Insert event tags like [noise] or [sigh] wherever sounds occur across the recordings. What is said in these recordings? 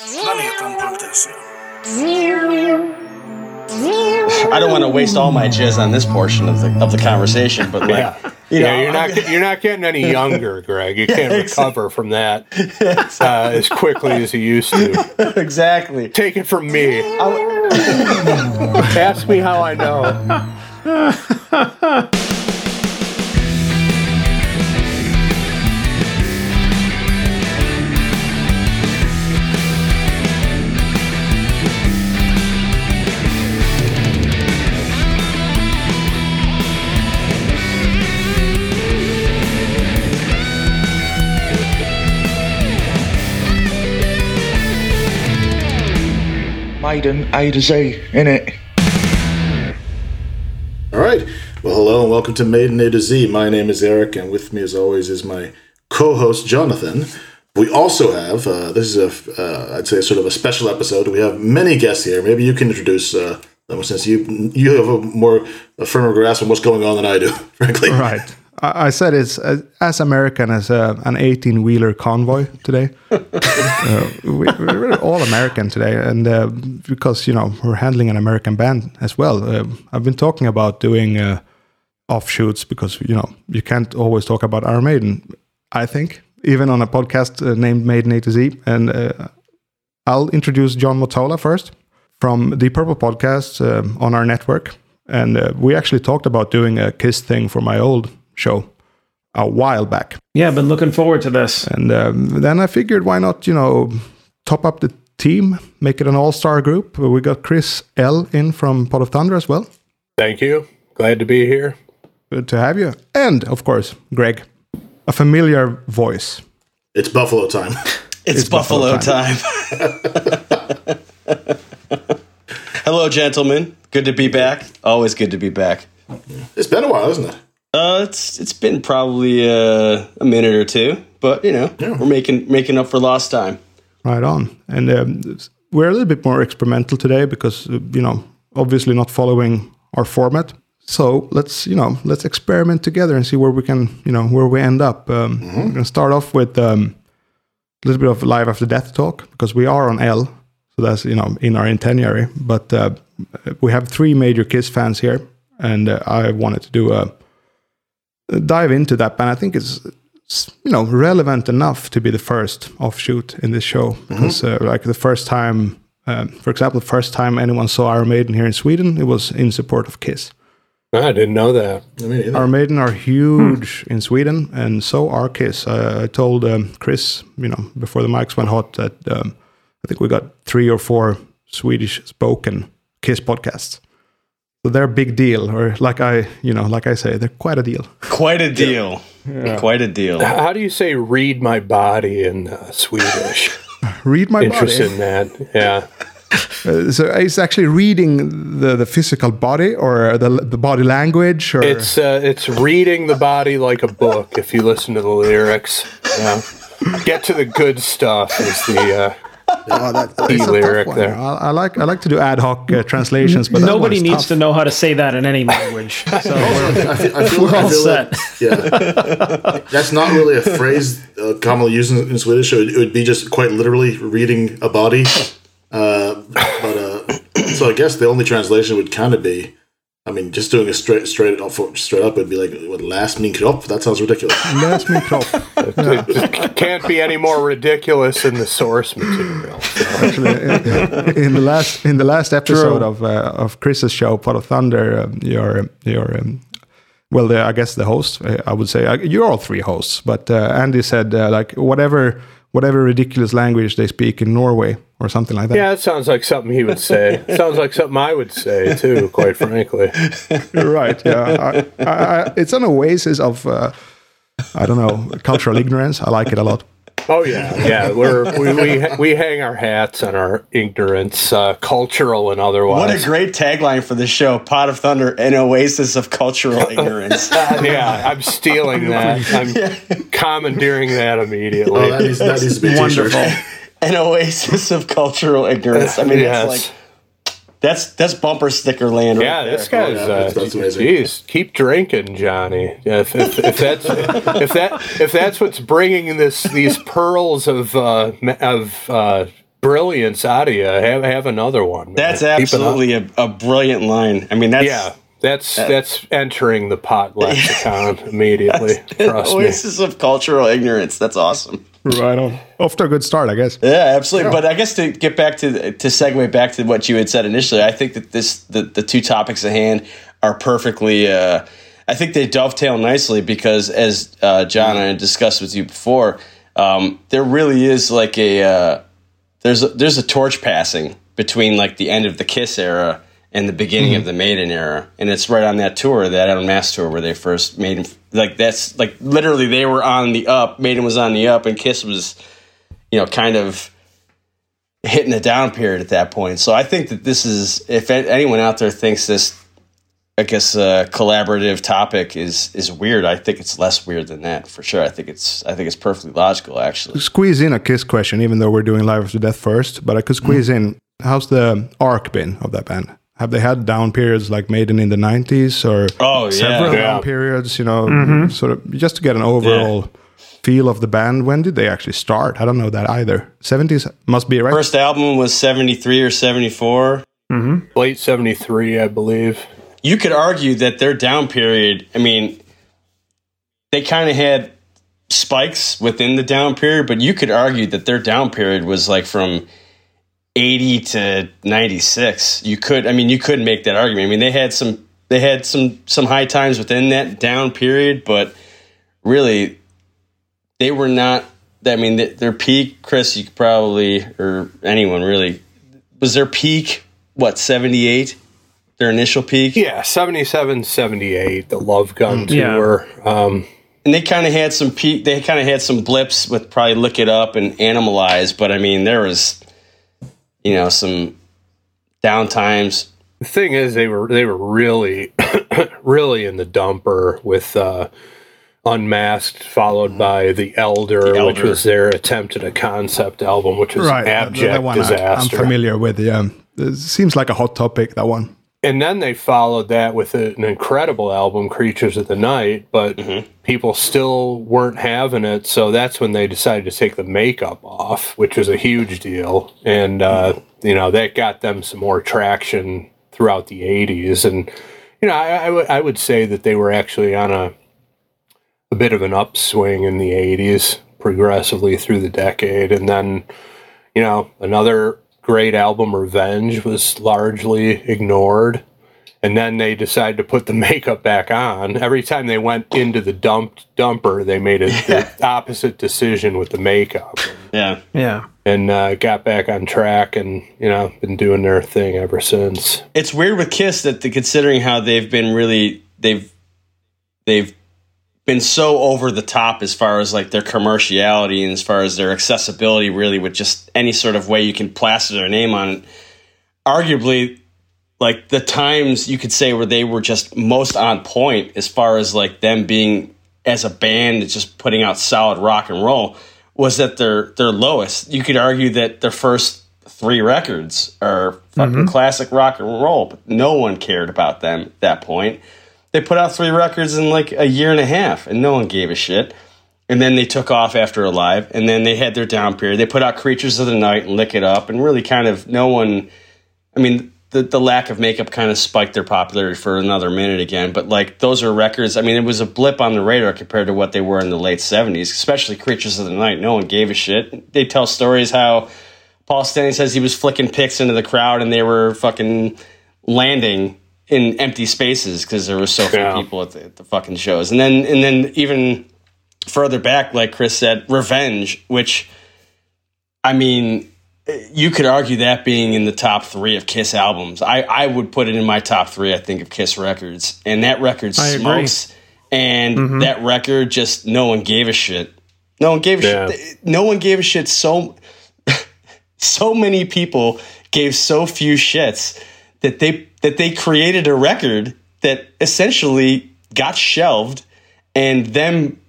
Planetan.se I don't want to waste all my jizz on this portion of the of the conversation, but like, Yeah. you yeah, know, you're not you're not getting any younger, Greg. You can't [laughs] recover from that [laughs] uh, as quickly as you used to. [laughs] exactly. Take it from me. Ask me how I know. Maiden A to Z, innit? All right. Well, hello and welcome to Maiden A to Z. My name is Eric, and with me, as always, is my co-host Jonathan. We also have uh, this is a uh, I'd say sort of a special episode. We have many guests here. Maybe you can introduce uh, them since you you have a more a firmer grasp on what's going on than I do, [laughs] frankly. Right. I said it's uh, as American as uh, an 18 wheeler convoy today. [laughs] uh, we, we're all American today, and uh, because you know we're handling an American band as well. Uh, I've been talking about doing uh, offshoots because you know you can't always talk about Iron Maiden. I think even on a podcast uh, named Maiden A to Z, and uh, I'll introduce John Motola first from the Purple Podcast on our network. And uh, we actually talked about doing a Kiss thing for my old show a while back. Yeah, I've been looking forward to this. And um, then I figured, why not, you know, top up the team, make it an all star group. We got Chris L in from Pot of Thunder as well. Thank you. Glad to be here. Good to have you. And of course, Greg, a familiar voice. It's Buffalo time. [laughs] It's, It's Buffalo, Buffalo time. [laughs] Hello, gentlemen. Good to be back. Always good to be back. It's been a while, isn't it? Uh, it's it's been probably uh, a minute or two, but you know we're making making up for lost time. Right on. And um, we're a little bit more experimental today because, uh, you know, obviously not following our format. So let's, you know, let's experiment together and see where we can, you know, where we end up. Um, We're going to start off with um, a little bit of live after death talk because we are on L. So that's, you know, in our intenary. But uh, we have three major Kiss fans here. And uh, I wanted to do a, dive into that band. I think it's, it's, you know relevant enough to be the first offshoot in this show because uh, like the first time, um, for example, the first time anyone saw Iron Maiden here in Sweden, it was in support of Kiss. I didn't know that. I mean. Iron Maiden are huge in Sweden, and so are Kiss. Uh, I told um, Chris, you know, before the mics went hot, that um, I think we got three or four Swedish spoken Kiss podcasts. So they're a big deal, or like I, you know, like I say, they're quite a deal. Quite a deal. Quite a deal. How do you say "read my body" in uh, Swedish? [laughs] Read my Interested body. in that? Yeah. Uh, so it's actually reading the, the physical body or the, the body language or It's uh, it's reading the body like a book. If you listen to the lyrics, yeah. Get to the good stuff. Is the uh, Oh, that- key it's a tough lyric one. there. I, I like I like to do ad hoc uh, translations, but Nobody needs tough. to know how to say that in any language. [laughs] So we're, I feel, I feel, we're I all feel set. like, [laughs] yeah, that's not really a phrase uh, commonly used in, in Swedish. It would, it would be just quite literally reading a body. Uh, but uh, so I guess the only translation would kind of be, I mean, just doing a straight straight up straight up would be like what last min kropp. That sounds ridiculous. Läs min kropp. It can't be any more ridiculous than the source material. Actually, in, in the last in the last episode of uh, of Chris's show, Pot of Thunder, um, your your um, well, the, I guess the host, uh, I would say, uh, you're all three hosts, but uh, Andy said uh, like whatever whatever ridiculous language they speak in Norway or something like that. Yeah, it sounds like something he would say. [laughs] sounds like something I would say too. Quite frankly. You're right. Yeah, I, I, I, it's an oasis of uh, I don't know cultural ignorance. I like it a lot. Oh yeah, yeah. We're we we, we hang our hats on our ignorance, uh, cultural and otherwise. What a great tagline for the show: "Pot of Thunder, an oasis of cultural [laughs] ignorance." yeah, I'm stealing [laughs] that. I'm commandeering that immediately. Oh, that needs, that needs to be a t-shirt. wonderful. an oasis of cultural ignorance. I mean, Yes. it's like that's that's bumper sticker land. Right yeah, there. this guy's. yeah, uh, that's- that's amazing. Geez, keep drinking, Johnny. Yeah, If, if, if that's [laughs] if that if that's what's bringing this these pearls of uh, of uh, brilliance out of you. Have have another one. man. That's Keep it up. absolutely a, a brilliant line. I mean, that's yeah. That's that's entering the pot [laughs] lexicon immediately. Trust me. oasis of cultural ignorance. That's awesome. Right on. Off to a good start, I guess. Yeah, absolutely. But I guess to get back to to segue back to what you had said initially, I think that this the, the two topics at hand are perfectly. Uh, I think they dovetail nicely because, as uh, John and I discussed with you before, um, there really is like a uh, there's a, there's a torch passing between like the end of the Kiss era and the beginning of the Maiden era, and it's right on that tour, that Unmasked tour, where they first made him. Like that's like literally they were on the up, Maiden was on the up, and Kiss was, you know, kind of hitting a down period at that point. So I think that this is, if anyone out there thinks this, I guess, uh, collaborative topic is is weird, I think it's less weird than that for sure. I think it's I think it's perfectly logical actually. Squeeze in a Kiss question, even though we're doing Live After Death first. But I could squeeze in. How's the arc been of that band? Have they had down periods like Maiden in the '90s, or Oh, yeah. several Yeah. down periods? You know, mm-hmm. sort of just to get an overall feel of the band. When did they actually start? I don't know that either. '70s must be right. First album was seventy three or seventy four. Mm-hmm. Late seventy three, I believe. you could argue that their down period, I mean, they kind of had spikes within the down period, but you could argue that their down period was like from 80 to 96. You could, I mean, you could make that argument. I mean, they had some, they had some, some high times within that down period, but really they were not, I mean, th- their peak, Chris, you could probably, or anyone really, was their peak, what, 78? Their initial peak? Yeah, 77, 78, the Love Gun Yeah. tour. Um, and they kind of had some peak. They kind of had some blips with probably Lick It Up and animalize. But I mean, there was, you know, some downtimes. the thing is, they were they were really, [coughs] really in the dumper with uh, Unmasked, followed by The Elder, The which Elder. was their attempt at a concept album, which was right, an that- abject that one I, I'm familiar with. Yeah, it seems like a hot topic. That one. And then they followed that with an incredible album, Creatures of the Night, but people still weren't having it. So that's when they decided to take the makeup off, which was a huge deal. And, uh, you know, that got them some more traction throughout the 80s. And, you know, I, I, would, I would say that they were actually on a, a bit of an upswing in the 80s, progressively through the decade. And then, you know, another great album, Revenge, was largely ignored. And then they decided to put the [laughs] makeup back on. Every time they went into the dumped dumper, they made a, [laughs] the opposite decision with the makeup Yeah, Yeah. and uh, got back on track and, you know, been doing their thing ever since. it's weird with Kiss that the, considering how they've been really they've they've been so over the top as far as like their commerciality and as far as their accessibility, really with just any sort of way you can plaster their name on it. Arguably, like the times you could say where they were just most on point as far as like them being as a band just putting out solid rock and roll was at their their lowest. You could argue that their first three records are fucking mm-hmm. classic rock and roll, but no one cared about them at that point. They put out three records in like a year and a half, and no one gave a shit. And then they took off after Alive, and then they had their down period. They put out Creatures of the Night and Lick It Up, and really kind of no one. I mean, the the lack of makeup kind of spiked their popularity for another minute again. But like those are records. I mean, it was a blip on the radar compared to what they were in the late seventies, especially Creatures of the Night. No one gave a shit. They tell stories how Paul Stanley says he was flicking picks into the crowd, and they were fucking landing in empty spaces because there were so few people at the, at the fucking shows. And then and then even further back, like Chris said, Revenge, which I mean, you could argue that being in the top three of Kiss albums. I, I would put it in my top three, I think, of Kiss records. And that record I agree. smokes. And mm-hmm. that record just no one gave a shit. No one gave a Yeah. shit. No one gave a shit. So [laughs] so many people gave so few shits that they that they created a record that essentially got shelved and them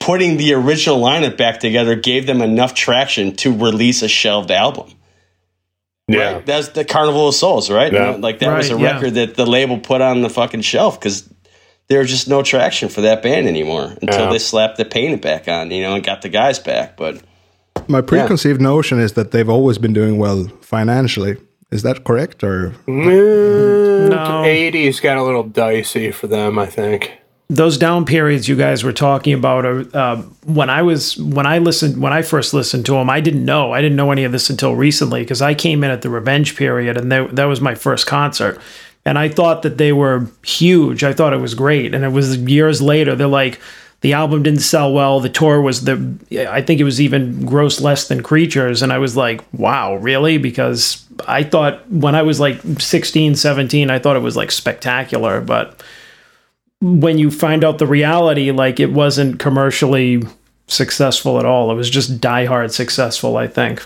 putting the original lineup back together gave them enough traction to release a shelved album. Yeah. Right? That's the Carnival of Souls, right? Yeah. Like that was a Right, yeah. record that the label put on the fucking shelf because there was just no traction for that band anymore until Yeah. they slapped the paint back on, you know, and got the guys back. But My preconceived notion is that they've always been doing well financially. Is that correct? Or no. 80s got a little dicey for them, I think. Those down periods you guys were talking about are uh, when I was when I listened when I first listened to them. I didn't know I didn't know any of this until recently because I came in at the Revenge period and that that was my first concert, and I thought that they were huge. I thought it was great, and it was years later. They're like the album didn't sell well. The tour was the I think it was even gross less than Creatures and I was like, "Wow, really?" because I thought when I was like 16, 17, I thought it was like spectacular, but when you find out the reality like it wasn't commercially successful at all. It was just diehard successful, I think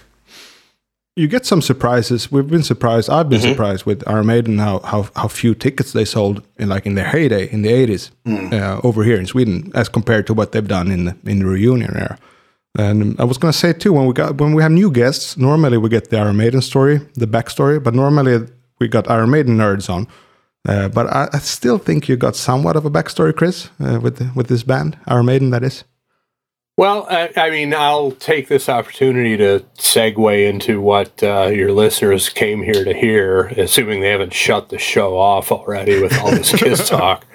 you get some surprises. We've been surprised. I've been mm-hmm. surprised with Iron Maiden how, how how few tickets they sold in like in their heyday in the eighties mm. uh, over here in Sweden as compared to what they've done in the, in the reunion era. And I was gonna say too when we got when we have new guests, normally we get the Iron Maiden story, the backstory, but normally we got Iron Maiden nerds on. Uh, but I, I, still think you got somewhat of a backstory, Chris, uh, with with this band, Iron Maiden, that is. Well, I, I, mean, I'll take this opportunity to segue into what uh, your listeners came here to hear, assuming they haven't shut the show off already with all this Kiss [laughs] talk,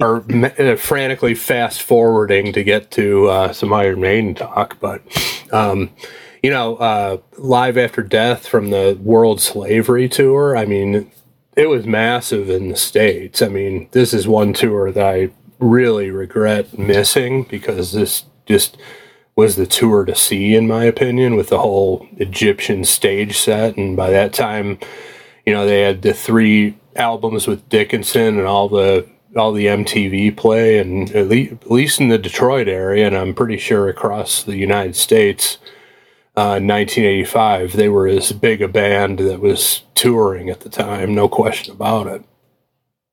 or uh, frantically fast forwarding to get to uh, some Iron Maiden talk. But, um, you know, uh, Live After Death from the World Slavery Tour, I mean, it was massive in the States. I mean, this is one tour that I really regret missing because this just was the tour to see, in my opinion, with the whole Egyptian stage set. And by that time, you know, they had the three albums with Dickinson and all the all the MTV play, and at least, at least in the Detroit area, and I'm pretty sure across the United States. Uh, 1985, they were as big a band that was touring at the time, no question about it.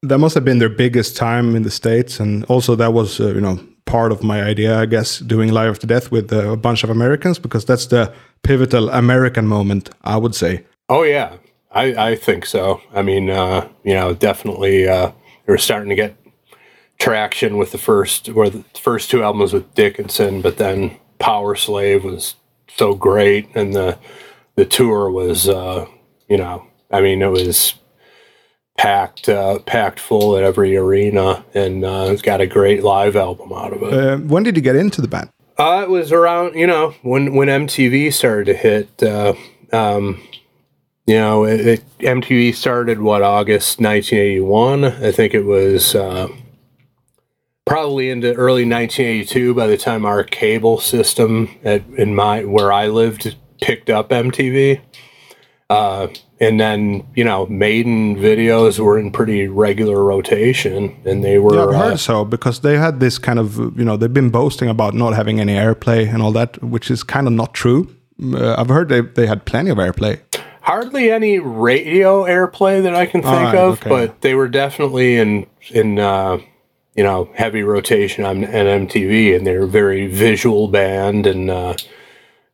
That must have been their biggest time in the states, and also that was, uh, you know, part of my idea, I guess, doing Live After Death with a bunch of Americans because that's the pivotal American moment, I would say. Oh yeah, I, I think so. I mean, uh, you know, definitely uh, they were starting to get traction with the first, or the first two albums with Dickinson, but then Powerslave was so great, and the the tour was, uh, you know, I mean, it was packed uh, packed full at every arena, and uh, it's got a great live album out of it. Uh, when did you get into the band? Uh, it was around you know when when MTV started to hit. Uh, um, you know, it, it, MTV started what August 1981. I think it was uh, probably into early 1982 by the time our cable system at in my where I lived picked up MTV. Uh, and then you know maiden videos were in pretty regular rotation and they were yeah, i've heard uh, so because they had this kind of you know they've been boasting about not having any airplay and all that which is kind of not true uh, i've heard they, they had plenty of airplay hardly any radio airplay that i can think right, of okay. but they were definitely in in uh, you know heavy rotation on, on mtv and they're a very visual band and uh,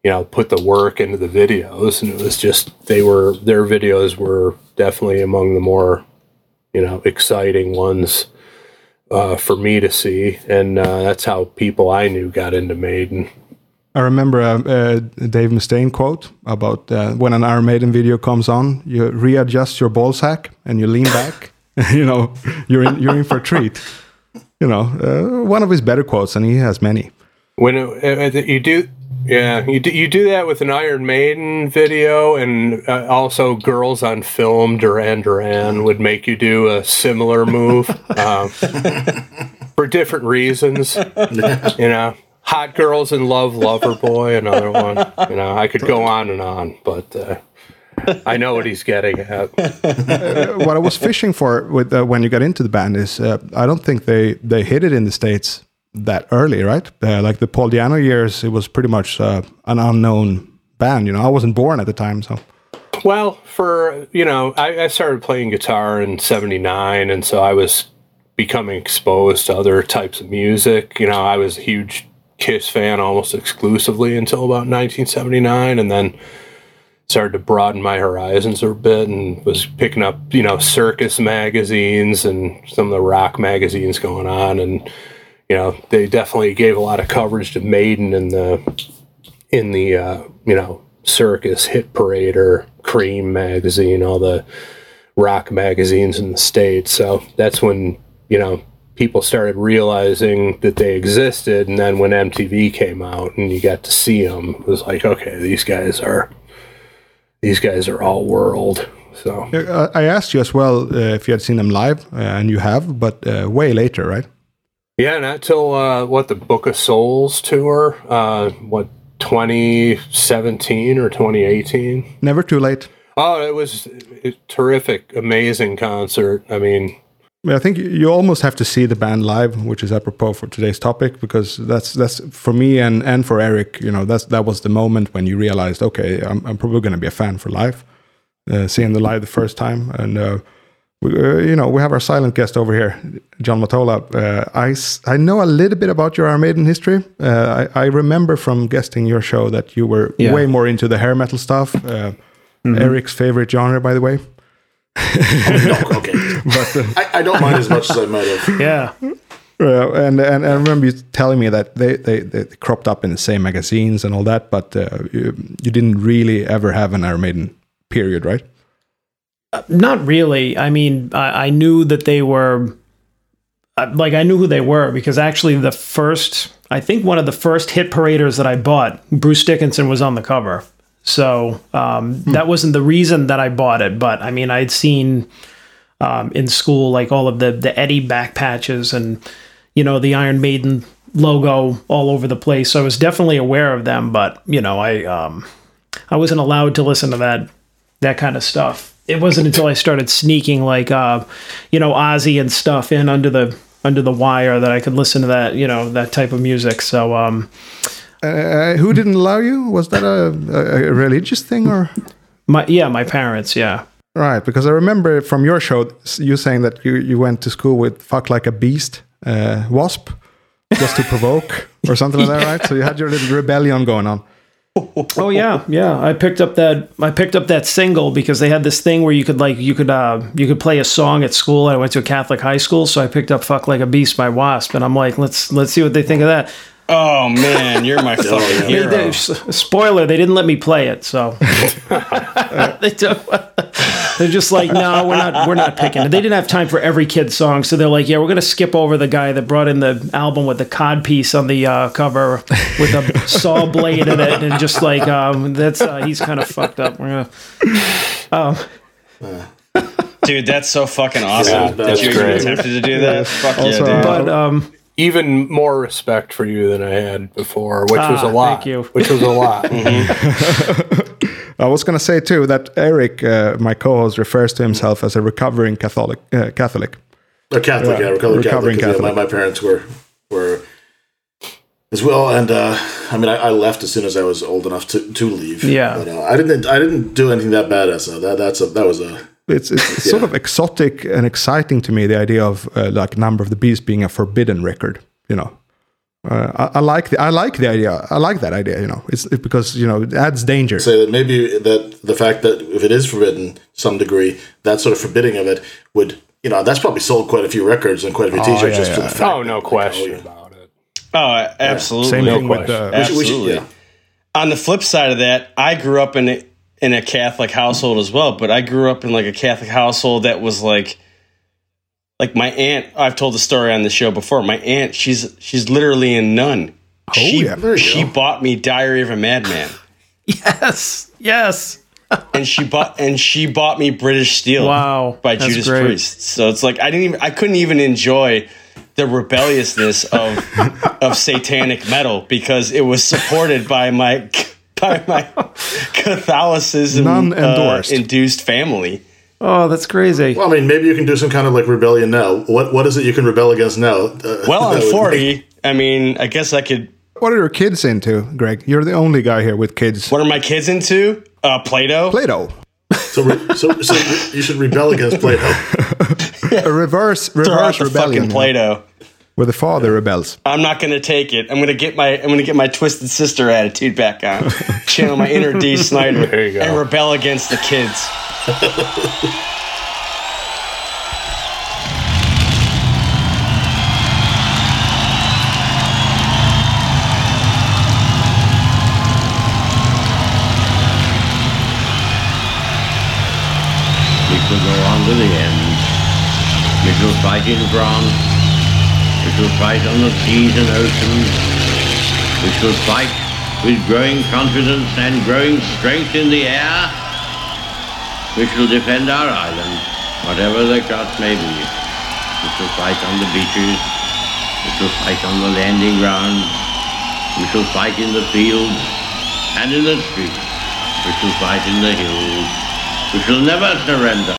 you know put the work into the videos and it was just they were their videos were definitely among the more you know exciting ones uh, for me to see and uh, that's how people i knew got into maiden I remember a, a Dave Mustaine quote about uh, when an Iron Maiden video comes on, you readjust your ball sack and you lean back. [laughs] you know, you're in you're in for a treat. You know, uh, one of his better quotes, and he has many. When it, uh, you do yeah, you do, you do that with an Iron Maiden video, and uh, also Girls on Film, Duran Duran would make you do a similar move uh, [laughs] for different reasons. You know, Hot Girls in Love, Loverboy another one. You know, I could go on and on, but uh, I know what he's getting at. Uh, what I was fishing for with uh, when you got into the band is uh, I don't think they they hit it in the states that early, right? Uh, like the Paul Di'Anno years, it was pretty much uh, an unknown band. You know, I wasn't born at the time, so. Well, for you know, I, I started playing guitar in '79, and so I was becoming exposed to other types of music. You know, I was a huge Kiss fan almost exclusively until about 1979, and then started to broaden my horizons a bit and was picking up, you know, circus magazines and some of the rock magazines going on and you know, they definitely gave a lot of coverage to Maiden in the in the uh, you know circus hit parade or Creem magazine all the rock magazines in the states. So that's when you know people started realizing that they existed. And then when mtv came out and you got to see them it was like okay these guys are these guys are all world. So Uh, I asked you as well uh, if you had seen them live, uh, and you have, but uh, way later, right? Yeah, not till uh, what the Book of Souls tour, uh, what 2017 or 2018. Never too late. Oh, it was a terrific, amazing concert. I mean, I think you almost have to see the band live, which is apropos for today's topic, because that's that's for me and and for Eric. You know, that's that was the moment when you realized, okay, I'm, I'm probably going to be a fan for life. Uh, seeing the live the first time, and uh, uh, you know, we have our silent guest over here, John Matola. Uh, I s- I know a little bit about your Iron Maiden history. Uh, I, I remember from guesting your show that you were Yeah. way more into the hair metal stuff. Uh, Eric's favorite genre, by the way. No, okay. [laughs] I, I don't mind as much as I might have. [laughs] Yeah. Uh, and, and I remember you telling me that they, they, they cropped up in the same magazines and all that, but uh, you, you didn't really ever have an Iron Maiden period, right? Not really. I mean, I, I knew that they were, like, I knew who they were because actually the first, I think one of the first hit paraders that I bought, Bruce Dickinson was on the cover. So um, that wasn't the reason that I bought it, but I mean, I'd seen um, in school like all of the the Eddie back patches and you know the Iron Maiden logo all over the place. So I was definitely aware of them, but you know, I um, I wasn't allowed to listen to that that kind of stuff. It wasn't until I started sneaking like uh, you know Ozzy and stuff in under the under the wire that I could listen to that you know that type of music. So um, Uh, who didn't allow you? Was that a, a, a religious thing or? my yeah, my parents, yeah. Right, because I remember from your show you saying that you, you went to school with "fuck like a beast" uh, wasp just to provoke [laughs] or something like that, right? So you had your little rebellion going on. Oh yeah, yeah. I picked up that I picked up that single because they had this thing where you could like you could uh you could play a song at school. I went to a Catholic high school, so I picked up "Fuck Like a Beast" by Wasp, and I'm like, let's let's see what they think of that. Oh man, you're my [laughs] fucking hero. they- s- spoiler: they didn't let me play it, so [laughs] [laughs] they don't, they're just like, no, we're not we're not picking it. They didn't have time for every kid's song, so they're like, yeah, we're gonna skip over the guy that brought in the album with the cod piece on the uh, cover with a saw blade in it, and just like um, that's uh, he's kind of fucked up. We're gonna. Dude, that's so fucking awesome Yeah, that that's you even great. attempted to do that. Fuck Also, yeah, dude. But um, even more respect for you than I had before, which was a Ah, lot. thank you. Which was a lot. [laughs] I was going to say too that Eric, uh, my co-host, refers to himself as a recovering Catholic. Uh, Catholic. A Catholic, yeah, recovering, recovering Catholic. 'cause, yeah, Catholic. my, my parents were were as well, and uh, I mean, I, I left as soon as I was old enough to, to leave. Yeah. but, uh, I didn't. I didn't do anything that bad. So that that's a that was a It's, it's sort of exotic and exciting to me the idea of uh, like Number of the Beast being a forbidden record. You know, uh, I, I like the I like the idea. I like that idea. You know, it's it, because you know it adds danger. say that maybe that the fact that if it is forbidden some degree, that sort of forbidding of it would you know that's probably sold quite a few records and quite a few T-shirts yeah, just for the fact. oh, no that, like, question oh, yeah. about it. Oh, absolutely. Same thing with question. uh, We should- should- Absolutely. yeah. On the flip side of that, I grew up in in a Catholic household as well, but I grew up in like a Catholic household that was like like my aunt. I've told the story on the show before. My aunt, she's she's literally a nun. she yeah. She go. bought me Diary of a Madman. [laughs] yes, yes. and she bought and she bought me British Steel. Wow, by Judas great. Priest. So it's like I didn't even I couldn't even enjoy the rebelliousness of [laughs] of satanic metal because it was supported by my [laughs] by my Catholicism uh, induced family. Oh, that's crazy. Well, I mean, maybe you can do some kind of like rebellion now. What what is it you can rebel against now? Uh, Well, I'm would 40. I mean, I guess I could. what are your kids into, Greg? You're the only guy here with kids. What are my kids into? Uh, Play-Doh. Play-Doh, So, re- so, so you should rebel against Play-Doh. [laughs] a reverse Throw out reverse the rebellion fucking Play-Doh. where the father rebels. I'm not gonna take it. I'm gonna get my I'm gonna get my twisted sister attitude back on. [laughs] Channel my inner Dee Snider There you go. and rebel against the kids we could go on to the end. We could fight in France. We could fight on the seas and oceans. we will fight with growing confidence and growing strength in the air we shall defend our island, whatever the cost may be. We shall fight on the beaches. We shall fight on the landing grounds. We shall fight in the fields and in the streets. We shall fight in the hills. We shall never surrender.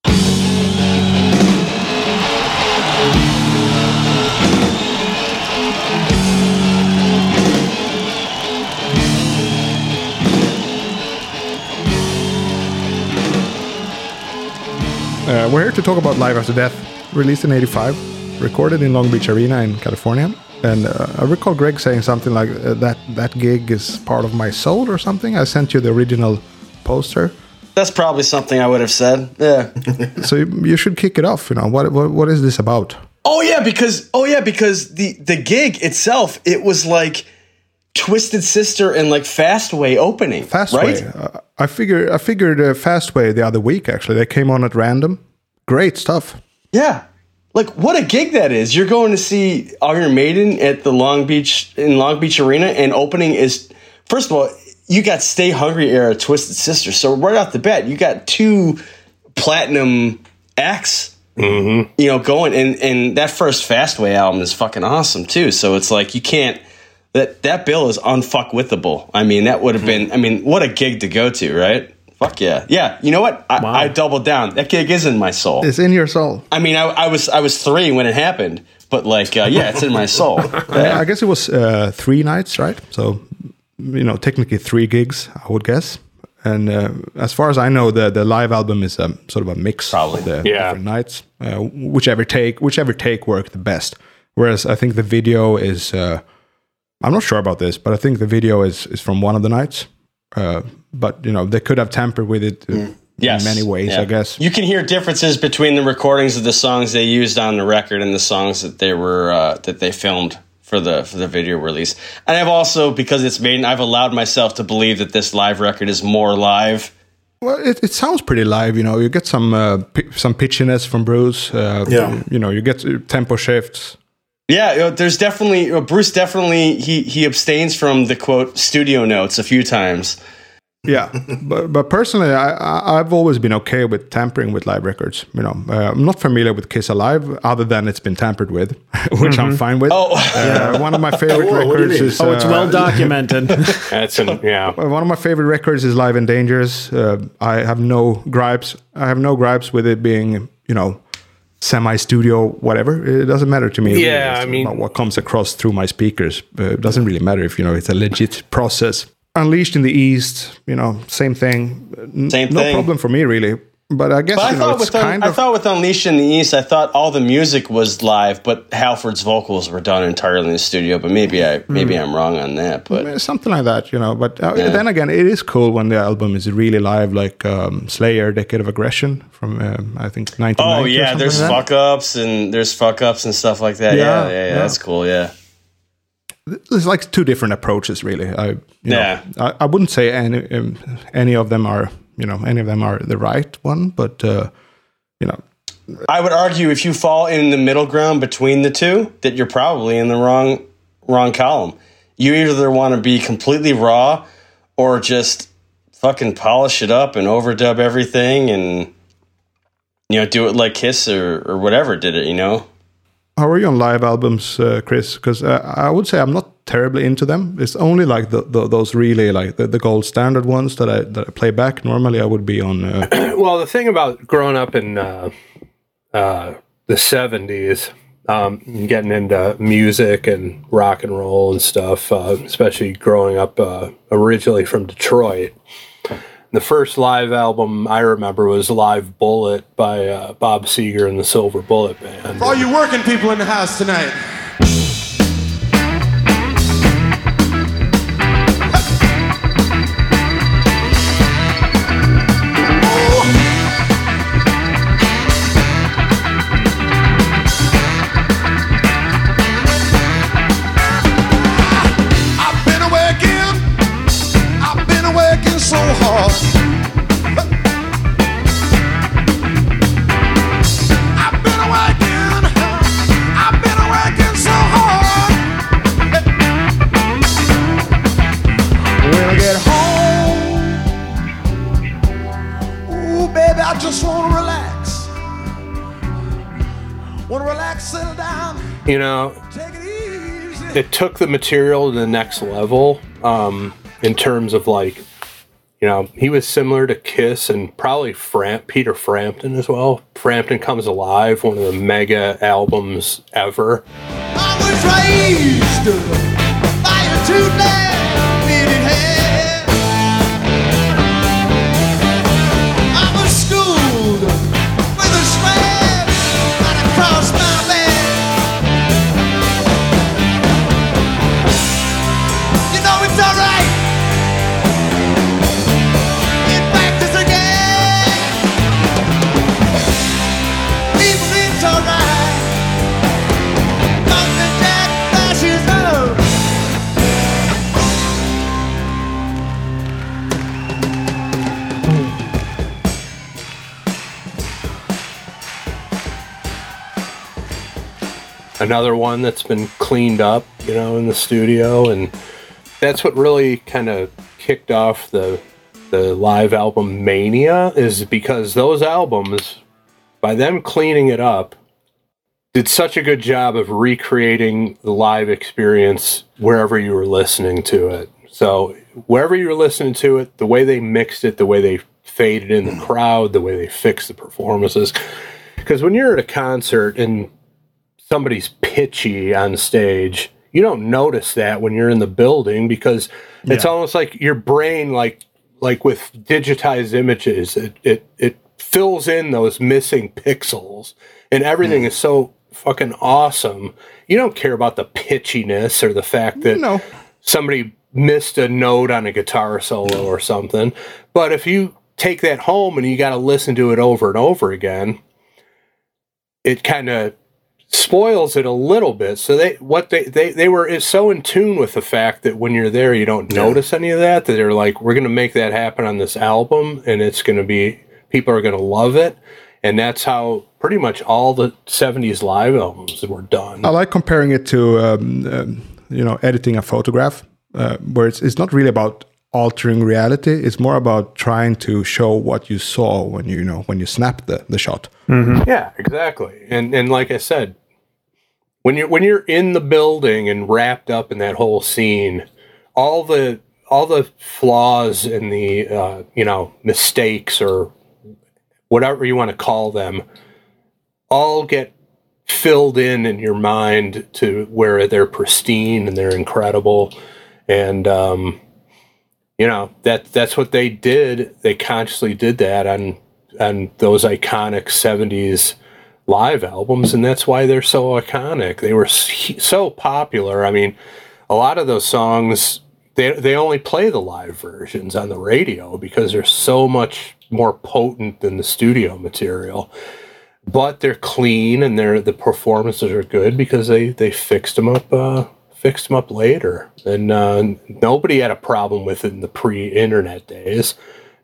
Uh, we're here to talk about Live After Death, released in '85, recorded in Long Beach Arena in California. And uh, I recall Greg saying something like uh, that that gig is part of my soul or something. I sent you the original poster, That's probably something I would have said. Yeah. [laughs] so you, you should kick it off. You know what what, what is this about? Oh yeah, because oh yeah, because the the gig itself, it was like Twisted Sister and like Fastway opening. Fastway. right? Uh, I figure I figured uh, Fastway the other week. Actually, they came on at random. Great stuff. Yeah. Like what a gig that is. You're going to see Iron Maiden at the Long Beach in Long Beach Arena and opening is first of all, you got Stay Hungry era Twisted Sister. So right off the bat, you got two platinum acts. You know, going and and that first Fastway album is fucking awesome too. So it's like you can't that that bill is unfuckwithable. I mean, that would have been. I mean, what a gig to go to, right? Fuck yeah, yeah. You know what? I, I doubled down. That gig is in my soul. It's in your soul. I mean, I, I was I was three when it happened, but like, uh, yeah, it's in my soul. [laughs] I guess it was uh, three nights, right? So, you know, technically three gigs, I would guess. And uh, as far as I know, the the live album is a sort of a mix Probably. of the Yeah. different nights. Uh, whichever take, whichever take worked the best. Whereas I think the video is, uh, I'm not sure about this, but I think the video is is from one of the nights. Uh, but you know, they could have tampered with it uh, Yes, in many ways, yeah. I guess. you can hear differences between the recordings of the songs they used on the record and the songs that they were uh, that they filmed for the for the video release. And I've also because it's made, I've allowed myself to believe that this live record is more live. Well, it, it sounds pretty live. You know, you get some uh, pi- some pitchiness from Bruce. Uh, Yeah. You know, you get uh, tempo shifts. Yeah, there's definitely Bruce. Definitely, he he abstains from the quote studio notes a few times. Yeah, but but personally, I, I I've always been okay with tampering with live records. You know, uh, I'm not familiar with Kiss Alive, other than it's been tampered with, [laughs] which I'm fine with. Oh. uh, one of my favorite Whoa, [laughs] what do you records is Oh, it's uh, well documented. [laughs] That's an, yeah. One of my favorite records is Live and Dangerous. Uh, I have no gripes. I have no gripes with it being, you know, semi-studio, whatever. It doesn't matter to me. really. Yeah, It's I mean- about what comes across through my speakers. Uh, it doesn't really matter if you know it's a legit process. Unleashed in the East, you know, same thing. N- Same no thing. problem for me really. But I guess But I know thought with Un- kind I thought with Unleashed in the East, I thought all the music was live, but Halford's vocals were done entirely in the studio. But maybe I maybe Hmm. I'm wrong on that. But something like that, you know. But uh, Yeah. then again, it is cool when the album is really live, like um, Slayer, Decade of Aggression from um, I think 1990. oh yeah, there's like fuck ups and there's fuck ups and stuff like that. Yeah, Yeah, yeah, yeah, yeah. that's cool. Yeah, there's like two different approaches really i you know, Yeah. I, I wouldn't say any um, any of them are you know any of them are the right one but uh you know I would argue if you fall in the middle ground between the two, that you're probably in the wrong wrong column. You either want to be completely raw or just fucking polish it up and overdub everything and you know do it like Kiss or or whatever did it. You know. how are you on live albums uh, chris because uh, i would say i'm not terribly into them it's only like the, the those really like the, the gold standard ones that i that i play back normally i would be on uh, [clears throat] Well, the thing about growing up in uh, uh, the '70s, um, getting into music and rock and roll and stuff, uh, especially growing up uh, originally from Detroit. The first live album I remember was Live Bullet by uh, Bob Seger and the Silver Bullet Band. For all you working people in the house tonight. You know, it took the material to the next level um, in terms of like, you know, he was similar to Kiss and probably Fram- Peter Frampton as well. Frampton Comes Alive, one of the mega albums ever. Another one that's been cleaned up, you know, in the studio, and that's what really kind of kicked off the the live album mania is because those albums, by them cleaning it up, did such a good job of recreating the live experience wherever you were listening to it. So wherever you were listening to it, the way they mixed it, the way they faded in the mm. crowd, the way they fixed the performances. Because when you're at a concert and somebody's pitchy on stage, you don't notice that when you're in the building because it's almost like your brain, like like with digitized images, it it, it fills in those missing pixels, and everything hmm. is so fucking awesome. You don't care about the pitchiness or the fact that No. somebody missed a note on a guitar solo or something. But if you take that home and you got to listen to it over and over again, it kind of spoils it a little bit. So they what they they they were is so in tune with the fact that when you're there you don't notice any of that that they're like we're going to make that happen on this album and it's going to be people are going to love it and that's how pretty much all the 70s live albums were done. I like comparing it to um, um, you know editing a photograph, uh, where it's it's not really about altering reality. It's more about trying to show what you saw when you, you know when you snap the the shot. Yeah, exactly. And and like I said, when you're when you're in the building and wrapped up in that whole scene, all the all the flaws and the uh, you know mistakes or whatever you want to call them, all get filled in in your mind to where they're pristine and they're incredible, and um, you know that that's what they did. They consciously did that on on those iconic '70s live albums, and that's why they're so iconic. They were so popular. I mean, a lot of those songs they they only play the live versions on the radio because they're so much more potent than the studio material. But they're clean and they're the performances are good because they they fixed them up uh, fixed them up later, and uh, nobody had a problem with it in the pre-internet days.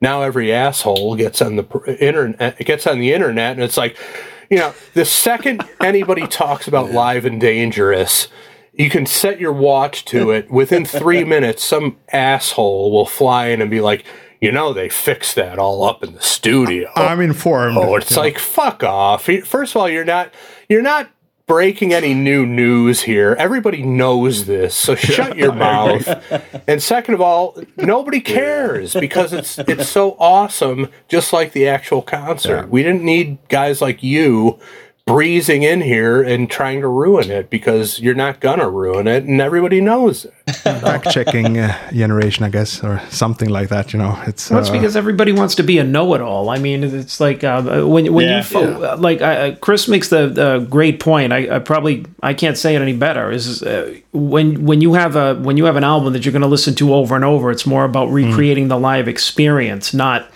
Now every asshole gets on the pr- internet gets on the internet, and it's like, you know, the second anybody [laughs] talks about live and dangerous, you can set your watch to [laughs] it. Within three minutes, some asshole will fly in and be like, you know, they fixed that all up in the studio. I'm informed. Oh, it's like fuck off. First of all, you're not you're not breaking any new news here. Everybody knows this, so shut your [laughs] mouth. And second of all, nobody cares [laughs] because it's it's so awesome, just like the actual concert. We didn't need guys like you breezing in here and trying to ruin it because you're not gonna ruin it, and everybody knows it. [laughs] fact checking uh, generation, I guess, or something like that. You know, it's Well, it's uh, because everybody wants to be a know-it-all. I mean, it's like uh, when when Yeah. you fo- like I, I- Chris makes the uh, great point. I, I probably I can't say it any better. Is uh, when when you have a when you have an album that you're going to listen to over and over, it's more about recreating the live experience, not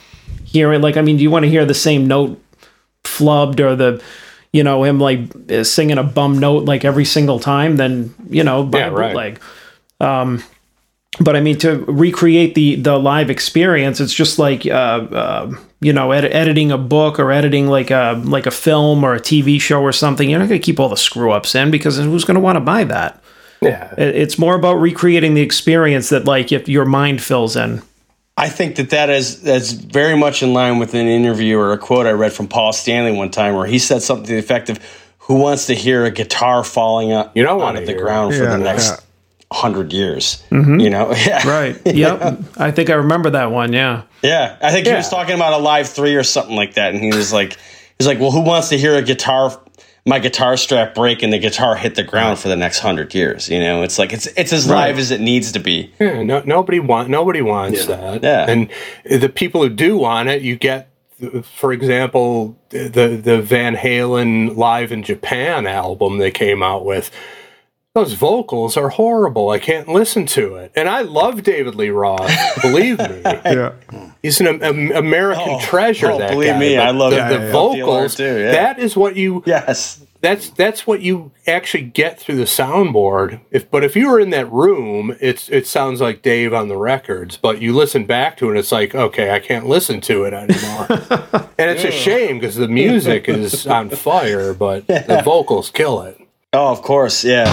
hearing. Like, I mean, do you want to hear the same note flubbed or the you know him like uh, singing a bum note like every single time? Then you know, buy Yeah, right. bootleg but I mean to recreate the the live experience, it's just like uh, uh, you know ed- editing a book or editing like a like a film or a TV show or something. You're not going to keep all the screw ups in because who's going to want to buy that? Yeah. It- It's more about recreating the experience that like if your mind fills in. I think that that is that's very much in line with an interview or a quote I read from Paul Stanley one time where he said something to the effect of, "Who wants to hear a guitar falling out, You don't out wanna of the hear it. ground for Yeah, the next yeah. hundred years?" Mm-hmm. You know, [laughs] yeah, Right. Yep. I think I remember that one. Yeah. yeah. I think he was talking about a live three or something like that, and he was like, "He's like, well, who wants to hear a guitar?" My guitar strap break and the guitar hit the ground for the next hundred years. You know, it's like it's it's as live as it needs to be. Yeah, no, nobody want nobody wants that. Yeah. and the people who do want it, you get, for example, the the Van Halen live in Japan album they came out with. Those vocals are horrible. I can't listen to it, and I love David Lee Roth. believe me, [laughs] Yeah. he's an am- American oh, treasure. oh, that believe guy. me, But I love the, him. the Yeah, yeah. Vocals. too, yeah. That is what you Yes. that's that's what you actually get through the soundboard. If but if you were in that room, it's it sounds like Dave on the records. But you listen back to it, and it's like okay, I can't listen to it anymore. [laughs] and it's a shame because the music is on fire, but the [laughs] vocals kill it. Oh, of course, yeah.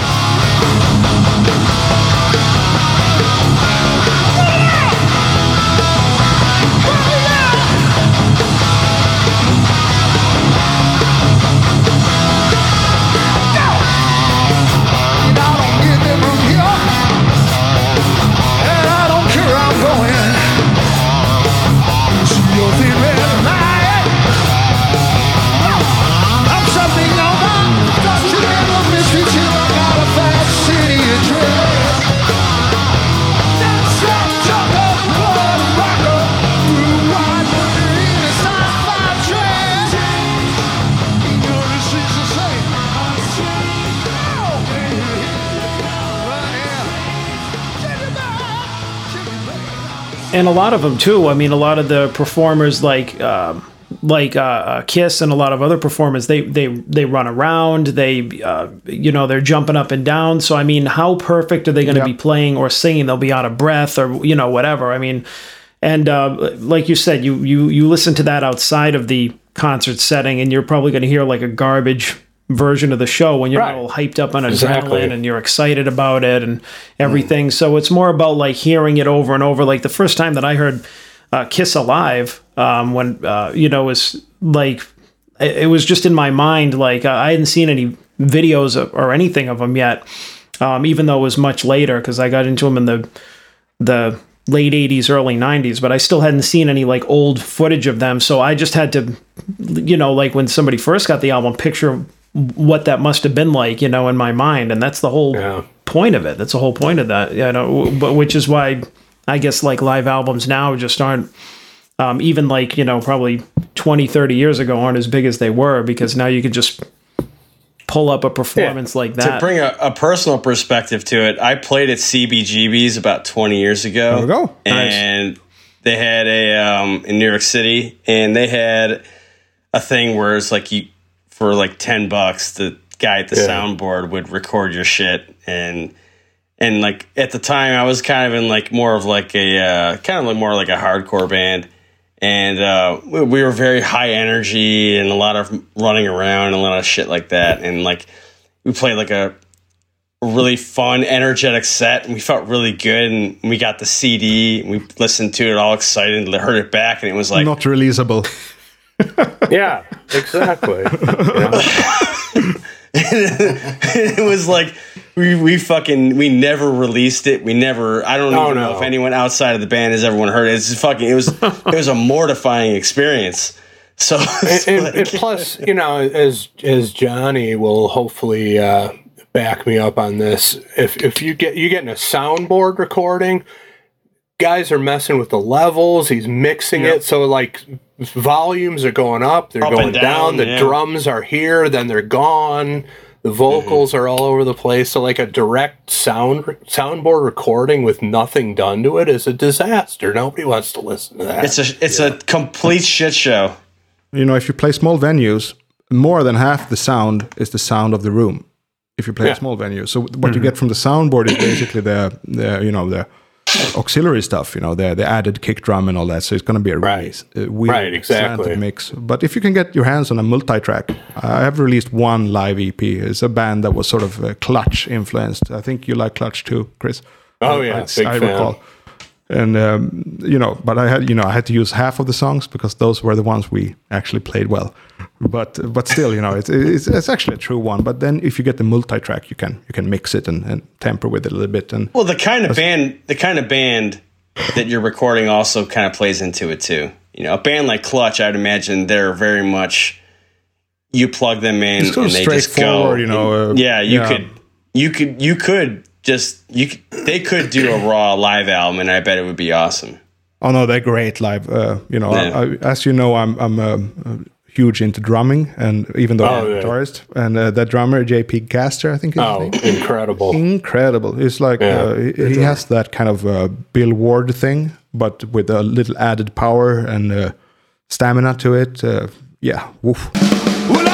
And a lot of them too. I mean, a lot of the performers like um, like uh, uh, Kiss and a lot of other performers, they they they run around. They uh, you know they're jumping up and down. So I mean, how perfect are they going to Yeah. be playing or singing? They'll be out of breath or you know whatever. I mean, and uh, like you said, you you you listen to that outside of the concert setting, and you're probably going to hear like a garbage version of the show when you're Right. all hyped up on Exactly. adrenaline and you're excited about it and everything. So it's more about like hearing it over and over. Like the first time that I heard uh, Kiss Alive, um, when uh, you know, it was like it, it was just in my mind. Like uh, I hadn't seen any videos of, or anything of them yet, um, even though it was much later because I got into them in the the late 80s early 90s but i still hadn't seen any like old footage of them so i just had to you know like when somebody first got the album picture what that must have been like you know in my mind and that's the whole Yeah. point of it that's the whole point of that you know but which is why i guess like live albums now just aren't um, even like you know probably 20 30 years ago aren't as big as they were because now you can just pull up a performance like that. To bring a, a personal perspective to it, I played at CBGB's about 20 years ago. There we go. And they had a um, in New York City, and they had a thing where it's like you for like 10 bucks, the guy at the Yeah. soundboard would record your shit and. And like at the time, I was kind of in like more of like a uh, kind of like more like a hardcore band, and uh, we, we were very high energy and a lot of running around and a lot of shit like that. And like we played like a really fun, energetic set, and we felt really good. And we got the CD, and we listened to it all excited, and heard it back, and it was like, Not releasable. Yeah, exactly. [laughs] it was like we we fucking we never released it. We never. I don't Oh, even know if anyone outside of the band has everyone heard it. It's fucking. It was [laughs] it was a mortifying experience. So, and, like- and plus, you know, as as Johnny will hopefully uh, back me up on this, if if you get you getting a soundboard recording, guys are messing with the levels. He's mixing it, so like volumes are going up, they're Up going down. down, The yeah. drums are here, then they're gone. The vocals Mm-hmm. are all over the place. So like a direct sound soundboard recording with nothing done to it is a disaster. Nobody wants to listen to that. it's a it's a complete shit show. You know, if you play small venues, more than half the sound is the sound of the room. If you play Yeah. a small venue, so what you get from the soundboard is basically the the you know the auxiliary stuff. You know, the the added kick drum and all that. So it's going to be a really Right. uh, weird Right, exactly. mix. But if you can get your hands on a multi-track, I have released one live EP. It's a band that was sort of uh, Clutch influenced. I think you like Clutch too, Chris. Oh, yeah, I, big I fan. recall. And um, you know, but I had you know I had to use half of the songs because those were the ones we actually played well. But but still, you know, it's it's, it's actually a true one. But then if you get the multi-track, you can you can mix it and, and temper with it a little bit. And Well, the kind of band, the kind of band that you're recording also kind of plays into it too. You know, a band like Clutch, I'd imagine they're very much you plug them in It's and they just go. you know, And- uh, yeah, you yeah. could, you could, you could just you. They could do a raw live album, and I bet it would be awesome. Oh no, they're great live. Uh, you know, Yeah. I, I, as you know, I'm I'm um, uh, huge into drumming, and even though I'm Oh, a yeah. guitarist, and uh, that drummer JP Gaster, I think. Is Oh, incredible. incredible! It's like Yeah. uh, he, he has that kind of uh, Bill Ward thing, but with a little added power and uh, stamina to it. Uh, yeah, woof. Well,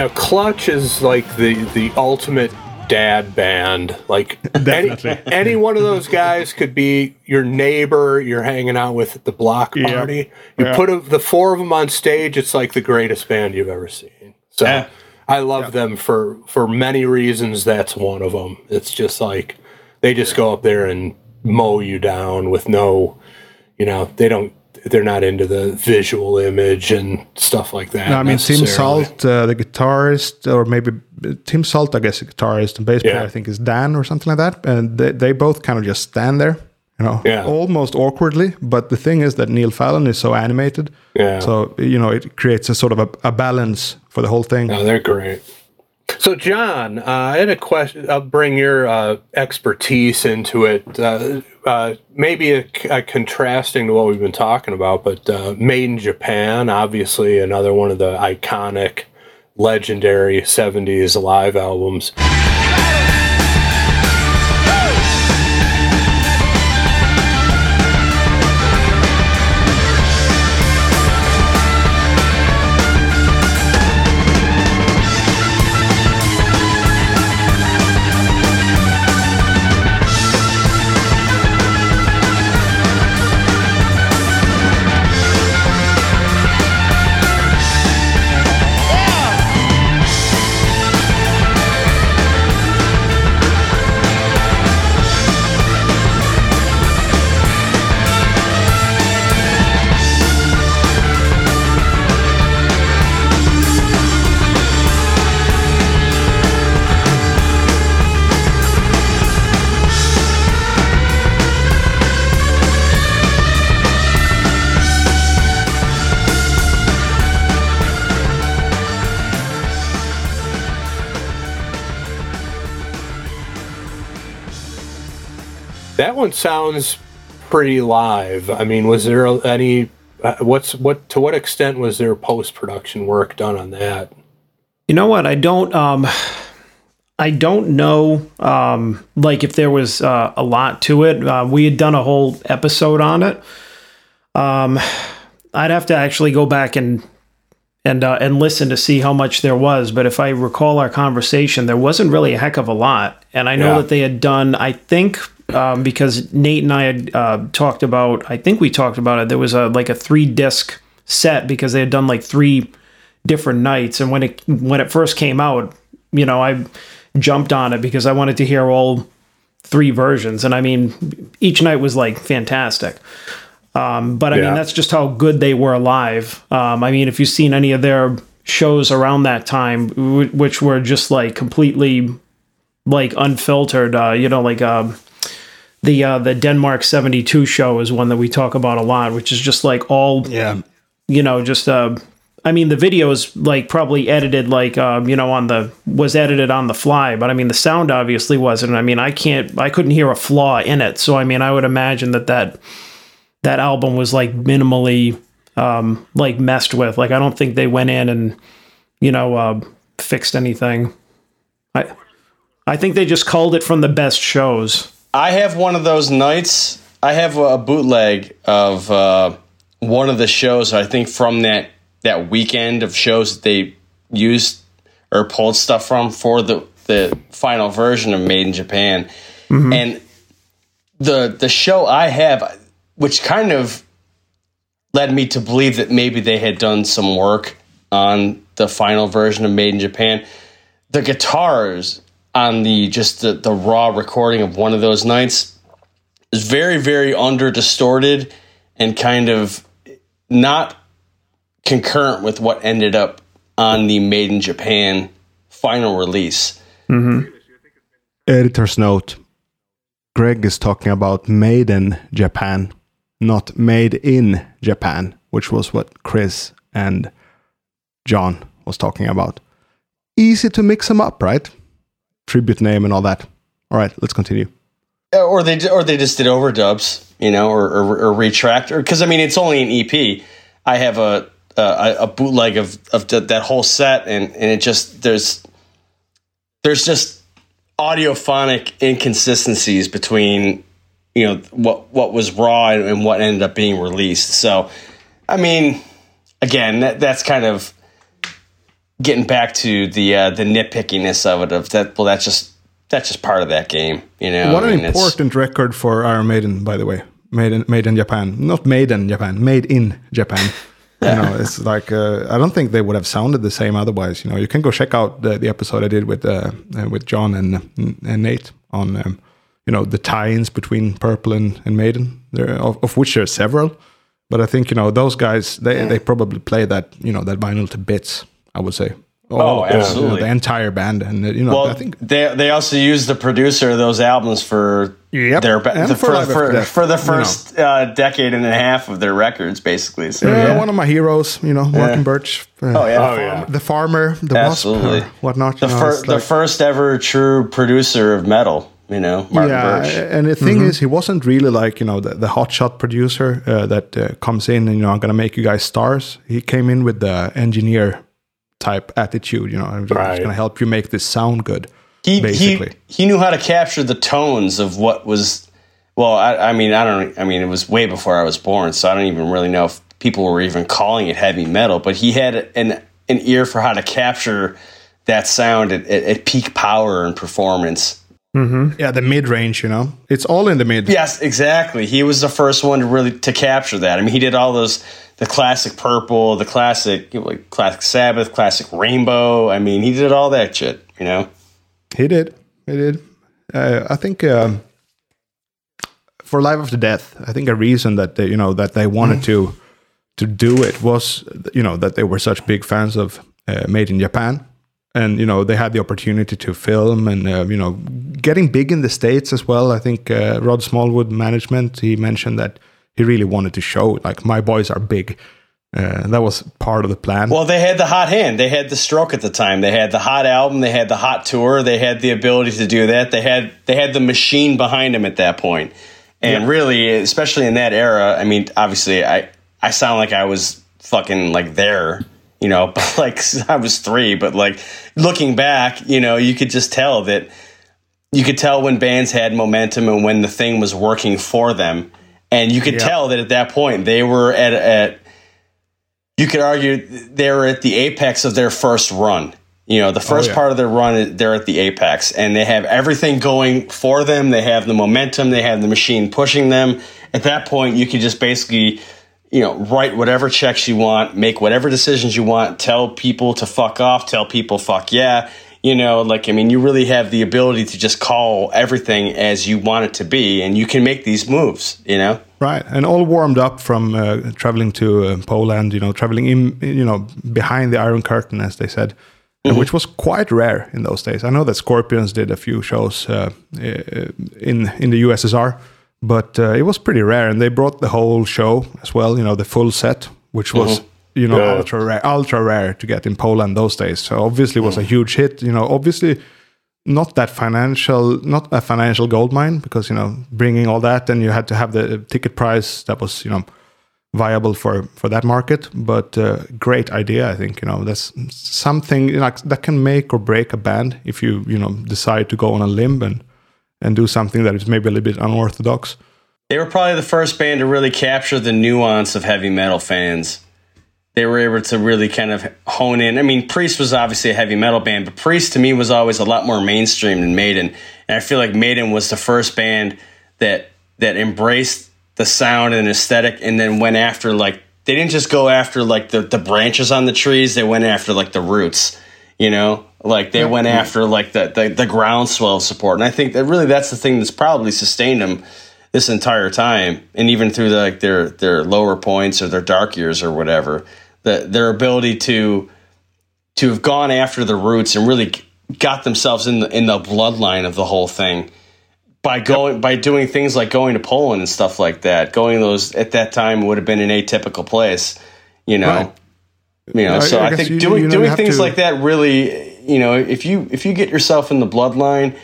know, Clutch is like the the ultimate dad band. Like [laughs] any, Definitely. any one of those guys could be your neighbor you're hanging out with at the block Yeah. party. You Yeah. put a, the four of them on stage, it's like the greatest band you've ever seen. So Yeah. I love them for for many reasons. That's one of them. It's just like they just go up there and mow you down with no, you know, they don't. They're not into the visual image and stuff like that. No, I mean Tim. Salt, uh, the guitarist, or maybe Tim Salt, I guess, the guitarist and bass player. I think is Dan or something like that, and they, they both kind of just stand there, you know, Yeah. almost awkwardly. But the thing is that Neil Fallon is so animated, Yeah. so you know it creates a sort of a, a balance for the whole thing. No, they're great. So, John, uh, I had a question. I'll bring your uh, expertise into it. Uh, uh, maybe a, a contrasting to what we've been talking about, but uh, Made in Japan, obviously another one of the iconic, legendary '70s live albums. One sounds pretty live. I mean, was there any? Uh, what's what? To what extent was there post production work done on that? You know what? I don't. Um, I don't know. Um, like if there was uh, a lot to it. Uh, we had done a whole episode on it. Um, I'd have to actually go back and and uh, and listen to see how much there was. But if I recall our conversation, there wasn't really a heck of a lot. And I know Yeah. that they had done. I think um, because Nate and I had uh, talked about. I think we talked about it. There was a like a three disc set because they had done like three different nights. And when it when it first came out, you know, I jumped on it because I wanted to hear all three versions. And I mean, each night was like fantastic. Um, but I Yeah. mean, that's just how good they were live. Um, I mean, if you've seen any of their shows around that time, w- which were just like completely like unfiltered, uh, you know, like um, the uh, the Denmark '72 show is one that we talk about a lot, which is just like all Yeah, you know, just uh I mean the video is like probably edited like um, you know, on the was edited on the fly, but I mean the sound obviously wasn't. I mean, I can't I couldn't hear a flaw in it. So I mean, I would imagine that that that album was like minimally um like messed with. Like I don't think they went in and you know, uh fixed anything. I I think they just called it from the best shows. I have one of those nights. I have a bootleg of uh, one of the shows. I think from that that weekend of shows that they used or pulled stuff from for the the final version of Maiden Japan, and the the show I have, which kind of led me to believe that maybe they had done some work on the final version of Maiden Japan. The guitars on the just the, the raw recording of one of those nights is very very under distorted and kind of not concurrent with what ended up on the Maiden Japan final release. mm-hmm. Editor's note Greg is talking about Maiden Japan, not made in Japan, which was what Chris and John was talking about. Easy to mix them up, right? Tribute name and all that. All right, let's continue. Or they or they just did overdubs, you know, or or, or retract, or because I mean it's only an EP. I have a a, a bootleg of of th- that whole set, and and it just there's there's just audiophonic inconsistencies between you know what what was raw and, and what ended up being released. So, I mean, again, that that's kind of getting back to the uh, the nitpickiness of it. Of that, well, that's just that's just part of that game, you know. what I an mean, it's- important record for Iron Maiden, by the way. Made in, made in Japan, not Maiden Japan, made in Japan. [laughs] You know, it's like uh, I don't think they would have sounded the same otherwise. You know, you can go check out the, the episode I did with uh, uh, with John and and Nate on um, you know the tie-ins between Purple and, and Maiden, there, of, of which there are several. But I think you know those guys they, they probably play that you know that vinyl to bits. I would say. All Oh, of the- absolutely. the entire band, and uh, you know, Well, I think they they also used the producer of those albums for Yep, their ba- the, for for, for, Death, for the you know. first uh, decade and a half of their records, basically. So, Yeah, yeah. one of my heroes, you know, Martin Birch. Uh, Oh, yeah. Oh, yeah. The farmer, the Absolutely. wasp, or whatnot. the you know, first the like- first ever true producer of metal. You know, Martin yeah, Birch. and the thing is, he wasn't really like you know the, the hotshot producer uh, that uh, comes in and you know I'm gonna make you guys stars. He came in with the engineer type attitude. You know, I'm just Right. gonna help you make this sound good. he, basically. he he knew how to capture the tones of what was well I, I mean i don't i mean it was way before i was born so i don't even really know if people were even calling it heavy metal but he had an an ear for how to capture that sound at, at, at peak power and performance Yeah, the mid range. You know, it's all in the mid. yes exactly he was the first one to really to capture that i mean he did all those the classic purple the classic you know, like classic sabbath classic rainbow i mean he did all that shit you know He did. He did. Uh, I think um, for Live After Death, I think a reason that they, you know that they wanted to to do it was you know that they were such big fans of uh, Made in Japan, and you know they had the opportunity to film and uh, you know getting big in the states as well. I think uh, Rod Smallwood management he mentioned that he really wanted to show like my boys are big. Uh, that was part of the plan. Well, they had the hot hand. They had the stroke at the time. They had the hot album. They had the hot tour. They had the ability to do that. They had they had the machine behind them at that point. And really, especially in that era, I mean, obviously, I I sound like I was fucking like there, you know, [laughs] but like I was three. But like looking back, you know, you could just tell that you could tell when bands had momentum and when the thing was working for them, and you could tell that at that point they were at at you could argue they were at the apex of their first run. You know, the oh, first yeah. part of their run, they're at the apex, and they have everything going for them. They have the momentum. They have the machine pushing them. At that point, you could just basically, you know, write whatever checks you want, make whatever decisions you want, tell people to fuck off, tell people fuck yeah. You know, like I mean, you really have the ability to just call everything as you want it to be, and you can make these moves. You know. Right, and all warmed up from uh, traveling to uh, Poland, you know, traveling in, you know, behind the Iron Curtain, as they said, uh, which was quite rare in those days. I know that Scorpions did a few shows uh, uh, in in the USSR, but uh, it was pretty rare, and they brought the whole show as well, you know, the full set, which was. You know, Yeah. ultra rare, ultra rare to get in Poland those days. So obviously, it was a huge hit. You know, obviously, not that financial not a financial gold mine because you know bringing all that and you had to have the ticket price that was you know viable for for that market but uh, great idea i think you know that's something that can make or break a band if you you know decide to go on a limb and and do something that is maybe a little bit unorthodox They were probably the first band to really capture the nuance of heavy metal fans. they were able to really kind of hone in. I mean, Priest was obviously a heavy metal band, but Priest to me was always a lot more mainstream than Maiden. And I feel like Maiden was the first band that that embraced the sound and aesthetic and then went after like they didn't just go after like the, the branches on the trees, they went after like the roots, you know? Like they went after like the, the the groundswell of support. And I think that really that's the thing that's probably sustained them this entire time and even through the, like their their lower points or their dark years or whatever that their ability to to have gone after the roots and really got themselves in the in the bloodline of the whole thing by going by doing things like going to Poland and stuff like that going to those at that time would have been an atypical place you know Right. you know I- so I I, think you- doing you doing things to- like that really you know if you if you get yourself in the bloodline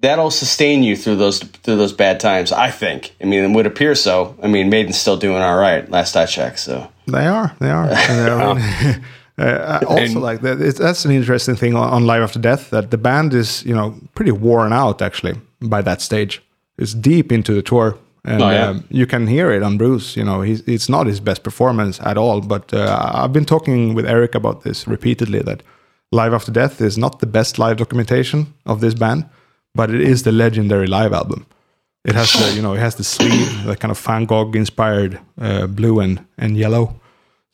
that'll sustain you through those through those bad times I think I mean it would appear so I mean Maiden's still doing all right last I checked so They are. They are. [laughs] [laughs] And, I mean, uh, I also, like that. It's, that's an interesting thing on, on Live After Death that the band is, you know, pretty worn out actually by that stage. It's deep into the tour, and Oh, yeah. um, you can hear it on Bruce. You know, he's, it's not his best performance at all. But uh, I've been talking with Eric about this repeatedly. That Live After Death is not the best live documentation of this band, but it is the legendary live album. It has the, you know, it has the sleeve, the kind of Van Gogh inspired uh, blue and, and yellow.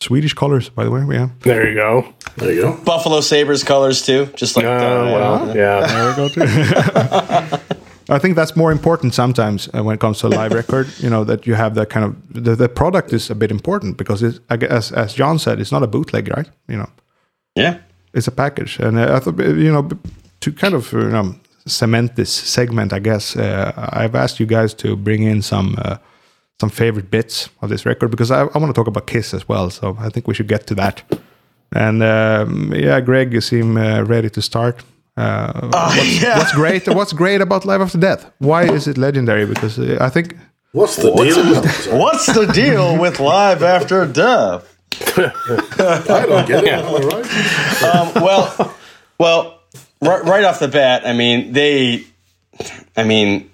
Swedish colors, by the way. Yeah. There you go. There you go. Buffalo Sabres colors too, just like Oh, the, well, yeah. There we go too. [laughs] I think that's more important sometimes uh, when it comes to a live record. You know that you have that kind of the, the product is a bit important because it's, I guess, as John said, it's not a bootleg, right? You know, yeah. It's a package, and uh, I thought you know to kind of you know cement this segment, I guess uh, I've asked you guys to bring in some uh, some favorite bits of this record because I, I want to talk about Kiss as well. So I think we should get to that. And um, yeah, Greg, you seem uh, ready to start. Uh, what's, [laughs] yeah. what's great? What's great about Live After Death? Why is it legendary? Because uh, I think What's the deal? What's the deal with live after death? I don't get it. All right. Um, well, well, right, right off the bat, I mean they, I mean,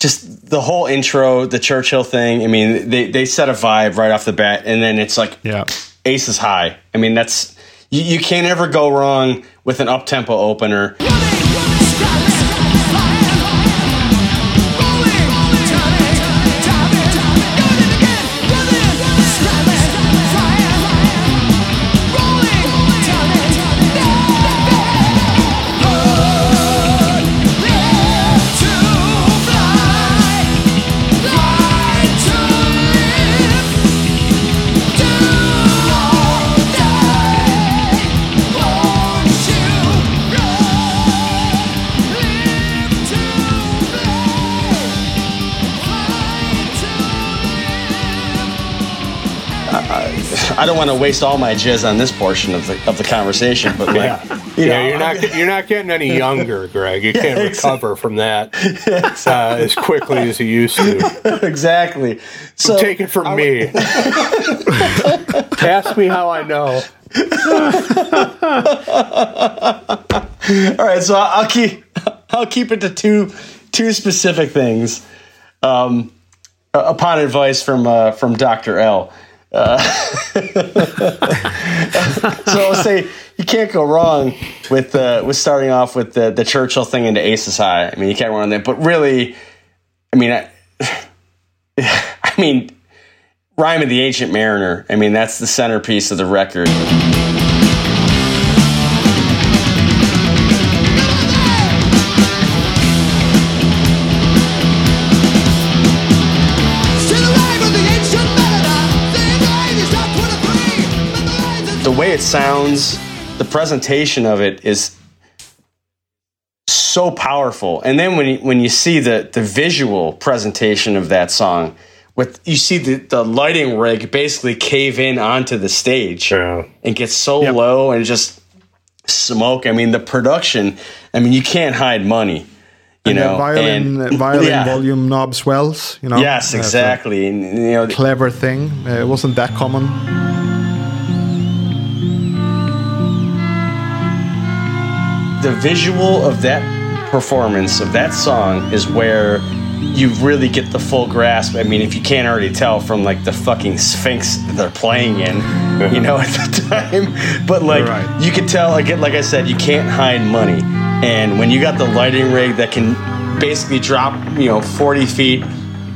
just the whole intro, the Churchill thing. I mean, they they set a vibe right off the bat, and then it's like yeah, Aces High. I mean, that's you, you can't ever go wrong with an up tempo opener. I don't want to waste all my jizz on this portion of the of the conversation, but like, Yeah, you know, yeah, you're not you're not getting any younger, Greg. You [laughs] can't recover from that [laughs] uh, as quickly as you used to. [laughs] exactly. So Take it from me. Ask me how I know. All right, so I'll keep I'll keep it to two two specific things. Um, upon advice from uh, from Doctor L. Uh, [laughs] so I'll say you can't go wrong with uh, with starting off with the the Churchill thing into Aces High. I mean, you can't go wrong there. But really, I mean, I, [laughs] I mean, Rhyme of the Ancient Mariner. I mean, that's the centerpiece of the record. It sounds, the presentation of it is so powerful. And then when you, when you see the the visual presentation of that song, with you see the, the lighting rig basically cave in onto the stage Yeah. and get so low and just smoke. I mean, the production. I mean, you can't hide money. You and know, violin and- violin yeah. volume knob swells. You know, Yes, exactly. And you know, clever thing. Uh, it wasn't that common. The visual of that performance of that song is where you really get the full grasp. I mean, if you can't already tell from like the fucking Sphinx that they're playing in, you know, [laughs] at the time. But like Right. you could tell again, like I said, you can't hide money. And when you got the lighting rig that can basically drop, you know, 40 feet,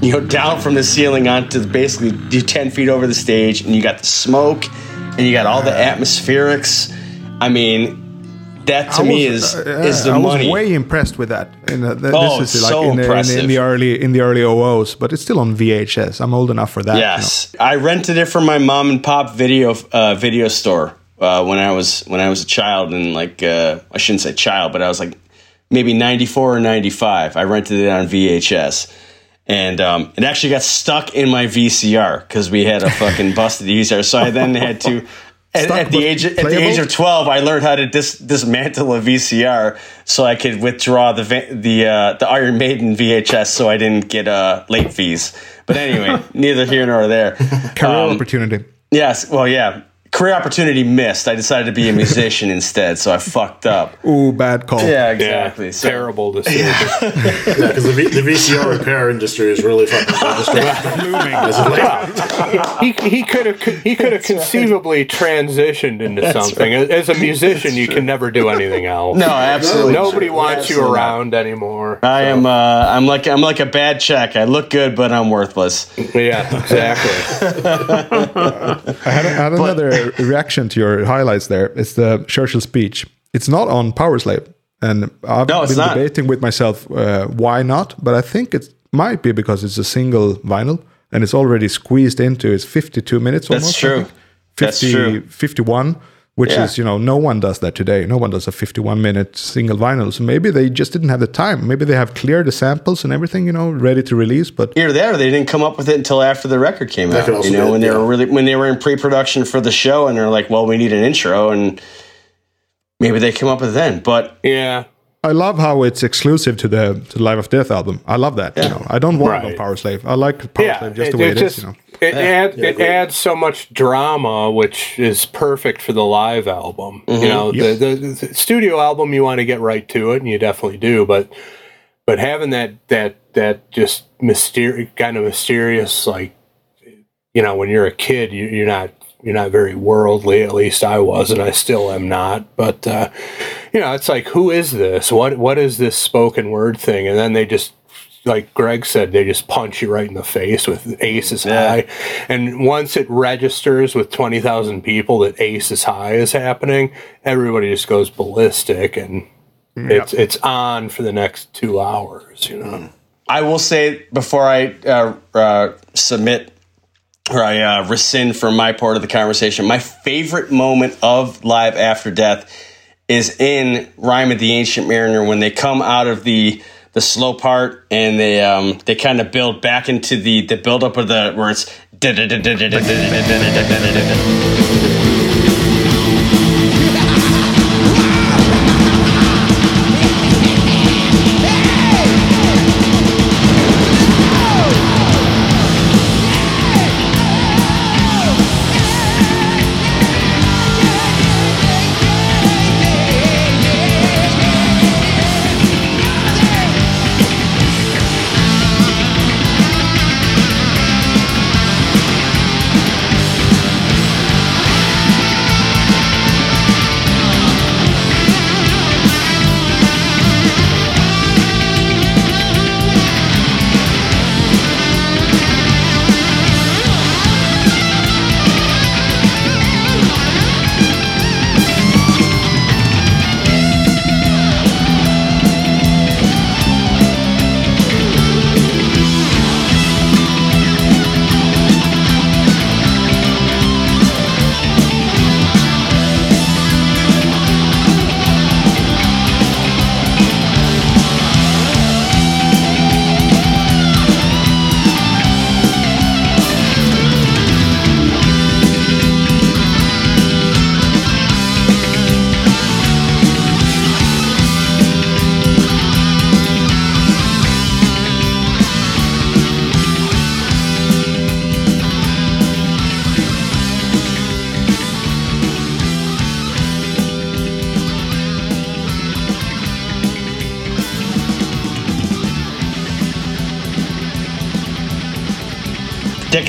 you know, down from the ceiling onto basically do 10 feet over the stage, and you got the smoke, and you got all the atmospherics. I mean, that to I me is uh, is the I money. was way impressed with that. In the, th- Oh, this is like so in, the, in, the, in the early in the early OOs, but it's still on VHS. I'm old enough for that. you know. Yes, I rented it from my mom and pop video uh, video store uh, when I was when I was a child, and like uh, I shouldn't say child, but I was like maybe ninety four or ninety five. I rented it on VHS, and um, it actually got stuck in my VCR because we had a fucking busted VCR. So I then had to. [laughs] At, at the age at the age of twelve, I learned how to dis- dismantle a VCR so I could withdraw the the uh, the Iron Maiden VHS, so I didn't get uh, late fees. But anyway, [laughs] neither here nor there. Career Um, opportunity. Yes, well, yeah. Career opportunity missed. I decided to be a musician instead, so I fucked up. Ooh, bad call. Yeah, Yeah, exactly. So, terrible decision. Yeah, because the, v- the VCR repair industry is really fucking booming as [laughs] he he could have he could have conceivably transitioned into something. As a musician, you can never do anything else. no, absolutely. Nobody wants you Absolutely not. around anymore. I am. Uh, I'm like. I'm like a bad check. I look good, but I'm worthless. Yeah, exactly. [laughs] I had, I had another [laughs] reaction to your highlights there. It's the Churchill speech. It's not on Powerslave, and I've No, been not. debating with myself uh, why not. But I think it might be because it's a single vinyl and it's already squeezed into it's 52 minutes. Almost, I true. think. That's true. 51, which Yeah. is you know no one does that today. No one does a 51 minute single vinyl. So maybe they just didn't have the time. Maybe they have cleared the samples and everything, you know, ready to release. But Either that, or they didn't come up with it until after the record came That out. You know, be when they yeah. were really when they were in pre-production for the show, and they're like, "Well, we need an intro," and maybe they came up with it then. But Yeah, I love how it's exclusive to the to the Live After Death album. I love that. You know, I don't want it on Right. Powerslave. I like Power yeah. Slave just it, the way it it is. just You know, it, add, it adds so much drama, which is perfect for the live album. Mm-hmm. You know, the, the, the studio album you want to get right to it, and you definitely do. But but having that that that just mysterious kind of mysterious like you know when you're a kid you, you're not you're not very worldly at least i was and i still am not but uh, you know it's like who is this? What what is this spoken word thing? And then they just like greg said they just punch you right in the face with ace is Yeah. high. And once it registers with 20000 people that Aces High is happening everybody just goes ballistic and it's it's on for the next two hours you know? I will say before I uh, uh, submit or I uh, rescind from my part of the conversation, my favorite moment of Live After Death is in Rhyme of the Ancient Mariner when they come out of the the slow part and they um, they kind of build back into the the build up of the where it's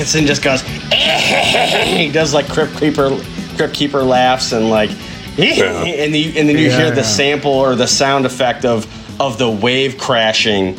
Dickinson just goes. Eh. [laughs] he does like Crypt Keeper, Crypt Keeper laughs and like, [laughs] and the, and then you Yeah, hear the yeah. sample or the sound effect of of the wave crashing.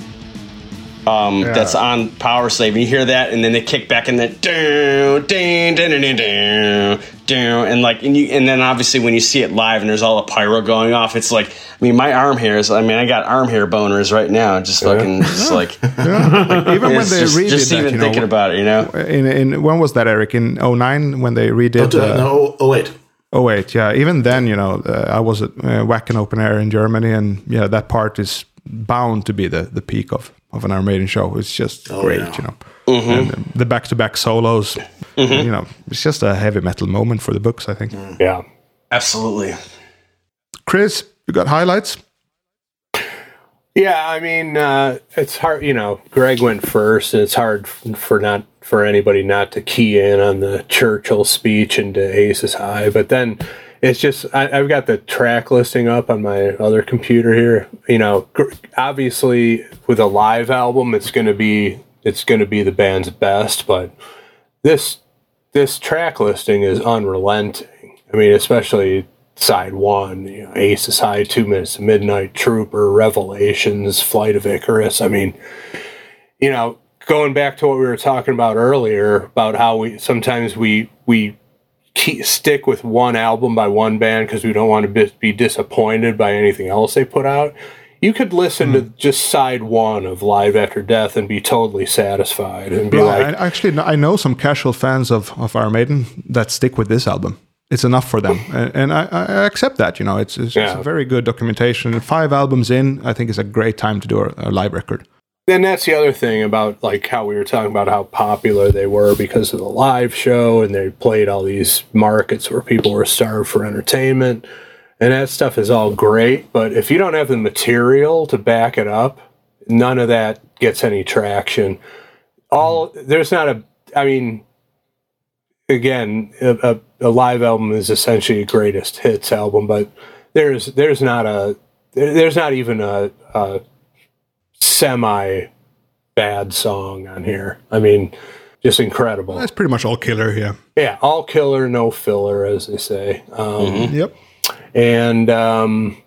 Um, that's on Powerslave, and you hear that, and then they kick back, and then down, down, down, down, down, down, and like, and you, and then obviously when you see it live, and there's all the pyro going off, it's like, I mean, my arm hairs, I mean, I got arm hair boners right now, just fucking, just like, [laughs] Even when it's they just, redid just that, even you know, thinking about it, you know. in, in when was that, Eric? In 09 when they redid. Uh, uh, no, oh wait. Oh wait, yeah. Even then, you know, uh, I was at uh, Wacken Open Air in Germany, and yeah, that part is bound to be the, the peak of, of an Iron Maiden show. It's just Oh, great, yeah. you know. And um, the back to back solos, you know, it's just a heavy metal moment for the books, I think. Yeah. Absolutely. Chris, you got highlights? Yeah, I mean, uh, it's hard. You know, Greg went first, and it's hard for not for anybody not to key in on the Churchill speech and into Aces High. But then it's just I, I've got the track listing up on my other computer here. You know, gr- obviously with a live album, it's going to be it's going to be the band's best. But this this track listing is unrelenting. I mean, especially side one, you know, Aces High, Two Minutes to Midnight, Trooper, Revelations, Flight of Icarus. I mean, you know, going back to what we were talking about earlier about how we sometimes we we keep, stick with one album by one band because we don't want to be, disappointed by anything else they put out. You could listen to hmm. just side one of Live After Death and be totally satisfied and be Yeah, like, I, actually, I know some casual fans of, of Iron Maiden that stick with this album. It's enough for them, [laughs] and, and I, I accept that. You know, it's, it's, Yeah. it's a very good documentation. Five albums in, I think, is a great time to do a, a live record. Then that's the other thing about like how we were talking about how popular they were because of the live show and they played all these markets where people were starved for entertainment. And that stuff is all great but if you don't have the material to back it up none of that gets any traction. All there's not a i mean again a, a, a live album is essentially a greatest hits album but there's there's not a there's not even a, a semi bad song on here. I mean, just incredible. That's pretty much all killer yeah. Yeah, all killer, no filler, as they say. Um, Yep. And um,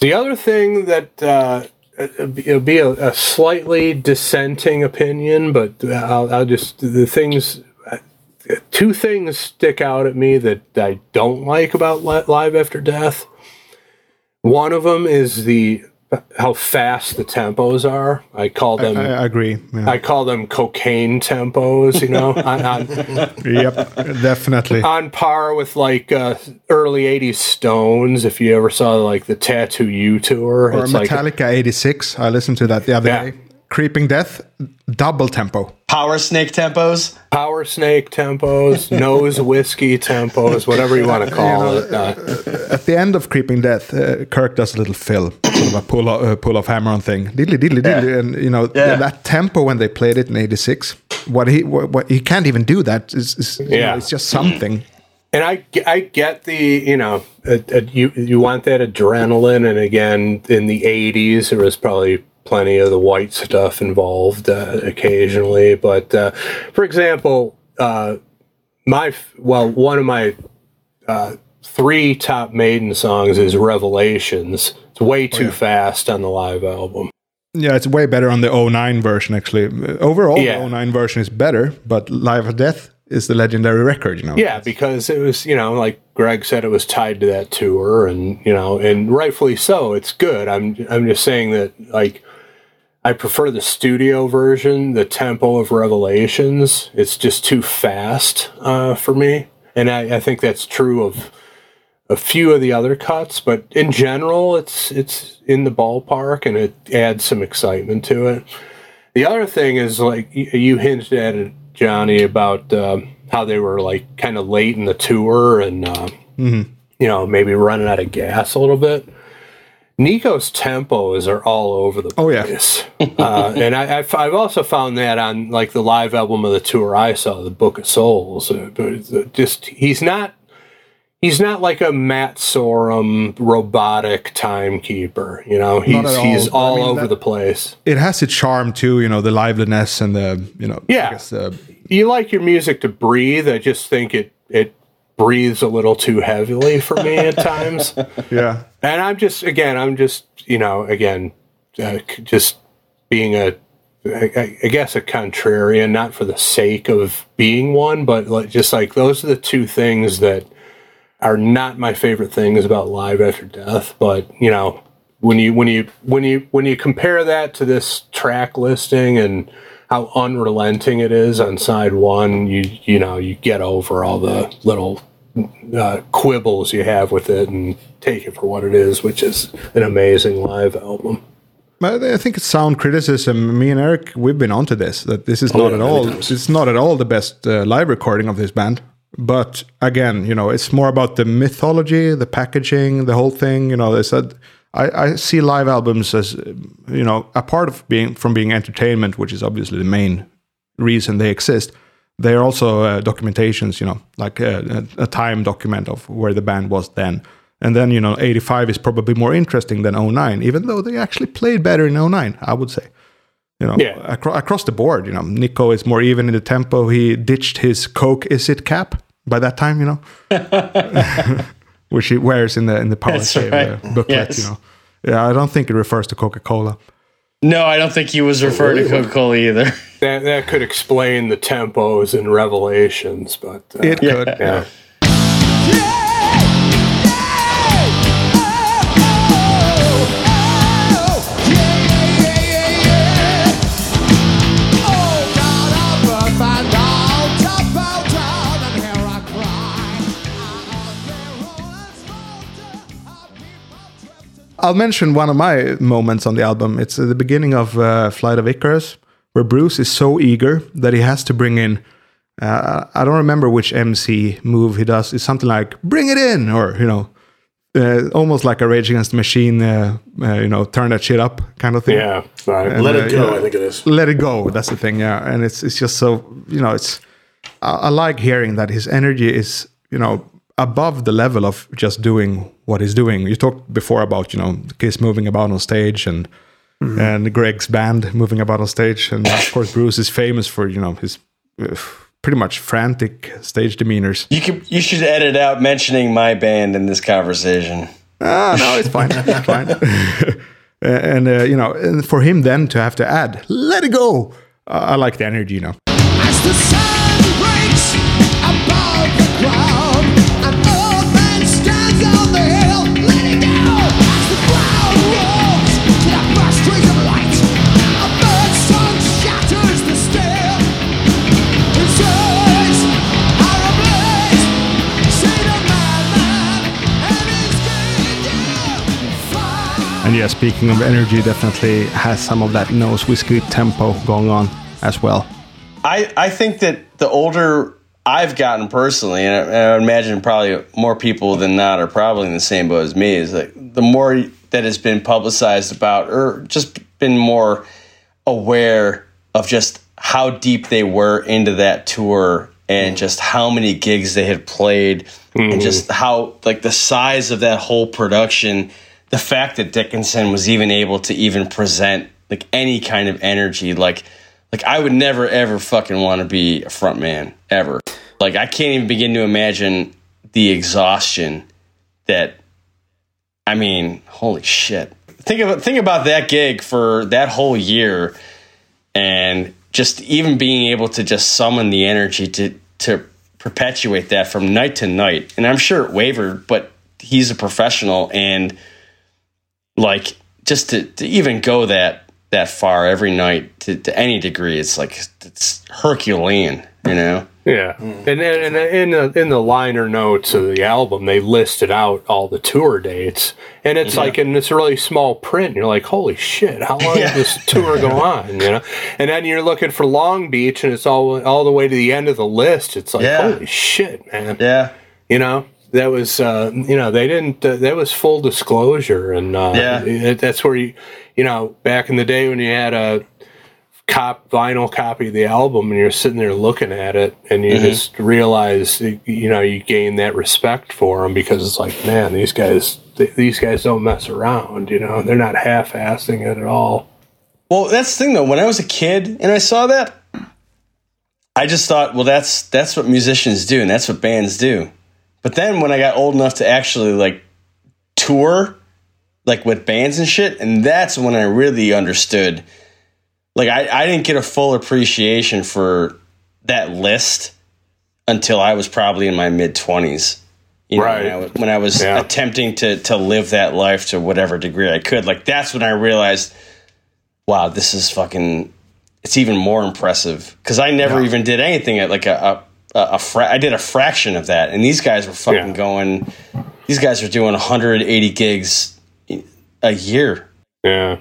the other thing that uh, it'll be a, a slightly dissenting opinion, but I'll, I'll just the things. Two things stick out at me that I don't like about Live After Death. One of them is the how fast the tempos are. I call them I, I agree. Yeah. I call them cocaine tempos, you know, [laughs] on, on, yep, definitely. on par with like uh, early 80s Stones. If you ever saw like the Tattoo You tour, Or it's Metallica 86. I listened to that the other Yeah. day. Creeping Death, double tempo. Power Snake tempos. Power Snake tempos, [laughs] nose whiskey tempos, whatever you want to call it. Uh, At the end of Creeping Death, uh, Kirk does a little fill, sort of a pull off, uh, pull off hammer on thing, diddly diddly diddly, and you know Yeah. that tempo when they played it in '86. What he what, what he can't even do that. Is, is, you know, Yeah. it's just something. and I, I get the you know uh, uh, you you want that adrenaline, and again in the '80s it was probably plenty of the white stuff involved uh, occasionally. But uh, for example, uh, my well one of my uh, three top Maiden songs is Revelations. It's way too fast on the live album. Yeah, it's way better on the 09 version actually. Overall, Yeah. the 09 version is better, but Live After Death is the legendary record. You know. Yeah, because it was, you know, like Greg said, it was tied to that tour, and you know, and rightfully so. It's good. I'm, I'm just saying that, like, I prefer the studio version. The tempo of Revelations, it's just too fast uh, for me, and I, I think that's true of a few of the other cuts. But in general, it's it's in the ballpark, and it adds some excitement to it. The other thing is like you hinted at it, Johnny, about um, how they were like kind of late in the tour and uh, you know maybe running out of gas a little bit. Nicko's tempos are all over the place. Oh, yeah. [laughs] uh, and I, I've, I've also found that on like the live album of the tour I saw, the Book of Souls. Uh, but uh, just he's not he's not like a Matt Sorum robotic timekeeper. You know, he's at he's all. I mean, over that- the place. It has its charm too, you know, the liveliness and the you know, Yeah. I guess, uh, You like your music to breathe. I just think it it breathes a little too heavily for me at [laughs] times. yeah. And I'm just again, I'm just you know again, uh, just being a, I, I- I guess a contrarian, not for the sake of being one, but like, just like those are the two things that are not my favorite things about live after death. But you know, when you when you when you when you compare that to this track listing and how unrelenting it is on side one, you you know you get over all the little uh, quibbles you have with it and take it for what it is, which is an amazing live album. But I think it's sound criticism. Me and Eric, we've been onto this. That this is not yeah, at all. It's not at all the best uh, live recording of this band. But again, you know, it's more about the mythology, the packaging, the whole thing. You know, they said I, I see live albums as you know a part of being from being entertainment, which is obviously the main reason they exist. They are also uh, documentations, you know, like a, a, a time document of where the band was then. And then, you know, 85 is probably more interesting than 09, even though they actually played better in 09, I would say. You know, Yeah. acro- across the board, you know, Nicko is more even in the tempo. He ditched his Coke Is It cap by that time, you know, [laughs] [laughs] which he wears in the in the Powerslave right. uh, booklet, Yes. you know. Yeah, I don't think it refers to Coca Cola. No, I don't think he was referring to Coca Cola either. That that could explain the tempos and revelations, but uh, It could. yeah. I'll mention one of my moments on the album. It's at the beginning of uh, Flight of Icarus, where Bruce is so eager that he has to bring in. Uh, I don't remember which MC move he does. It's something like "Bring it in," or you know, uh, almost like a Rage Against the Machine, uh, uh, you know, turn that shit up kind of thing. Yeah, right. Let uh, it go, yeah. I think it is. Let it go. That's the thing. Yeah, and it's it's just so you know it's. I, I like hearing that his energy is you know above the level of just doing what he's doing. You talked before about you know Kiss moving about on stage and and Greg's band moving about on stage, and of course Bruce is famous for you know his uh, pretty much frantic stage demeanors. You could, you should edit out mentioning my band in this conversation. Ah, no, it's fine. [laughs] It's fine. [laughs] and uh, you know, and for him then to have to add "Let it go," uh, I like the energy. You know. And yeah, speaking of energy, definitely has some of that nose whiskey tempo going on as well. I, I think that the older I've gotten personally, and I, and I imagine probably more people than not are probably in the same boat as me, is like the more that has been publicized about, or just been more aware of just how deep they were into that tour and just how many gigs they had played and mm-hmm. just how like the size of that whole production the fact that dickinson was even able to even present like any kind of energy like like i would never ever fucking want to be a front man ever like i can't even begin to imagine the exhaustion that I mean, holy shit. Think about think about that gig for that whole year and just even being able to just summon the energy to to perpetuate that from night to night. And I'm sure it wavered, but he's a professional and like just to, to even go that that far every night to, to any degree, it's like it's Herculean, you know? Yeah, hmm. and and and in the in the liner notes of the album, they listed out all the tour dates, and it's like in this really small print. You're like, holy shit, how long Yeah. did this tour go [laughs] on? You know, and then you're looking for Long Beach, and it's all all the way to the end of the list. It's like, Yeah. holy shit, man. Yeah. You know, that was uh, you know they didn't uh, that was full disclosure, and uh, Yeah. it, that's where you you know back in the day when you had a cop vinyl copy of the album and you're sitting there looking at it and you just realize you know you gain that respect for them because it's like man these guys th- these guys don't mess around you know they're not half-assing it at all Well, that's the thing though. When I was a kid and I saw that, I just thought, well, that's that's what musicians do and that's what bands do. But then when I got old enough to actually like tour, like with bands and shit, and that's when I really understood. Like I, I didn't get a full appreciation for that list until I was probably in my mid twenties. You know, Right. when I was, when I was Yeah. attempting to to live that life to whatever degree I could. Like that's when I realized wow, this is fucking. It's even more impressive because I never even did anything at like a a, a fra- I did a fraction of that, and these guys were fucking Yeah. going. These guys are doing 180 gigs a year. yeah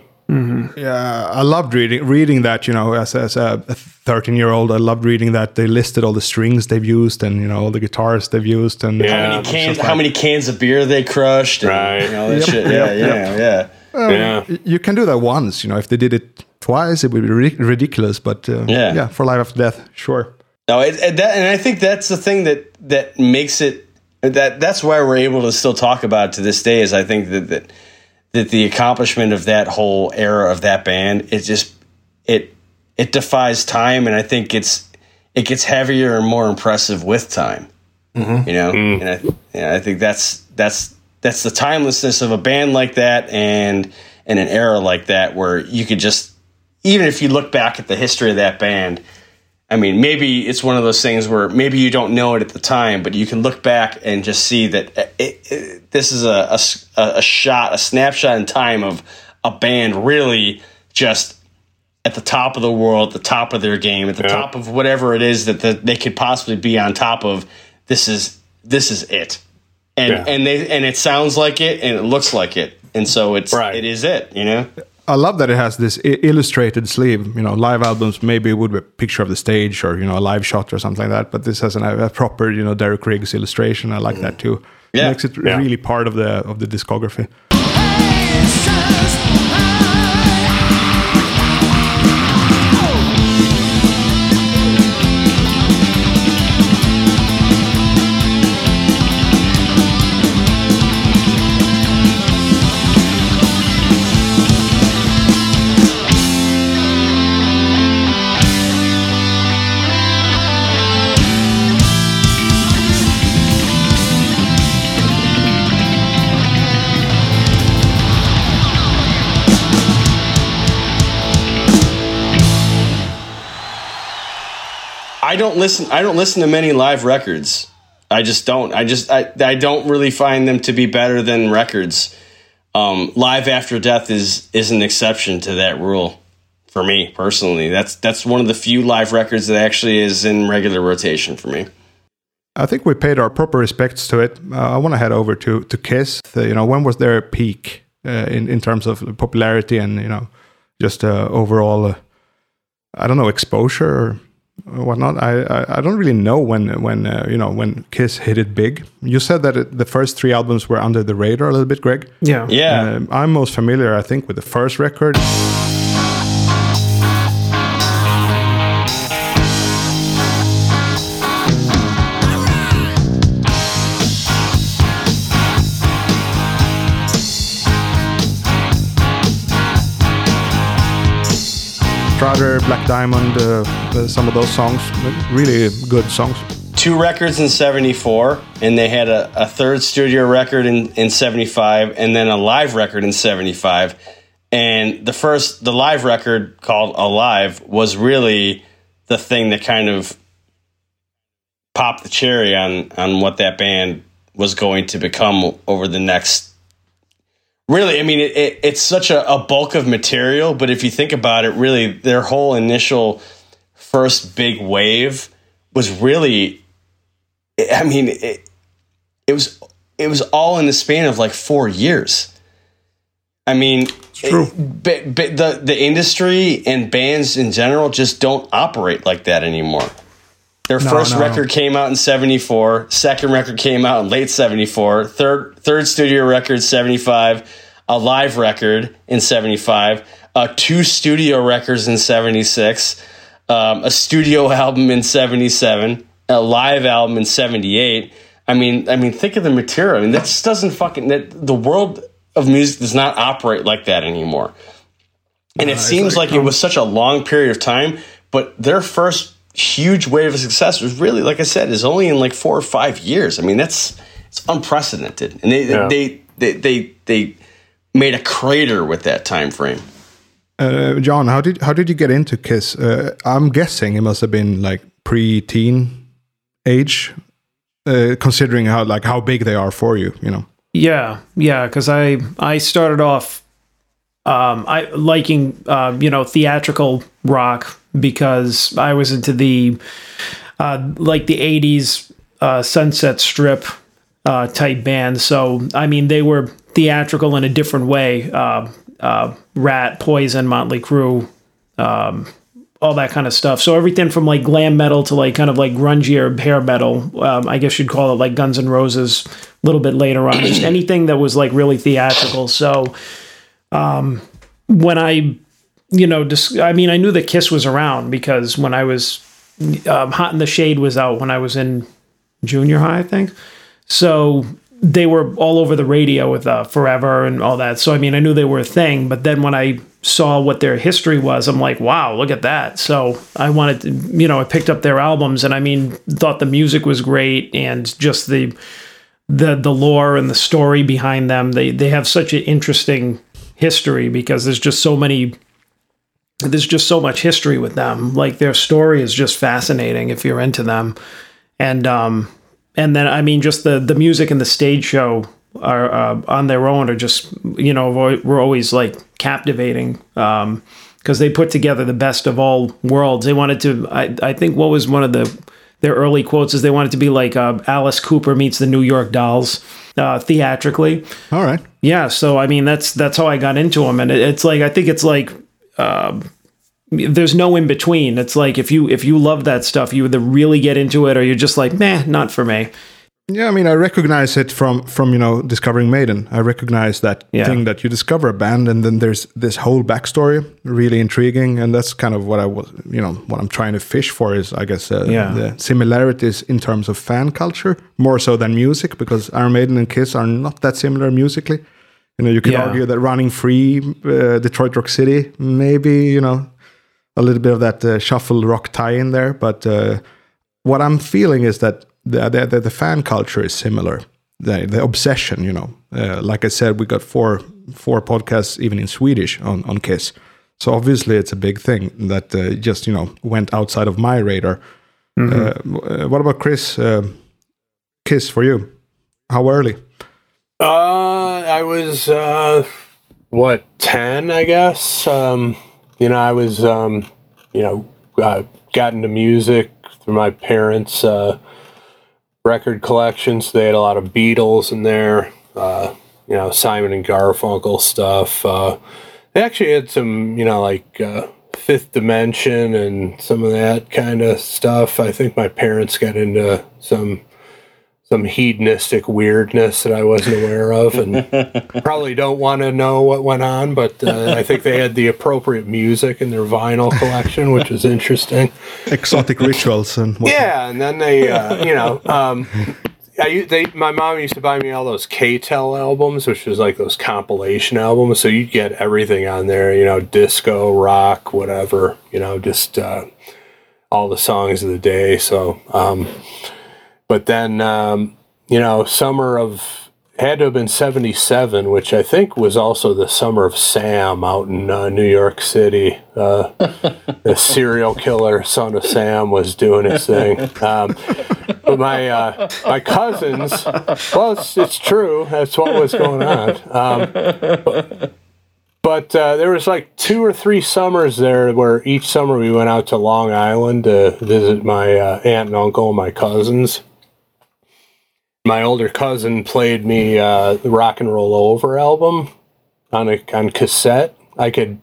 Yeah, I loved reading reading that. You know, as as a thirteen year old, I loved reading that they listed all the strings they've used and you know all the guitars they've used and Yeah. How many cans? just How many cans of beer they crushed? And, Right. You know, Yep, shit. yep, Yeah, yep. yeah, yeah. yeah you can do that once. You know, if they did it twice, it would be ri- ridiculous. But uh, Yeah. yeah, for Live After Death, sure. No, it, it, that, and I think that's the thing that that makes it that that's why we're able to still talk about it to this day. Is I think that that that the accomplishment of that whole era of that band it just it it defies time, and I think it's it gets heavier and more impressive with time. Mm-hmm. You know, mm. and I yeah, I think that's that's that's the timelessness of a band like that, and and an era like that where you could just even if you look back at the history of that band. I mean, maybe it's one of those things where maybe you don't know it at the time, but you can look back and just see that uh, it, it, this is a a shot, a snapshot in time of a band really just at the top of the world, at the top of their game, at the Yeah. top of whatever it is that the, they could possibly be on top of. This is this is it, and Yeah. and they and it sounds like it and it looks like it, and so it's Right. it is it, you know. I love that it has this I- illustrated sleeve. You know, live albums maybe it would be a picture of the stage or you know a live shot or something like that. But this has an, a proper you know Derek Riggs illustration. I like that too. Yeah. It makes it Yeah. really part of the of the discography. I don't listen. I don't listen to many live records. I just don't. I just I, I don't really find them to be better than records. Um, live after death is is an exception to that rule for me personally. That's that's one of the few live records that actually is in regular rotation for me. I think we paid our proper respects to it. Uh, I want to head over to to Kiss. The, you know, when was their peak uh, in in terms of popularity and you know just uh, overall? Uh, I don't know exposure whatnot. I, I I don't really know when when uh, you know when Kiss hit it big. You said that it, the first three albums were under the radar a little bit, Greg. Yeah. Yeah, Um, I'm most familiar, I think, with the first record. Strutter, Black Diamond, uh, uh, some of those songs, really good songs. two records in 74 and they had a, a third studio record in, in 75 and then a live record in 75 and the first the live record called alive was really the thing that kind of popped the cherry on on what that band was going to become over the next really i mean it, it, it's such a, a bulk of material but if you think about it really their whole initial first big wave was really I mean, it, it was it was all in the span of like four years. I mean, true. it- but, but the the industry and bands in general just don't operate like that anymore. Their No, first no. record came out in 74, second record came out in late 74, third third studio record 75, a live record in 75, uh, two studio records in '76, um, a studio [laughs] album in '77, a live album in '78. I mean, I mean, think of the material. I mean, that just doesn't fucking. That, the world of music does not operate like that anymore. And it seems like it was such a long period of time, but their first huge wave of success was really, like I said, is only in like four or five years. I mean, that's it's unprecedented, and they Yeah. they, they they they made a crater with that time frame. Uh, John, how did how did you get into Kiss? Uh, I'm guessing it must have been like pre-teen age, uh, considering how like how big they are for you. You know. Yeah, yeah, because I I started off um, I liking uh, you know theatrical rock because I was into the uh, like the '80s uh, Sunset Strip uh, type bands. So I mean they were theatrical in a different way. Uh, uh, Ratt, Poison, Mötley Crüe, um, all that kind of stuff. So everything from like glam metal to like kind of like grungier hair metal. Um, I guess you'd call it like Guns N' Roses. A little bit later on, just anything that was like really theatrical. So um, when I, you know, dis- I mean, I knew that Kiss was around because when I was um, Hot in the Shade was out when I was in junior high, I think. So they were all over the radio with uh, Forever and all that. So I mean, I knew they were a thing. But then when I saw what their history was, I'm like, wow, look at that. So I wanted to, you know, I picked up their albums and I mean, thought the music was great and just the the the lore and the story behind them. They they have such an interesting history because there's just so many there's just so much history with them. Like their story is just fascinating if you're into them. And um and then I mean just the the music and the stage show are uh, on their own are just you know we're always like captivating um because they put together the best of all worlds. They wanted to I I think what was one of the their early quotes is they wanted to be like uh, Alice Cooper meets the New York Dolls uh, theatrically. All right. Yeah, so I mean that's that's how I got into them, and it, it's like I think it's like um, there's no in between. It's like if you if you love that stuff, you either really get into it or you're just like, meh, not for me. Yeah, I mean, I recognize it from from you know discovering Maiden. I recognize that Yeah. thing that you discover a band, and then there's this whole backstory, really intriguing, and that's kind of what I was, you know, what I'm trying to fish for is, I guess, uh, Yeah. the similarities in terms of fan culture more so than music, because Iron Maiden and Kiss are not that similar musically. You know, you can Yeah. argue that Running Free, uh, Detroit Rock City, maybe you know, a little bit of that uh, shuffle rock tie in there, but. Uh, what I'm feeling is that the the, the, fan culture is similar. The, the obsession, you know, uh, like I said, we got four four podcasts even in Swedish on on Kiss. So obviously, it's a big thing that uh, just you know went outside of my radar. Uh, uh, what about Chris? Kiss for you? How early? Uh, I was uh, what ten, I guess. Um, you know, I was um, you know, uh, got into music through my parents' uh, record collections. They had a lot of Beatles in there. Uh, you know, Simon and Garfunkel stuff. Uh, they actually had some, you know, like uh, Fifth Dimension and some of that kind of stuff. I think my parents got into some some hedonistic weirdness that I wasn't aware of, and [laughs] probably don't want to know what went on. But uh, I think they had the appropriate music in their vinyl collection, which was interesting. Exotic rituals and what Yeah, and then they, uh, you know, um, I, u- they, my mom used to buy me all those K-Tel albums, which was like those compilation albums. So you'd get everything on there, you know, disco, rock, whatever, you know, just uh, all the songs of the day. So, um, but then, um, you know, summer of had to have been 77, which I think was also the summer of Sam out in uh, New York City. Uh, [laughs] the serial killer son of Sam was doing his thing. Um, but my uh, my cousins, well, it's, it's true. That's what was going on. Um, but but uh, there was like two or three summers there where each summer we went out to Long Island to visit my uh, aunt and uncle and my cousins. My older cousin played me uh, the Rock and Roll Over album on a on cassette. I could,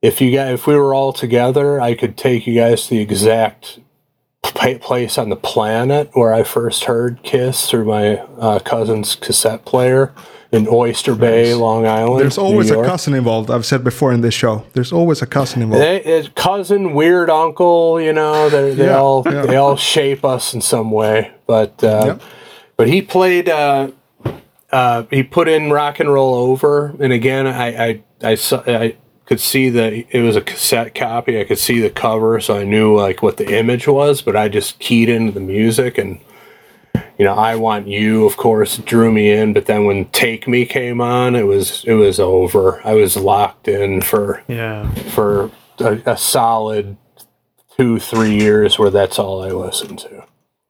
if you guys, if we were all together, I could take you guys to the exact place on the planet where I first heard Kiss through my uh, cousin's cassette player. in Oyster Bay, Long Island. There's always New a cousin involved. I've said before in this show. There's always a cousin involved. They, cousin, weird uncle, you know, they, they Yeah, all yeah. they all shape us in some way. But uh, Yep. But he played. Uh, uh, he put in rock and roll over, and again, I I I, saw, I could see the it was a cassette copy. I could see the cover, so I knew like what the image was. But I just keyed into the music and. You know, I want you, of course, drew me in, but then when Take Me came on, it was it was over. I was locked in for Yeah. for a, a solid two, three years where that's all I listened to.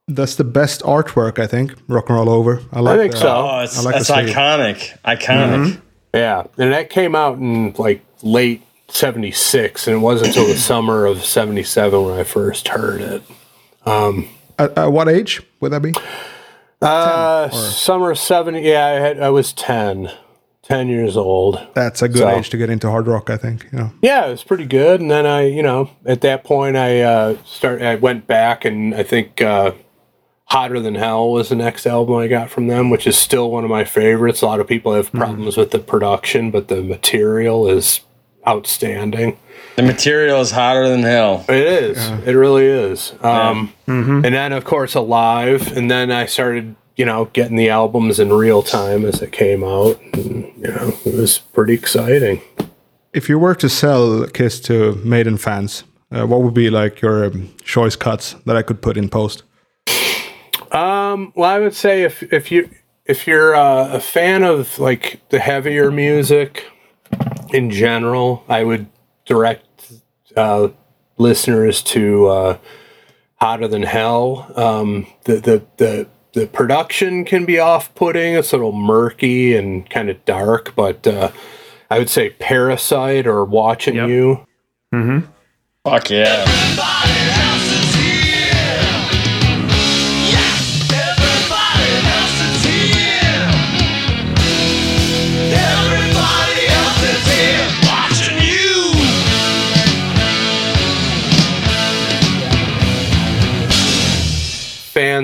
That's the best artwork, I think. Rock and roll over. I like. I think the- so. Oh, it's, I like that's the sleeve. iconic. Iconic. Yeah. And that came out in like late 76, and it wasn't until the summer of 77 when I first heard it. At, at what age would that be? Uh, summer of 70, yeah, I, had, I was 10, 10 years old. That's a good So- age to get into hard rock, I think. You know. Yeah, it was pretty good. And then I, you know, at that point, I uh, start. I went back, and I think uh, "Hotter Than Hell" was the next album I got from them, which is still one of my favorites. A lot of people have problems with the production, but the material is outstanding. The material is hotter than hell. It is. It really is. Um, And then, of course, Alive. And then I started, you know, getting the albums in real time as it came out. And, you know, it was pretty exciting. If you were to sell Kiss to Maiden fans, uh, what would be like your um, choice cuts that I could put in post? Well, I would say if if you if you're uh, a fan of like the heavier music in general, I would direct uh, listeners to uh, "Hotter Than Hell." Um, the the the the production can be off-putting; it's a little murky and kind of dark, but uh, I would say "Parasite" or "Watching Yep. You." Fuck yeah.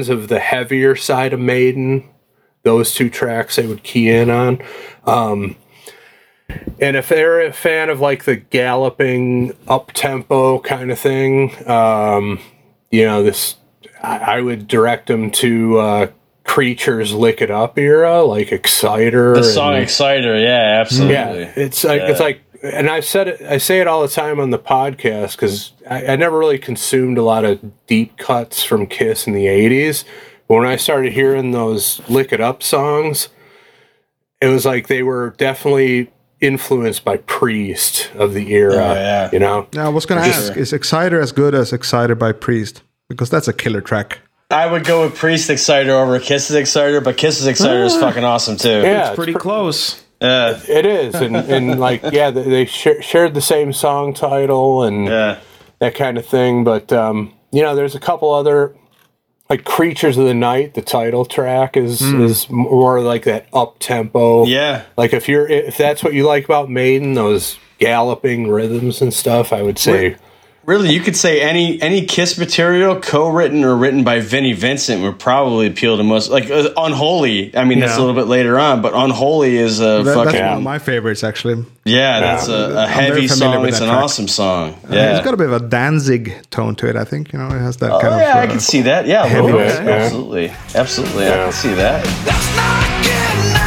Fans of the heavier side of Maiden, those two tracks they would key in on. Um, and if they're a fan of like the galloping up tempo kind of thing, um, you know, this I, would direct them to uh, Creatures Lick It Up era, like Exciter. The song and- Exciter, yeah, absolutely. yeah, it's like it's like, and I said it. I say it all the time on the podcast because I, I never really consumed a lot of deep cuts from Kiss in the '80s. But when I started hearing those "Lick It Up" songs, it was like they were definitely influenced by Priest of the era. Oh, yeah. You know, Now, I was going to ask: Is Exciter as good as Exciter by Priest? Because that's a killer track. I would go with Priest Exciter over Kiss's Exciter, but Kiss's Exciter is ah. fucking awesome too. yeah, it's Pretty close. Yeah. It is, and, and like yeah, they, sh- shared the same song title and Yeah. that kind of thing. But um, you know, there's a couple other like "Creatures of the Night." The title track is is more like that up tempo. Yeah. like if you're if that's what you like about Maiden, those galloping rhythms and stuff, I would say. Really, you could say any any Kiss material, co-written or written by Vinnie Vincent, would probably appeal to most. Like uh, Unholy, I mean that's a little bit later on, but Unholy is a That, fucking that's one of my favorites, actually. yeah, that's a, a I'm very heavy familiar song. with It's that an track. awesome song. Yeah, it's got a bit of a Danzig tone to it. I think you know it has that kind of. oh, kind yeah, I of. uh, can see that. Yeah, a little bit. yeah. absolutely, absolutely, I can see that.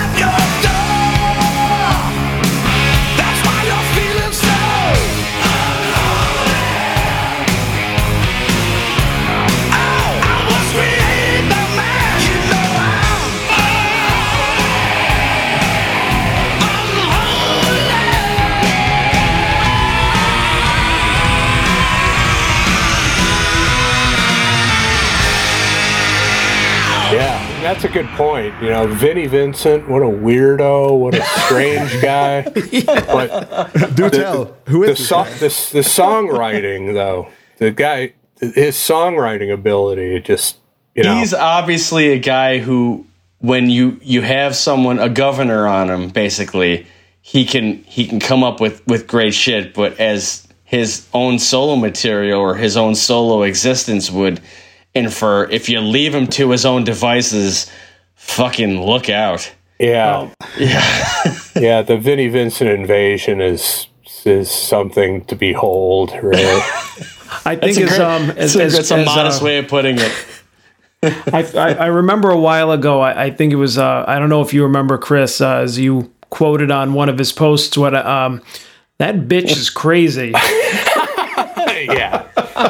That's a good point. You know, Vinnie Vincent, what a weirdo, what a strange guy. [laughs] But Do tell who is the this so- guy? this the songwriting though, the guy, his songwriting ability, just you know, He's obviously a guy who, when you you have someone a governor on him, basically, he can he can come up with with great shit. But as his own solo material or his own solo existence would infer, if you leave him to his own devices, fucking look out. Yeah, Yeah. [laughs] yeah. The Vinnie Vincent invasion is is something to behold. Really. [laughs] I think It's a, as um it's as, a, as, a as, modest uh, way of putting it. [laughs] I, I, I remember a while ago. I, I think it was. Uh, I don't know if you remember Chris, uh, as you quoted on one of his posts. What um, that bitch is crazy. yeah,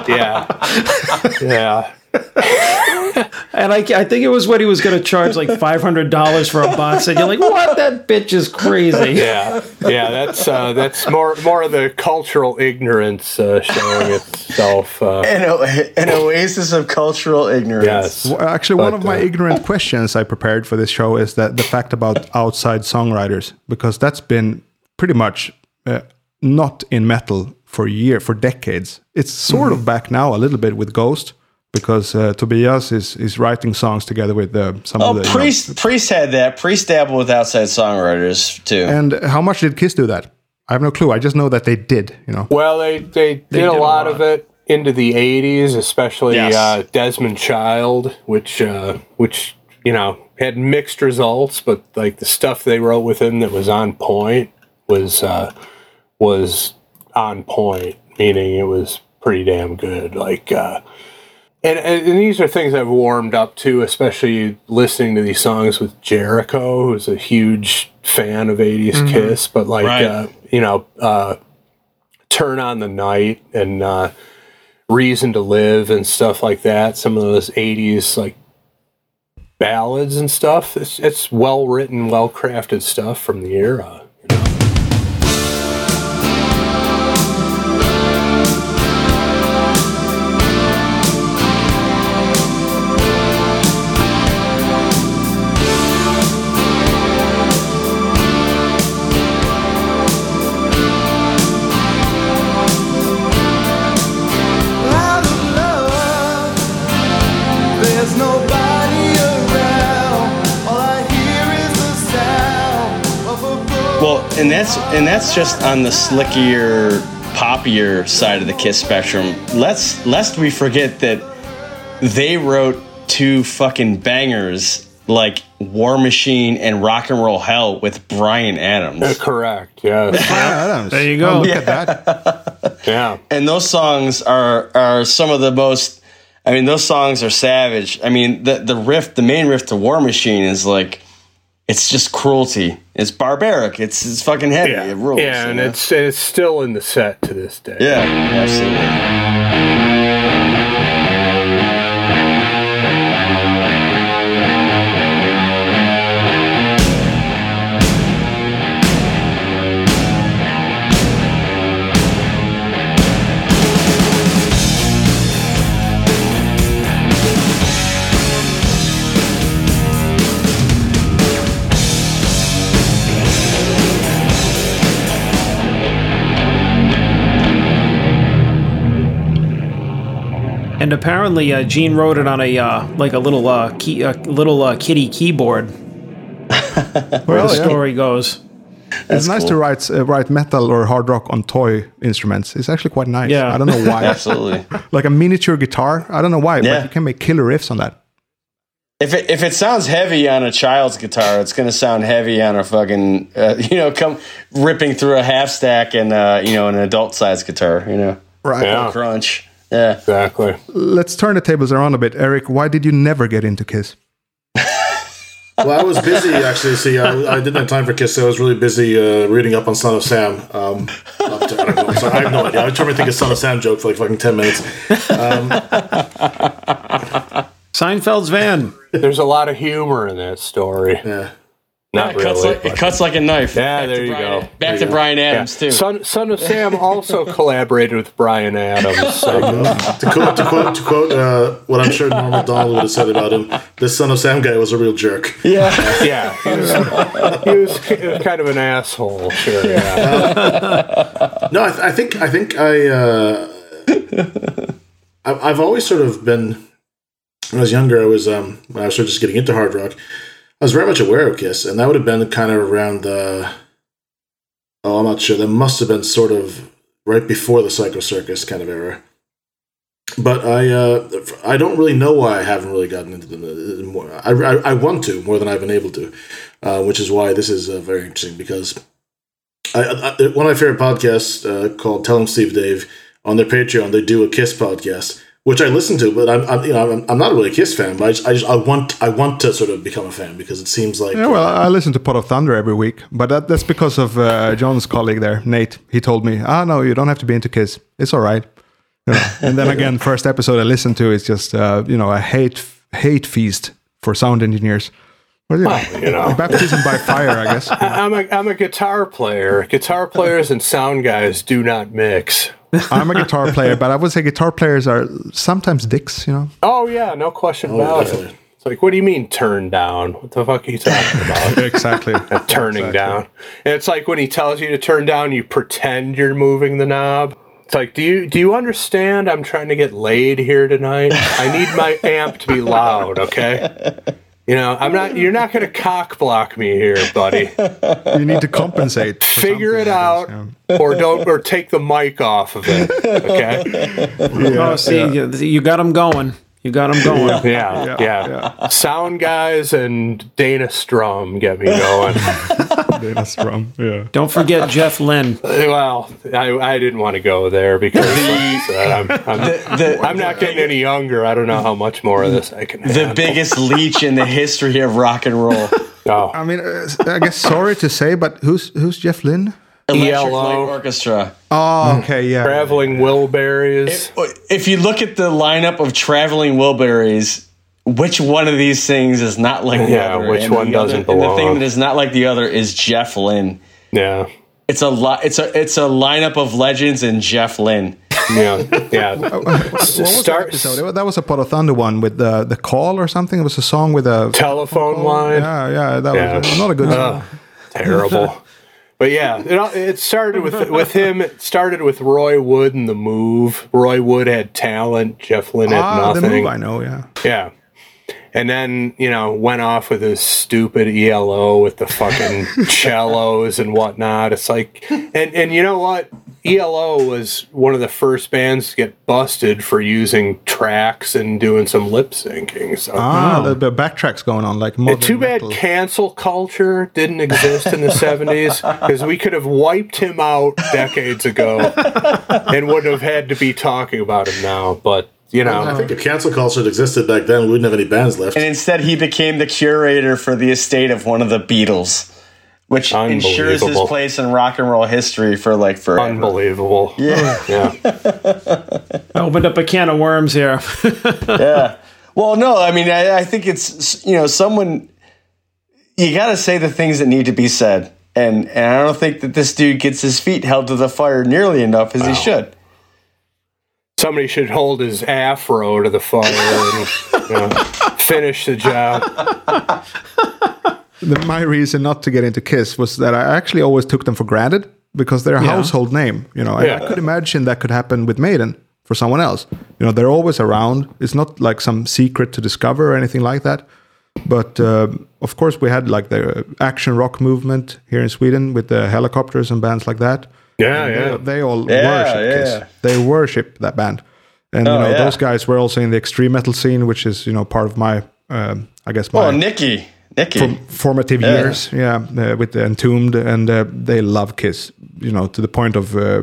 yeah, yeah. And I, I think it was what he was going to charge like five hundred dollars for a box. And you're like, what? That bitch is crazy. [laughs] Yeah, yeah, that's uh, that's more more of the cultural ignorance uh, showing itself. Uh, An, o- an oasis of cultural ignorance. yes, Well, Actually, one But, of my uh, ignorant questions I prepared for this show is that the fact about outside songwriters, because that's been pretty much uh, not in metal for year for decades. It's sort Mm-hmm. of back now a little bit with Ghost, because uh, Tobias is is writing songs together with uh, some Oh, of the. you know- Priest Priest had that. Priest dabbled with outside songwriters too. and how much did Kiss do that? I have no clue. I just know that they did. You know. Well, they they, did, a did a lot, lot. of it into the '80s, especially Yes. uh, Desmond Child, which uh, which you know had mixed results, but like the stuff they wrote with him that was on point was uh, was on point, meaning it was pretty damn good. Like. And, and, and these are things I've warmed up to, especially listening to these songs with Jericho, who's a huge fan of 80s Kiss. But, like, Right. uh, you know, uh, Turn on the Night and uh, Reason to Live and stuff like that. Some of those 80s, like, ballads and stuff. It's, it's well written, well crafted stuff from the era. And that's and that's just on the slickier, poppier side of the Kiss spectrum. Let's lest we forget that they wrote two fucking bangers like War Machine and Rock and Roll Hell with Bryan Adams. Uh, correct, yes. Adams. There you go. Oh, look at that. [laughs] yeah. and those songs are are some of the most I mean those songs are savage. I mean the the riff the main riff to War Machine is like it's just cruelty. It's barbaric. It's it's fucking heavy. Yeah, It rules. yeah, you and know? it's it's still in the set to this day. yeah, absolutely. And apparently, uh, Gene wrote it on a uh, like a little uh, key, a little uh, kitty keyboard. [laughs] Where Well, the yeah. story goes. It's nice cool. to write uh, write metal or hard rock on toy instruments. It's actually quite nice. Yeah. I don't know why. [laughs] Absolutely. like a miniature guitar. I don't know why, Yeah. but you can make killer riffs on that. If it if it sounds heavy on a child's guitar, it's gonna sound heavy on a fucking uh, [laughs] you know come ripping through a half stack and uh, you know an adult sized guitar. You know, Right. Yeah. crunch. Yeah. Exactly. Let's turn the tables around a bit. Eric, why did you never get into Kiss? [laughs] Well, I was busy actually. See, I, I didn't have time for Kiss. So I was really busy uh, reading up on Son of Sam. Um, to, I, don't know, so I have no idea. I was trying to think of Son of Sam joke for like fucking ten minutes. Seinfeld's van. There's a lot of humor in that story. Yeah. Not it, cuts really. like, it cuts like a knife. Yeah, Back there to you Bryan- go. Back There to you go. Bryan Yeah. Adams too. Son, Son of Sam also [laughs] collaborated with Bryan Adams. So, to quote, to quote, to quote uh, what I'm sure Norm Macdonald would have said about him, this Son of Sam guy was a real jerk. yeah. yeah, [laughs] he was, he was kind of an asshole. Sure. Yeah. No, I, th- I think I think I, uh, I I've always sort of been when I was younger. I was um when I was sort of just getting into hard rock. I was very much aware of Kiss, and that would have been kind of around the. Oh, I'm not sure. That must have been sort of right before the Psycho Circus kind of era. But I, uh, I don't really know why I haven't really gotten into them. More, I, I, I want to more than I've been able to. uh, which is why this is uh, very interesting because I, I, one of my favorite podcasts uh, called Tell 'em Steve Dave on their Patreon they do a Kiss podcast which I listen to but I'm, I'm you know I'm, I'm not really a Kiss fan but I just, I just I want I want to sort of become a fan because it seems like Yeah, well, I listen to Pot of Thunder every week, but that, that's because of uh, John's colleague there, Nate. He told me, "Ah, no, you don't have to be into Kiss. It's all right." You know, and then again, first episode I listened to is just uh, you know a hate hate feast for sound engineers. Well, you know, you know. baptism by [laughs] fire, I guess. I'm a I'm a guitar player. Guitar players and sound guys do not mix. I'm a guitar player, but I would say guitar players are sometimes dicks. You know, Oh yeah, no question Oh, about it. It's like, what do you mean turn down? What the fuck are you talking [laughs] about? exactly. [laughs] turning down. And it's like when he tells you to turn down, you pretend you're moving the knob. It's like, do you do you understand? I'm trying to get laid here tonight. I need my amp to be loud, okay? You know, I'm not. You're not going to cock block me here, buddy. [laughs] You need to compensate. Figure it out, yeah. or don't, or take the mic off of it. Okay? [laughs] oh, see, you, you got them going. You got them going. Yeah, yeah. Sound guys and Dana Strum get me going. [laughs] Dana Strum, Yeah. Don't forget Jeff Lynne. Well, I, I didn't want to go there because like I said, I'm, I'm, The, I'm not getting any younger. I don't know how much more of this I can have. the biggest leech in the history of rock and roll. Oh, I mean, uh, I guess sorry to say, but who's who's Jeff Lynne? Electric ELO. Light Orchestra. Oh, okay, yeah. traveling Wilburys. If you look at the lineup of traveling Wilburys, which one of these things is not like the Yeah, other? which And the one doesn't other, and the thing that is not like the other is Jeff Lynne. Yeah, It's a lot. It's a it's a lineup of legends and Jeff Lynne. [laughs] yeah, yeah. [laughs] What was that Start episode? That was a Pot of Thunder one with the the call or something. It was a song with a telephone line. Yeah, yeah, that Yeah. was not a good song. Terrible. [laughs] But yeah, it, it started with with him. It started with Roy Wood and the Move. Roy Wood had talent. Jeff Lynne had ah, the nothing. move I know. Yeah, Yeah. And then, you know, went off with his stupid ELO with the fucking [laughs] cellos and whatnot. It's like, and, and you know what? ELO was one of the first bands to get busted for using tracks and doing some lip syncing. So, ah, the, the backtracks going on like modern too bad metal. cancel culture didn't exist in the [laughs] 70s because we could have wiped him out decades ago [laughs] and wouldn't have had to be talking about him now. But, you know. I think if cancel culture had existed back then, we wouldn't have any bands left. And instead, he became the curator for the estate of one of the Beatles, which ensures his place in rock and roll history for like forever. Unbelievable. Yeah. Yeah. I opened up a can of worms here. [laughs] yeah. Well, no, I mean, I, I think it's you know someone you got to say the things that need to be said, and and I don't think that this dude gets his feet held to the fire nearly enough as he should. Somebody should hold his afro to the fire and you know, [laughs] finish the job. The, my reason not to get into Kiss was that I actually always took them for granted because they're a household name. You know, and I Yeah. could imagine that could happen with Maiden for someone else. You know, they're always around. It's not like some secret to discover or anything like that. But um, of course, we had like the action rock movement here in Sweden with the Hellacopters and bands like that. Yeah, And yeah. They, they all Yeah, worship yeah. Kiss. They worship that band. And Oh, you know, yeah. those guys were also in the extreme metal scene, which is you know part of my, um, I guess my Oh, Nicke, Nicke. form- formative years, yeah, uh, with the Entombed, and uh, they love Kiss, you know, to the point of, uh,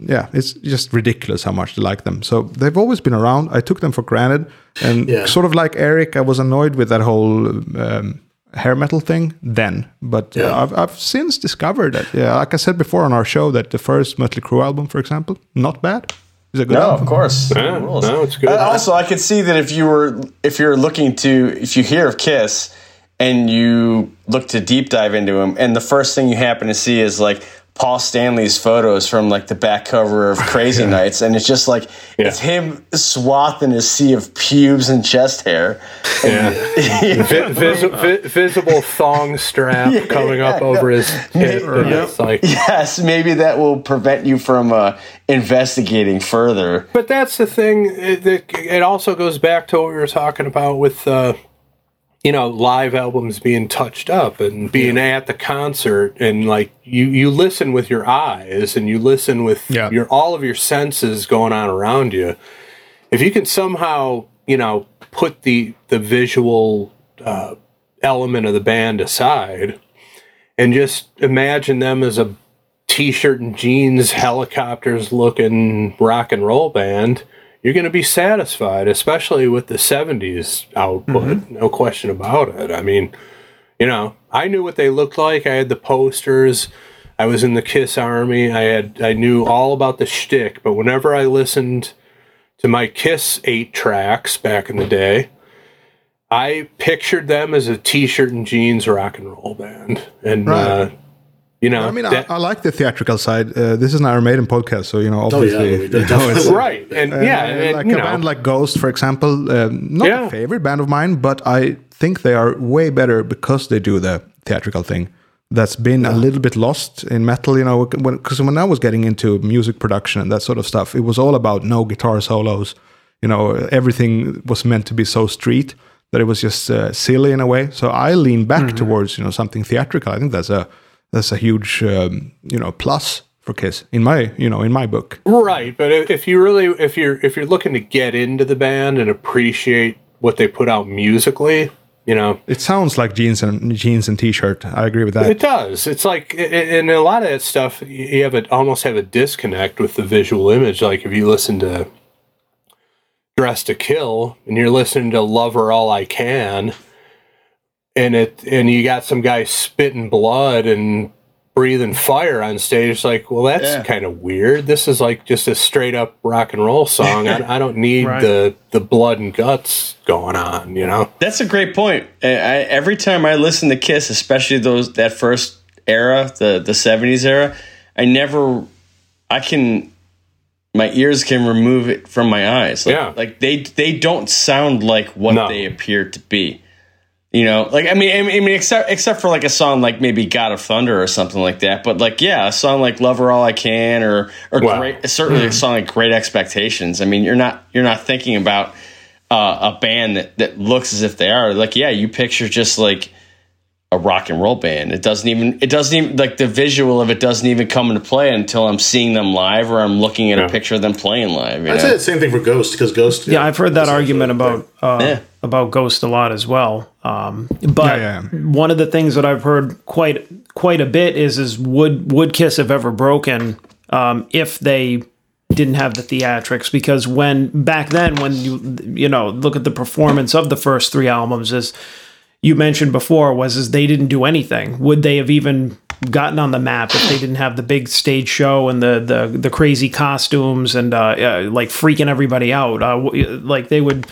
yeah, it's just ridiculous how much they like them. So they've always been around. I took them for granted, and Yeah. sort of like Eric, I was annoyed with that whole um, hair metal thing then, but uh, I've, I've since discovered that, yeah, like I said before on our show, that the first Mötley Crüe album, for example, not bad. Is a good No, album. of course. Yeah, no, it's good. Uh, also, I could see that if you were if you're looking to if you hear of Kiss and you look to deep dive into him, and the first thing you happen to see is like Paul Stanley's photos from like the back cover of Crazy [laughs] Nights, and it's just like it's him swathed in a sea of pubes and chest hair. Yeah. [laughs] Vi- vis- [laughs] vi- visible thong strap coming up over his hip. and like, yes, maybe that will prevent you from uh, investigating further. but that's the thing. It, it, it also goes back to what we were talking about with, uh, you know, live albums being touched up and being at the concert, and like you you listen with your eyes and you listen with Yeah. your all of your senses going on around you. If you can somehow, you know, put the the visual uh, element of the band aside, and just imagine them as a t-shirt and jeans, Hellacopters looking rock and roll band, you're going to be satisfied, especially with the 70s output. No question about it. I mean, you know, I knew what they looked like. I had the posters. I was in the Kiss Army. I had I knew all about the shtick. But whenever I listened to my Kiss eight tracks back in the day, I pictured them as a t-shirt and jeans rock and roll band, and Right. uh, you know, I mean, that- I, I like the theatrical side. Uh, this is an Iron Maiden podcast, so you know, Oh, yeah, obviously, you [laughs] know, it's, [laughs] right, and uh, yeah, and, like you a know, band like Ghost, for example, um, not Yeah. a favorite band of mine, but I think they are way better because they do the theatrical thing. That's been a little bit lost in metal, you know, because when, I was getting into music production and that sort of stuff, it was all about no guitar solos. You know, everything was meant to be so street that it was just uh, silly in a way. So I lean back Mm-hmm. towards you know something theatrical. I think that's a that's a huge um, you know plus for Kiss in my you know in my book. right. But if you really, if you're if you're looking to get into the band and appreciate what they put out musically, you know, It sounds like jeans and jeans and t-shirt. I agree with that. It does. It's like, i- i- a lot of that stuff, you have a, almost have a disconnect with the visual image. Like if you listen to "Dress to Kill" and you're listening to "Love Her All I Can," and it, and you got some guy spitting blood and breathing fire on stage. It's like, well, that's Yeah. kind of weird. This is like just a straight up rock and roll song. I, I don't need Right. the the blood and guts going on. You know. That's a great point. I, I, every time I listen to Kiss, especially those that first era, the the seventies era, I never, I can, my ears can remove it from my eyes. Like, Yeah. like they they don't sound like what No. they appear to be. You know, like I mean, I mean, except except for like a song like maybe God of Thunder or something like that. But like, yeah, a song like "Love Her All I Can or or Wow. great, certainly a song like Great Expectations. I mean, you're not you're not thinking about uh, a band that, that looks as if they are like yeah you picture just like a rock and roll band it doesn't even it doesn't even like the visual of it doesn't even come into play until i'm seeing them live or i'm looking at Yeah. a picture of them playing live you I'd say the same thing for Ghost because Ghost. Yeah, I've heard that argument about uh, Yeah. About Ghost a lot as well. Um, but Yeah, yeah. one of the things that I've heard quite quite a bit is is would would Kiss have ever broken um, if they didn't have the theatrics? Because when back then, when you you know look at the performance of the first three albums, as you mentioned before, was is they didn't do anything. Would they have even gotten on the map if they didn't have the big stage show and the the, the crazy costumes and uh, uh, like freaking everybody out? Uh, like they would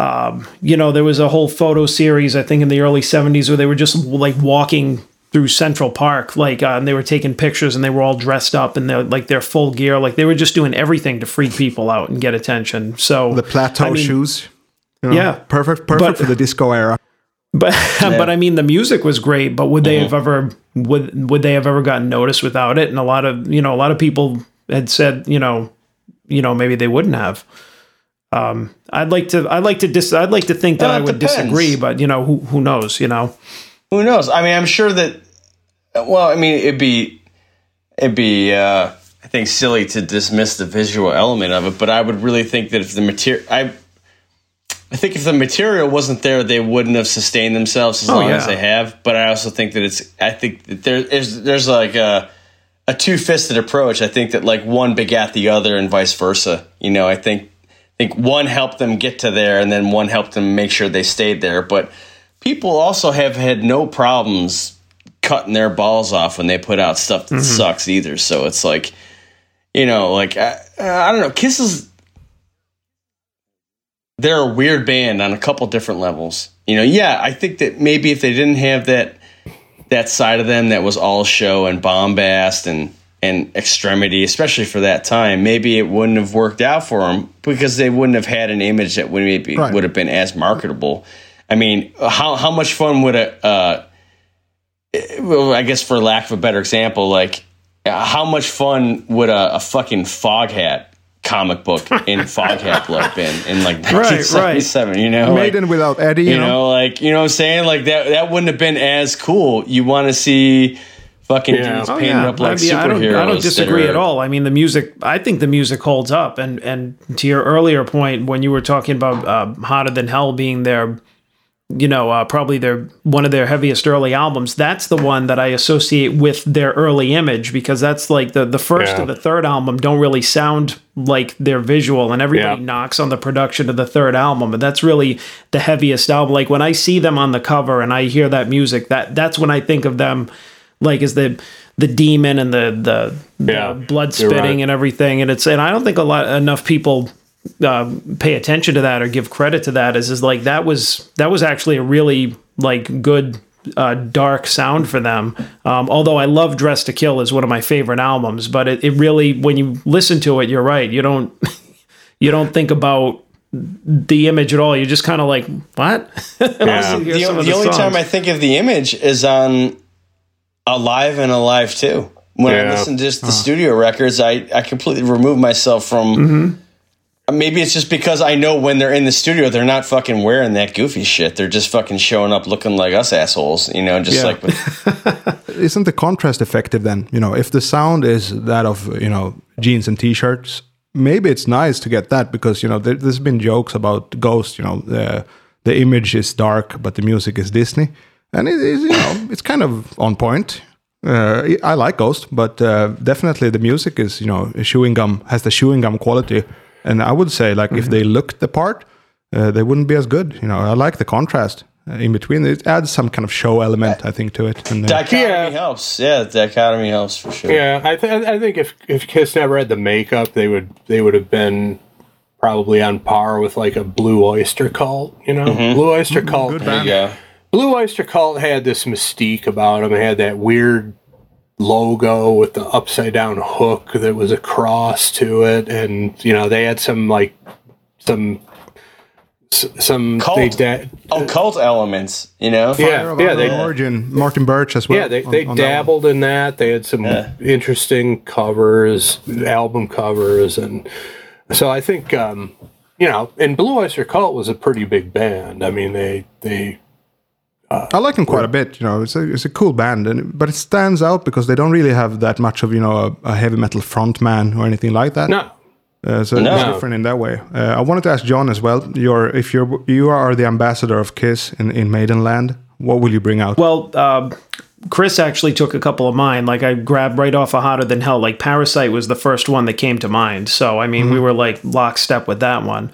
you know, there was a whole photo series, I think, in the early 70s where they were just like walking through Central Park, like, uh, and they were taking pictures and they were all dressed up in their, like, their full gear. Like, they were just doing everything to freak people out and get attention. So, the plateau I mean, shoes. you know, Yeah. perfect, perfect But- for the disco era. But, [laughs] but I mean, the music was great, but would they have ever, would, would they have ever gotten noticed without it? And a lot of, you know, a lot of people had said, you know, you know, maybe they wouldn't have. Um, I'd like to, I'd like to dis, I'd like to think that Well, I would depends. disagree, but you know, who, who knows, you know? who knows i mean i'm sure that well i mean it'd be it'd be uh i think silly to dismiss the visual element of it but i would really think that if the material i I think if the material wasn't there, they wouldn't have sustained themselves as Oh, long as they have. But I also think that it's. I think that there is there's like a a two fisted approach. I think that like one begat the other and vice versa. You know, I think think one helped them get to there, and then one helped them make sure they stayed there. But people also have had no problems cutting their balls off when they put out stuff that mm-hmm. sucks either. So it's like, you know, like I, I don't know, Kiss is they're a weird band on a couple different levels. You know, yeah, I think that maybe if they didn't have that that side of them that was all show and bombast and and extremity, especially for that time, maybe it wouldn't have worked out for them because they wouldn't have had an image that would maybe Right. would have been as marketable. I mean, how how much fun would a uh, well, I guess for lack of a better example, like how much fun would a, a fucking Foghat comic book in [laughs] Foghat Blood been in like right. 1977? You know, like, Maiden without Eddie, you, you know. know, like you know what I'm saying? Like that that wouldn't have been as cool. You want to see fucking Yeah. dudes Oh, painted up like I, mean, superheroes. I don't, I don't disagree are- at all. I mean, the music. I think the music holds up. And and to your earlier point, when you were talking about uh, "Hotter Than Hell" being their you know, uh, probably their one of their heaviest early albums. That's the one that I associate with their early image because that's like the the first Yeah. and the third album don't really sound like their visual, and everybody Yeah. knocks on the production of the third album, and that's really the heaviest album. Like when I see them on the cover and I hear that music, that that's when I think of them, like is the the demon and the the, Yeah, the blood spitting right. and everything, and it's and I don't think a lot enough people uh, pay attention to that or give credit to that is is like that was that was actually a really like good uh, dark sound for them. Um, although I love Dress to Kill is one of my favorite albums, but it, it really when you listen to it, you're right. You don't [laughs] you don't think about the image at all. You're just kind of like what? [laughs] Yeah. The, the the only time. I think of the image is on Alive and Alive too. When I listen to just the studio records, I, I completely remove myself from. Mm-hmm. Maybe it's just because I know when they're in the studio, they're not fucking wearing that goofy shit. They're just fucking showing up looking like us assholes, you know, just Yeah. like with, [laughs] isn't the contrast effective then? You know, if the sound is that of you know jeans and t-shirts, maybe it's nice to get that because you know there, there's been jokes about Ghost. You know, the the image is dark, but the music is Disney, and it is you know it's kind of on point. Uh, I like Ghost, but uh, definitely the music is you know chewing gum has the chewing gum quality, and I would say like if they looked the part, uh, they wouldn't be as good. You know, I like the contrast uh, in between. It adds some kind of show element, I think, to it. And, uh, dichotomy Yeah. helps. Yeah, dichotomy helps for sure. Yeah, I, th- I think if if Kiss never had the makeup, they would they would have been probably on par with like a Blue Oyster Cult. You know, Blue Oyster Cult. There you go. Blue Oyster Cult had this mystique about them. It had that weird logo with the upside down hook that was a cross to it, and you know they had some like some some Cult. they da- Occult elements, you know? yeah yeah they origin Martin Birch as well. yeah, they, on- they on that one. dabbled in that. They had some interesting covers, album covers, and so I think um, you know. And Blue Oyster Cult was a pretty big band. I mean, they they I like them quite a bit. You know, it's a it's a cool band, and but it stands out because they don't really have that much of you know a, a heavy metal frontman or anything like that. no. Uh, so No. it's different in that way. Uh, I wanted to ask John as well. You're if you're you are the ambassador of Kiss in in Maidenland. What will you bring out? Well, uh, Chris actually took a couple of mine. Like I grabbed right off of Hotter Than Hell. Like Parasite was the first one that came to mind. So I mean, we were like lockstep with that one.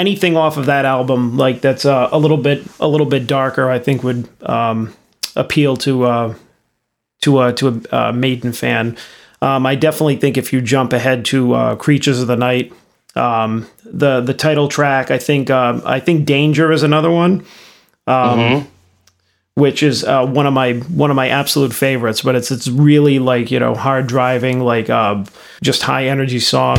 Anything off of that album like that's uh, a little bit a little bit darker i think would um, appeal to uh, to a to a uh, maiden fan. Um, i definitely think if you jump ahead to uh, creatures of the night um, the the title track i think um, i think danger is another one um, which is uh, one of my one of my absolute favorites but it's it's really like you know hard driving like uh, just high energy song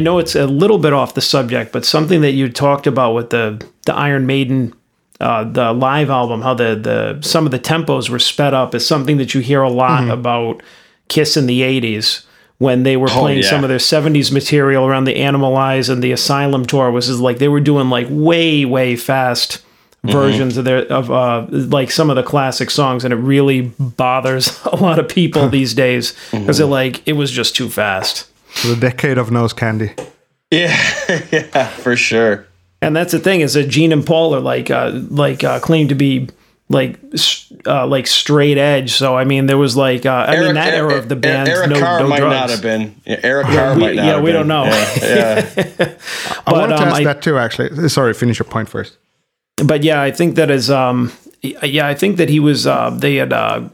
I know it's a little bit off the subject, but something that you talked about with the the Iron Maiden, uh, the live album, how the the some of the tempos were sped up, is something that you hear a lot about Kiss in the '80s when they were playing yeah. some of their '70s material around the Animal Animalize and the Asylum tour. Was is like they were doing like way way fast versions of their of uh like some of the classic songs and it really bothers [laughs] a lot of people these days because they're like it was just too fast the decade of nose candy. Yeah, [laughs] yeah, for sure. And that's the thing is that Gene and Paul are like uh, like uh, claim to be like uh, like straight edge. So I mean, there was like uh, I mean that era of the band. Eric no, Carr no might drugs. not have been. Yeah, Eric Carr we- might not. yeah, have we been. don't know. Yeah, [laughs] yeah. I wanted to um, ask I- that too. Actually, sorry. Finish your point first. but yeah, I think that is um yeah, I think that he was uh they had uh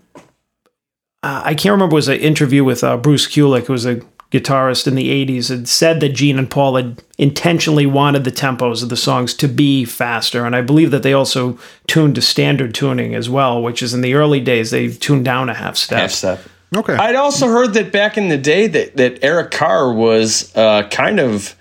uh, I can't remember it was an interview with uh, Bruce Kulick, who was a guitarist in the 80s, had said that Gene and Paul had intentionally wanted the tempos of the songs to be faster. And I believe that they also tuned to standard tuning as well, which is in the early days, they tuned down a half step. Half step. Okay. I'd also heard that back in the day that, that Eric Carr was uh, kind of,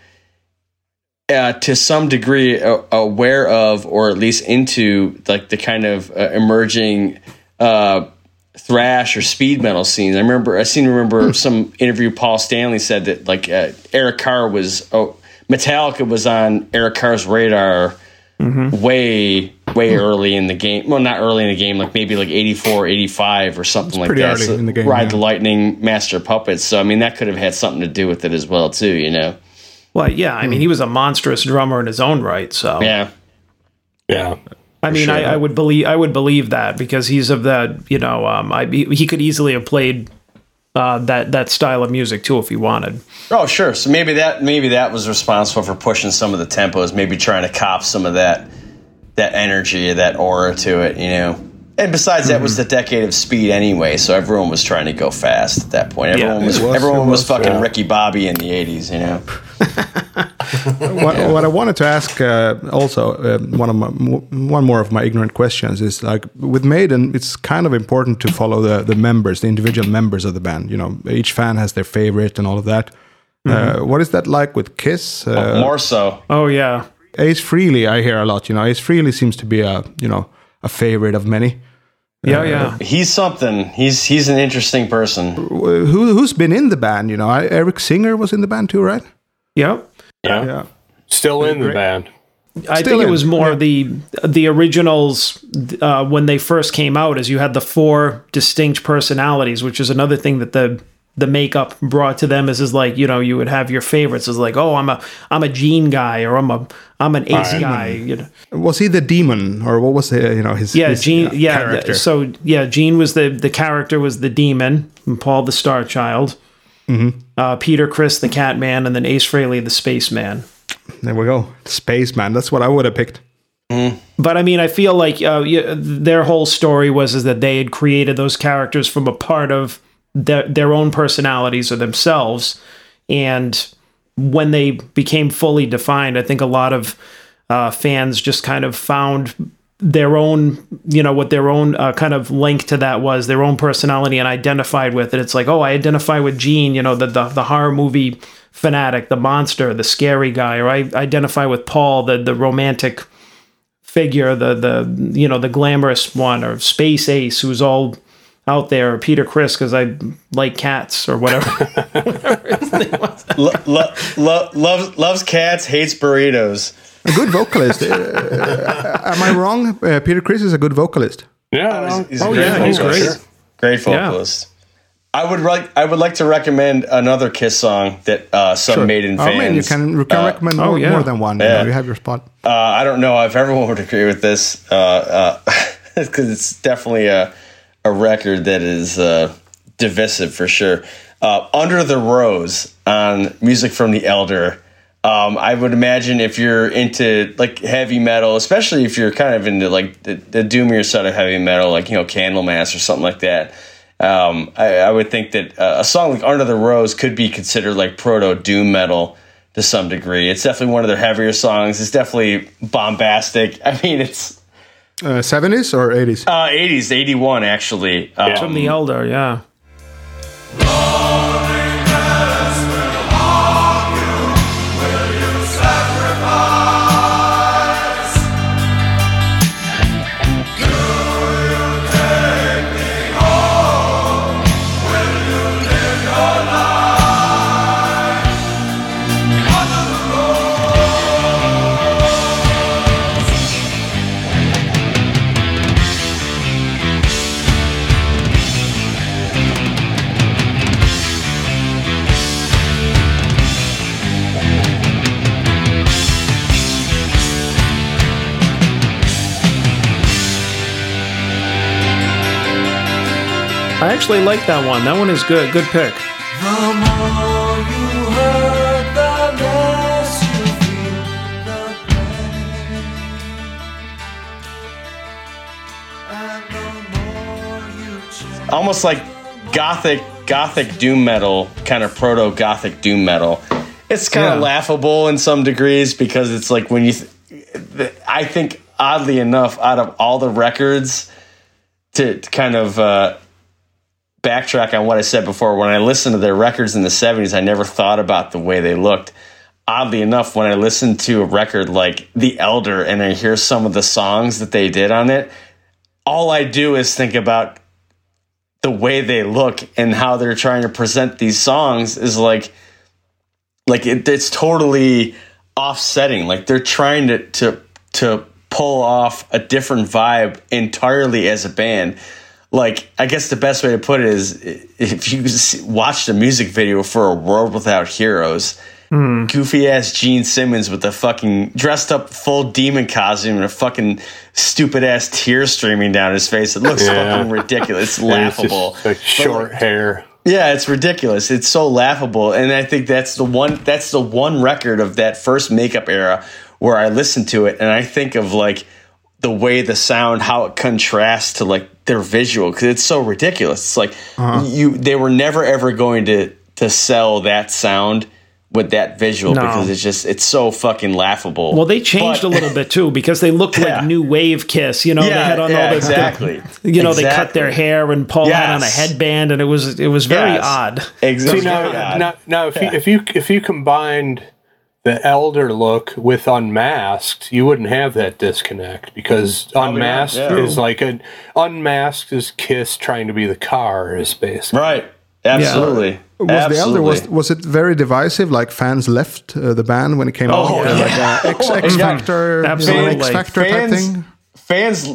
uh, to some degree, uh, aware of, or at least into like the kind of uh, emerging uh, thrash or speed metal scenes. I remember I seem to remember hmm. some interview Paul Stanley said that like uh, Eric Carr was oh, Metallica was on Eric Carr's radar mm-hmm. way way early in the game. Well, not early in the game, like maybe like 84, 85 or something like that. early in the game, Ride yeah. the Lightning, Master Puppets. So I mean that could have had something to do with it as well too, you know. Well, yeah, I mean, hmm. he was a monstrous drummer in his own right. So Yeah. Yeah. I mean, I, I would believe I would believe that because he's of that. You know, um, I he he could easily have played uh, that that style of music too if he wanted. Oh, sure. So maybe that maybe that was responsible for pushing some of the tempos, maybe trying to cop some of that that energy, that aura to it, you know. And besides, that was the decade of speed anyway, so everyone was trying to go fast at that point. Yeah, Everyone was, was, everyone was, was, fucking yeah. Ricky Bobby in the '80s, you know. [laughs] [laughs] what, what I wanted to ask uh, also uh, one of my one more of my ignorant questions is like with Maiden, it's kind of important to follow the the members, the individual members of the band. You know, each fan has their favorite and all of that. Uh, what is that like with Kiss? Uh, More so. Oh yeah, Ace Frehley. I hear a lot. You know, Ace Frehley seems to be a you know a favorite of many. yeah, yeah. He's something. He's he's an interesting person. Who who's been in the band? You know, Eric Singer was in the band too, right? Yep. Yeah. Yeah. Still in the band. I Still think it was more yeah. the the originals uh, when they first came out, as you had the four distinct personalities, which is another thing that the the makeup brought to them is is like you know you would have your favorites is like oh I'm a I'm a Gene guy or I'm a I'm an Ace Right. guy you know Was he the demon, or what was the you know his yeah his, Gene uh, yeah character? so yeah Gene was the the character was the demon and Paul the Star Child Mm-hmm. uh, Peter Criss the Catman and then Ace Frehley the Spaceman. there we go, Spaceman. That's what I would have picked. But I mean, I feel like uh, yeah, their whole story was is that they had created those characters from a part of their, their own personalities or themselves, and when they became fully defined, I think a lot of uh, fans just kind of found their own, you know, what their own uh, kind of link to that was, their own personality, and identified with it. It's like, oh, I identify with Gene, you know, the the, the horror movie fanatic, the monster, the scary guy, or I identify with Paul, the the romantic figure, the the you know the glamorous one, or Space Ace, who's all out there, or Peter Criss because I like cats or whatever. [laughs] Lo- lo- lo- loves loves cats, hates burritos. A good vocalist. Uh, am I wrong? Uh, Peter Criss is a good vocalist. Yeah. He's Oh, a great yeah, he's vocalist. great. Great Yeah. vocalist. I would like I would like to recommend another Kiss song that uh, some Maiden I fans. mean, you can, you can uh, recommend oh, more, yeah. more than one. You, Yeah. know, you have your spot. Uh, I don't know if everyone would agree with this [laughs] because it's definitely a a record that is uh, divisive for sure. Uh, Under the Rose on music from the Elder. Um, I would imagine if you're into like heavy metal, especially if you're kind of into like the, the doomier side of heavy metal, like you know Candlemass or something like that. Um, I, I would think that uh, a song like Under the Rose could be considered like proto doom metal to some degree. It's definitely one of their heavier songs. It's definitely bombastic. [laughs] I mean, it's Uh, 70s or 80s? uh, 80s, 81 actually. Um, From the Elder, yeah. Actually like that one. That one is good. Good pick. The more you hurt, the less you feel the pain. And the more you change. almost like gothic gothic doom metal kind of proto gothic doom metal it's kind of laughable in some degrees because it's like when you th- th- i think oddly enough out of all the records to, to kind of uh, backtrack on what i said before. When i listened to their records in the 70s i never thought about the way they looked. Oddly enough when i listen to a record like the elder and i hear some of the songs that they did on it all i do is think about the way they look and how they're trying to present these songs is like like it, it's totally offsetting. Like they're trying to to to pull off a different vibe entirely as a band like i guess the best way to put it is if you watch the music video for a world without heroes hmm. goofy ass Gene Simmons with a fucking dressed up full demon costume and a fucking stupid ass tear streaming down his face. It looks Yeah. fucking ridiculous. It's [laughs] And it's laughable. like short hair. Yeah, it's ridiculous. It's so laughable, and I think that's the one. That's the one record of that first makeup era where I listen to it and I think of like the way the sound, how it contrasts to like their visual because it's so ridiculous. It's like uh-huh. you they were never ever going to to sell that sound with that visual No. because it's just it's so fucking laughable. Well, they changed But- a little bit too because they looked Yeah. like new wave Kiss. You know, they had on yeah, all the exactly. You know, they cut their hair and Paul had on a headband, and it was it was very Yes. odd. Exactly. See now, now, now if you if you if you combined the elder look with unmasked, you wouldn't have that disconnect because unmasked yeah. is like an unmasked is Kiss trying to be the Cars, basically. right. Absolutely. Was the elder was was it very divisive? Like fans left uh, the band when it came out, Oh, Uh, like uh, [laughs] X X Yeah. Factor, you know, X Factor type fans, thing. fans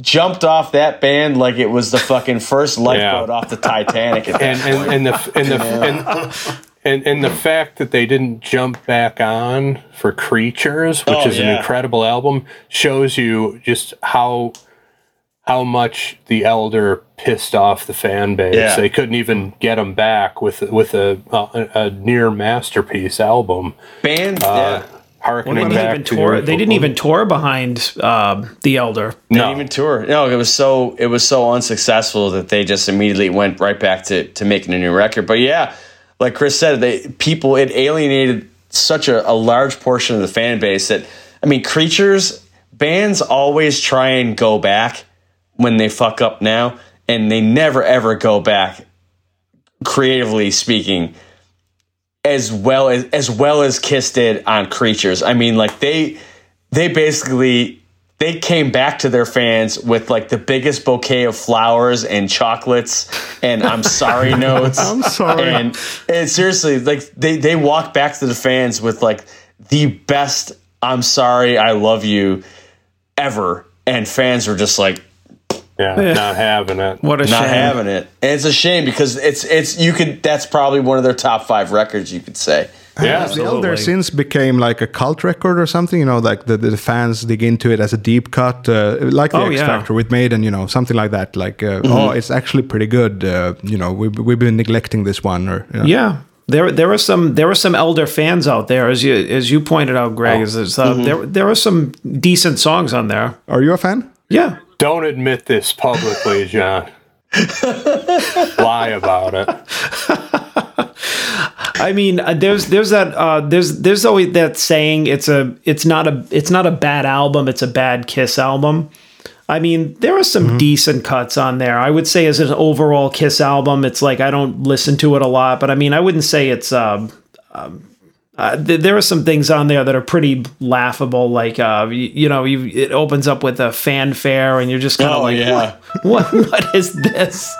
jumped off that band like it was the fucking first lifeboat off the Titanic. At And and, and the and the and, [laughs] [laughs] and and the fact that they didn't jump back on for Creatures, which Oh, is an incredible album, shows you just how how much the elder pissed off the fan base. Yeah. They couldn't even get them back with with a a, a near masterpiece album. band, Uh, yeah. harkening They didn't back even to tour. your- They didn't even tour behind um, the Elder. They no. didn't even tour. No, it was so it was so unsuccessful that they just immediately went right back to to making a new record. But yeah, like Chris said, they people it alienated such a, a large portion of the fan base that I mean, creatures bands always try and go back when they fuck up now, and they never ever go back creatively speaking as well as as well as Kiss did on Creatures. I mean, like they they basically they came back to their fans with like the biggest bouquet of flowers and chocolates and I'm sorry [laughs] notes. I'm sorry. And, and seriously, like they they walked back to the fans with like the best I'm sorry, I love you ever. And fans were just like yeah, not having it. What a shame. not shame. having it. And it's a shame because it's it's you could that's probably one of their top five records you could say. Yeah, Has the Elder absolutely. since became like a cult record or something? You know, like the, the fans dig into it as a deep cut, uh, like the Oh, X yeah. Factor with Maiden, you know, something like that. Like, uh, Mm-hmm. oh, it's actually pretty good. Uh, you know, we've, we've been neglecting this one. Or you know. Yeah. There, there are some there are some elder fans out there, as you as you pointed out, Greg. Is is, uh, there there are some decent songs on there. Are you a fan? Yeah, Don't admit this publicly, John. [laughs] Lie about it. [laughs] I mean, uh, there's there's that uh, there's there's always that saying it's a it's not a it's not a bad album, it's a bad Kiss album. I mean, there are some decent cuts on there. I would say as an overall Kiss album, it's like I don't listen to it a lot, but I mean, I wouldn't say it's um, um uh, th- there are some things on there that are pretty laughable. Like, uh, you, you know, you, it opens up with a fanfare, and you're just kind of Oh, like, yeah. what, what, what is this?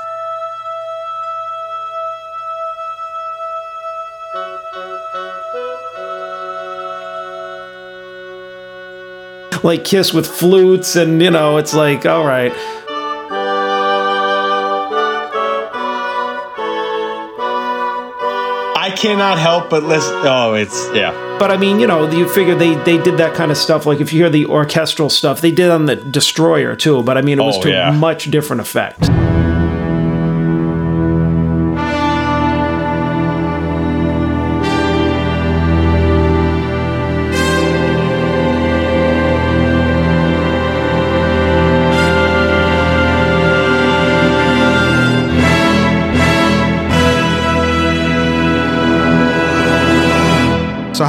Like Kiss with flutes, and you know, it's like, all right. I cannot help but listen. Oh, it's yeah. But I mean, you know, you figure they they did that kind of stuff. Like if you hear the orchestral stuff, they did on the Destroyer too. But I mean, it was Oh, to yeah. much different effect.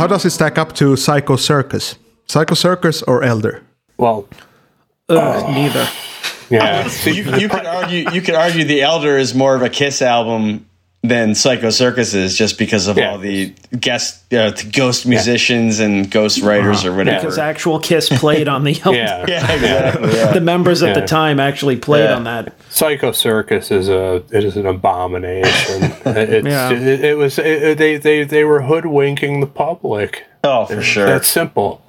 How does it stack up to Psycho Circus? Psycho Circus or Elder? Well, Ugh, neither. yeah. you, you could argue you could argue the Elder is more of a Kiss album than Psycho Circus is, just because of Yeah. all the guest uh, the ghost musicians and ghost writers or whatever. Because actual Kiss played on the [laughs] album. yeah. yeah, exactly. Yeah. The members at the time actually played Yeah. on that. Psycho Circus is a it is an abomination. [laughs] it's, Yeah. it, it was it, it- they they they were hoodwinking the public. Oh, for sure. That's simple.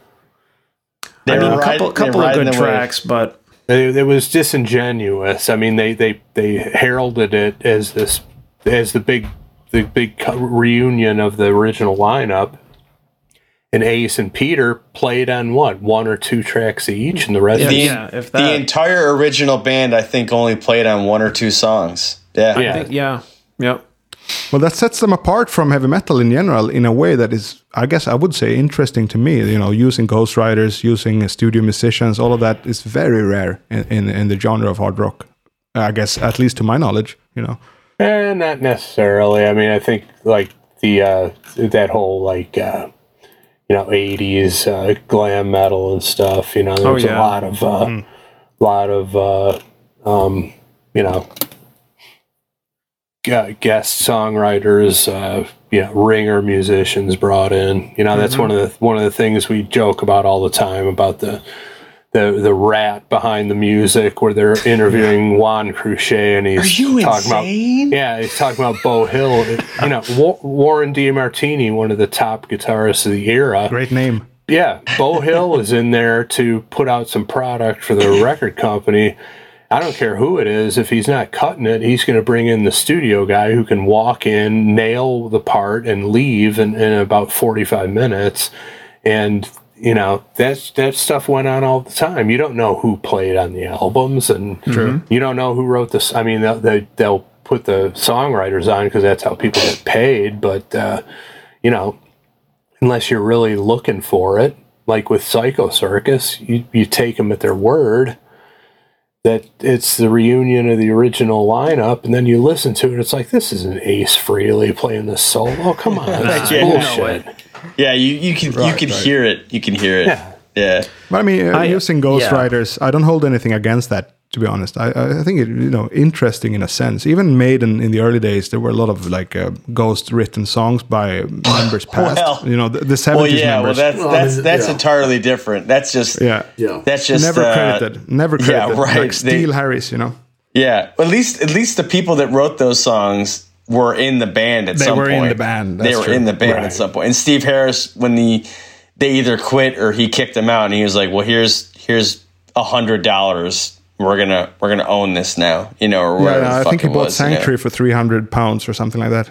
They I mean, a couple, couple of good the wave. tracks, but It, it was disingenuous. I mean, they they they heralded it as this as the big the big reunion of the original lineup. And Ace and Peter played on what one or two tracks each, and the rest. Yeah, of The, yeah, if the entire original band, I think, only played on one or two songs. Yeah. Yeah. Think, yeah, yep. Well, that sets them apart from heavy metal in general in a way that is, I guess, I would say, interesting to me. You know, using Ghost ghostwriters, using uh, studio musicians, all of that is very rare in, in, in the genre of hard rock. I guess, at least to my knowledge, you know. Eh, not necessarily. I mean, I think like the uh, that whole like uh, you know '80s uh, glam metal and stuff. You know, there's yeah. a lot of uh, lot of uh, um, you know gu- guest songwriters. Uh, you know, ringer musicians brought in. You know, that's one of the one of the things we joke about all the time about the the the Ratt behind the music where they're interviewing Juan Croucier and he's talking insane? about yeah he's talking about Beau Hill. [laughs] You know Wa- Warren DeMartini one of the top guitarists of the era. Great name. yeah Beau Hill is in there to put out some product for the record company. I don't care who it is if he's not cutting it he's going to bring in the studio guy who can walk in nail the part and leave in, in about 45 minutes. And you know that's that stuff went on all the time. You don't know who played on the albums and you don't know who wrote this i mean they'll, they, they'll put the songwriters on because that's how people get paid but uh, you know unless you're really looking for it like with psycho circus you, you take them at their word that it's the reunion of the original lineup and then you listen to it it's like this is an Ace Frehley playing the solo. Come on [laughs] that's Yeah, you know bullshit [laughs] Yeah, you, you can you can right. hear it. You can hear it. Yeah. Yeah. But I mean, uh, I- using ghostwriters, I don't hold anything against that. To be honest, I, I think it you know interesting in a sense. Even Maiden in the early days, there were a lot of like uh, ghost written songs by [laughs] members past. Well- you know, the, the Well, seventies yeah. Well, members. that's Well, I that's mean, that's yeah. entirely different. That's just yeah, Yeah. That's just never uh, credited. Never credited. yeah, right. Like Steel They- Harris, you know. Yeah, at least at least the people that wrote those songs were in the band at They some point. They were in the band, they were true. in the band Right. at some point. And Steve Harris, when the they either quit or he kicked them out, and he was like, "Well, here's here's a hundred dollars. We're gonna we're gonna own this now, you know, or whatever." Yeah, I think he bought was, you know. Sanctuary for three hundred pounds or something like that.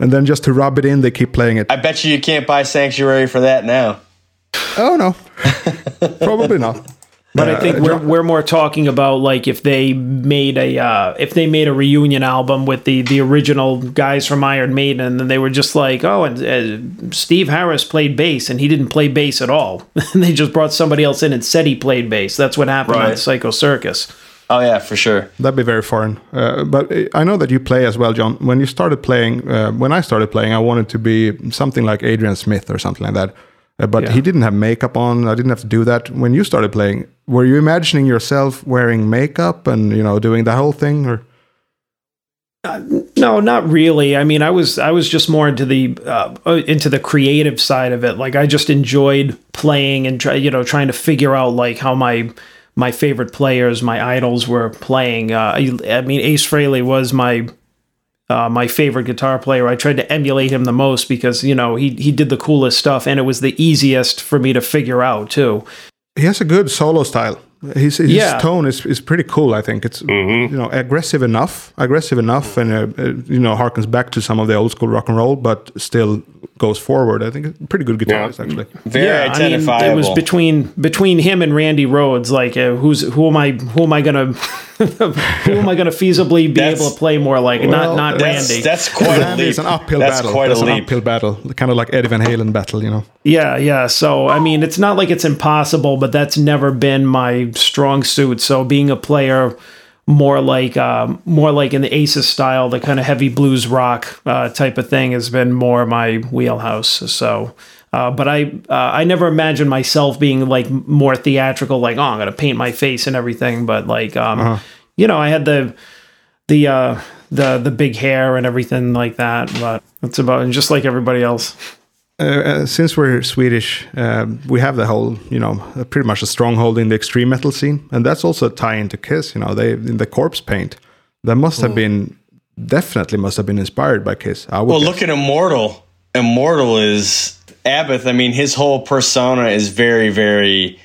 And then just to rub it in, they keep playing it. I bet you you can't buy Sanctuary for that now. oh no, [laughs] probably not. But I Uh, think we're, we're more talking about like if they made a uh, if they made a reunion album with the the original guys from Iron Maiden and then they were just like oh and uh, Steve Harris played bass and he didn't play bass at all [laughs] and they just brought somebody else in and said he played bass that's what happened on Right. Psycho Circus Oh yeah, for sure. That'd be very foreign. Uh, but I know that you play as well, John. When you started playing, uh, when I started playing, I wanted to be something like Adrian Smith or something like that. Uh, but Yeah. he didn't have makeup on. I didn't have to do that. When you started playing, were you imagining yourself wearing makeup and you know doing the whole thing? Or No, not really. I mean, I was I was just more into the uh, uh, into the creative side of it. Like I just enjoyed playing and try, you know, trying to figure out like how my my favorite players, my idols were playing. Uh, I, I mean, Ace Frehley was my uh, my favorite guitar player. I tried to emulate him the most because you know he he did the coolest stuff, and it was the easiest for me to figure out too. he has a good solo style. His, his Yeah. tone is, is pretty cool. I think it's you know aggressive enough, aggressive enough, and uh, uh, you know harkens back to some of the old school rock and roll, but still goes forward. I think it's a pretty good guitarist actually. Very yeah, I mean, identifiable. it was between between him and Randy Rhoads. Like, uh, who's who am I? Who am I gonna? [laughs] who am I gonna feasibly be That's- able to play more like? Well, not not that's, Randy. that's quite a leap. an uphill that's battle. quite That's a an leap. uphill battle, kind of like Eddie Van Halen battle, you know. Yeah, yeah. So I mean, it's not like it's impossible, but that's never been my strong suit. So being a player more like um, more like in the Aces style, the kind of heavy blues rock uh, type of thing has been more my wheelhouse. So Uh, but I uh, I never imagined myself being like more theatrical, like oh I'm gonna paint my face and everything. But like um, you know I had the the uh, the the big hair and everything like that. But that's about and just like everybody else. Uh, uh, since we're Swedish, um, we have the whole, you know, pretty much a stronghold in the extreme metal scene, and that's also a tie into Kiss. You know, they in the corpse paint, that must have been definitely must have been inspired by Kiss. I would Well, guess. look at Immortal. Immortal is Abbath. I mean, his whole persona is very, very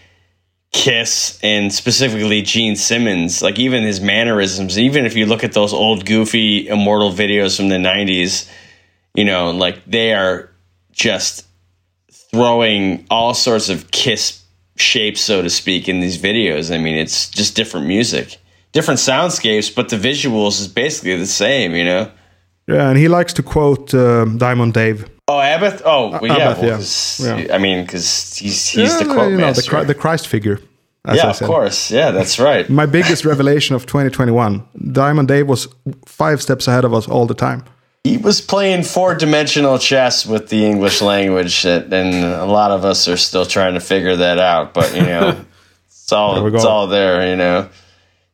Kiss, and specifically Gene Simmons. Like even his mannerisms. Even if you look at those old goofy Immortal videos from the '90s, you know, like they are just throwing all sorts of Kiss shapes, so to speak, in these videos. I mean, it's just different music, different soundscapes, but the visuals is basically the same. You know. yeah, and he likes to quote um Diamond Dave. Oh, Abbath. Oh, well, yeah. Abbath, well, yeah. Yeah. I mean, because he's he's the quote you know, the, master. The Christ figure. as yeah, of course. Yeah, that's right. My biggest revelation of 2021: Diamond Dave was five steps ahead of us all the time. He was playing four dimensional chess with the English language, and a lot of us are still trying to figure that out. But you know, [laughs] it's all There we it's all there. You know,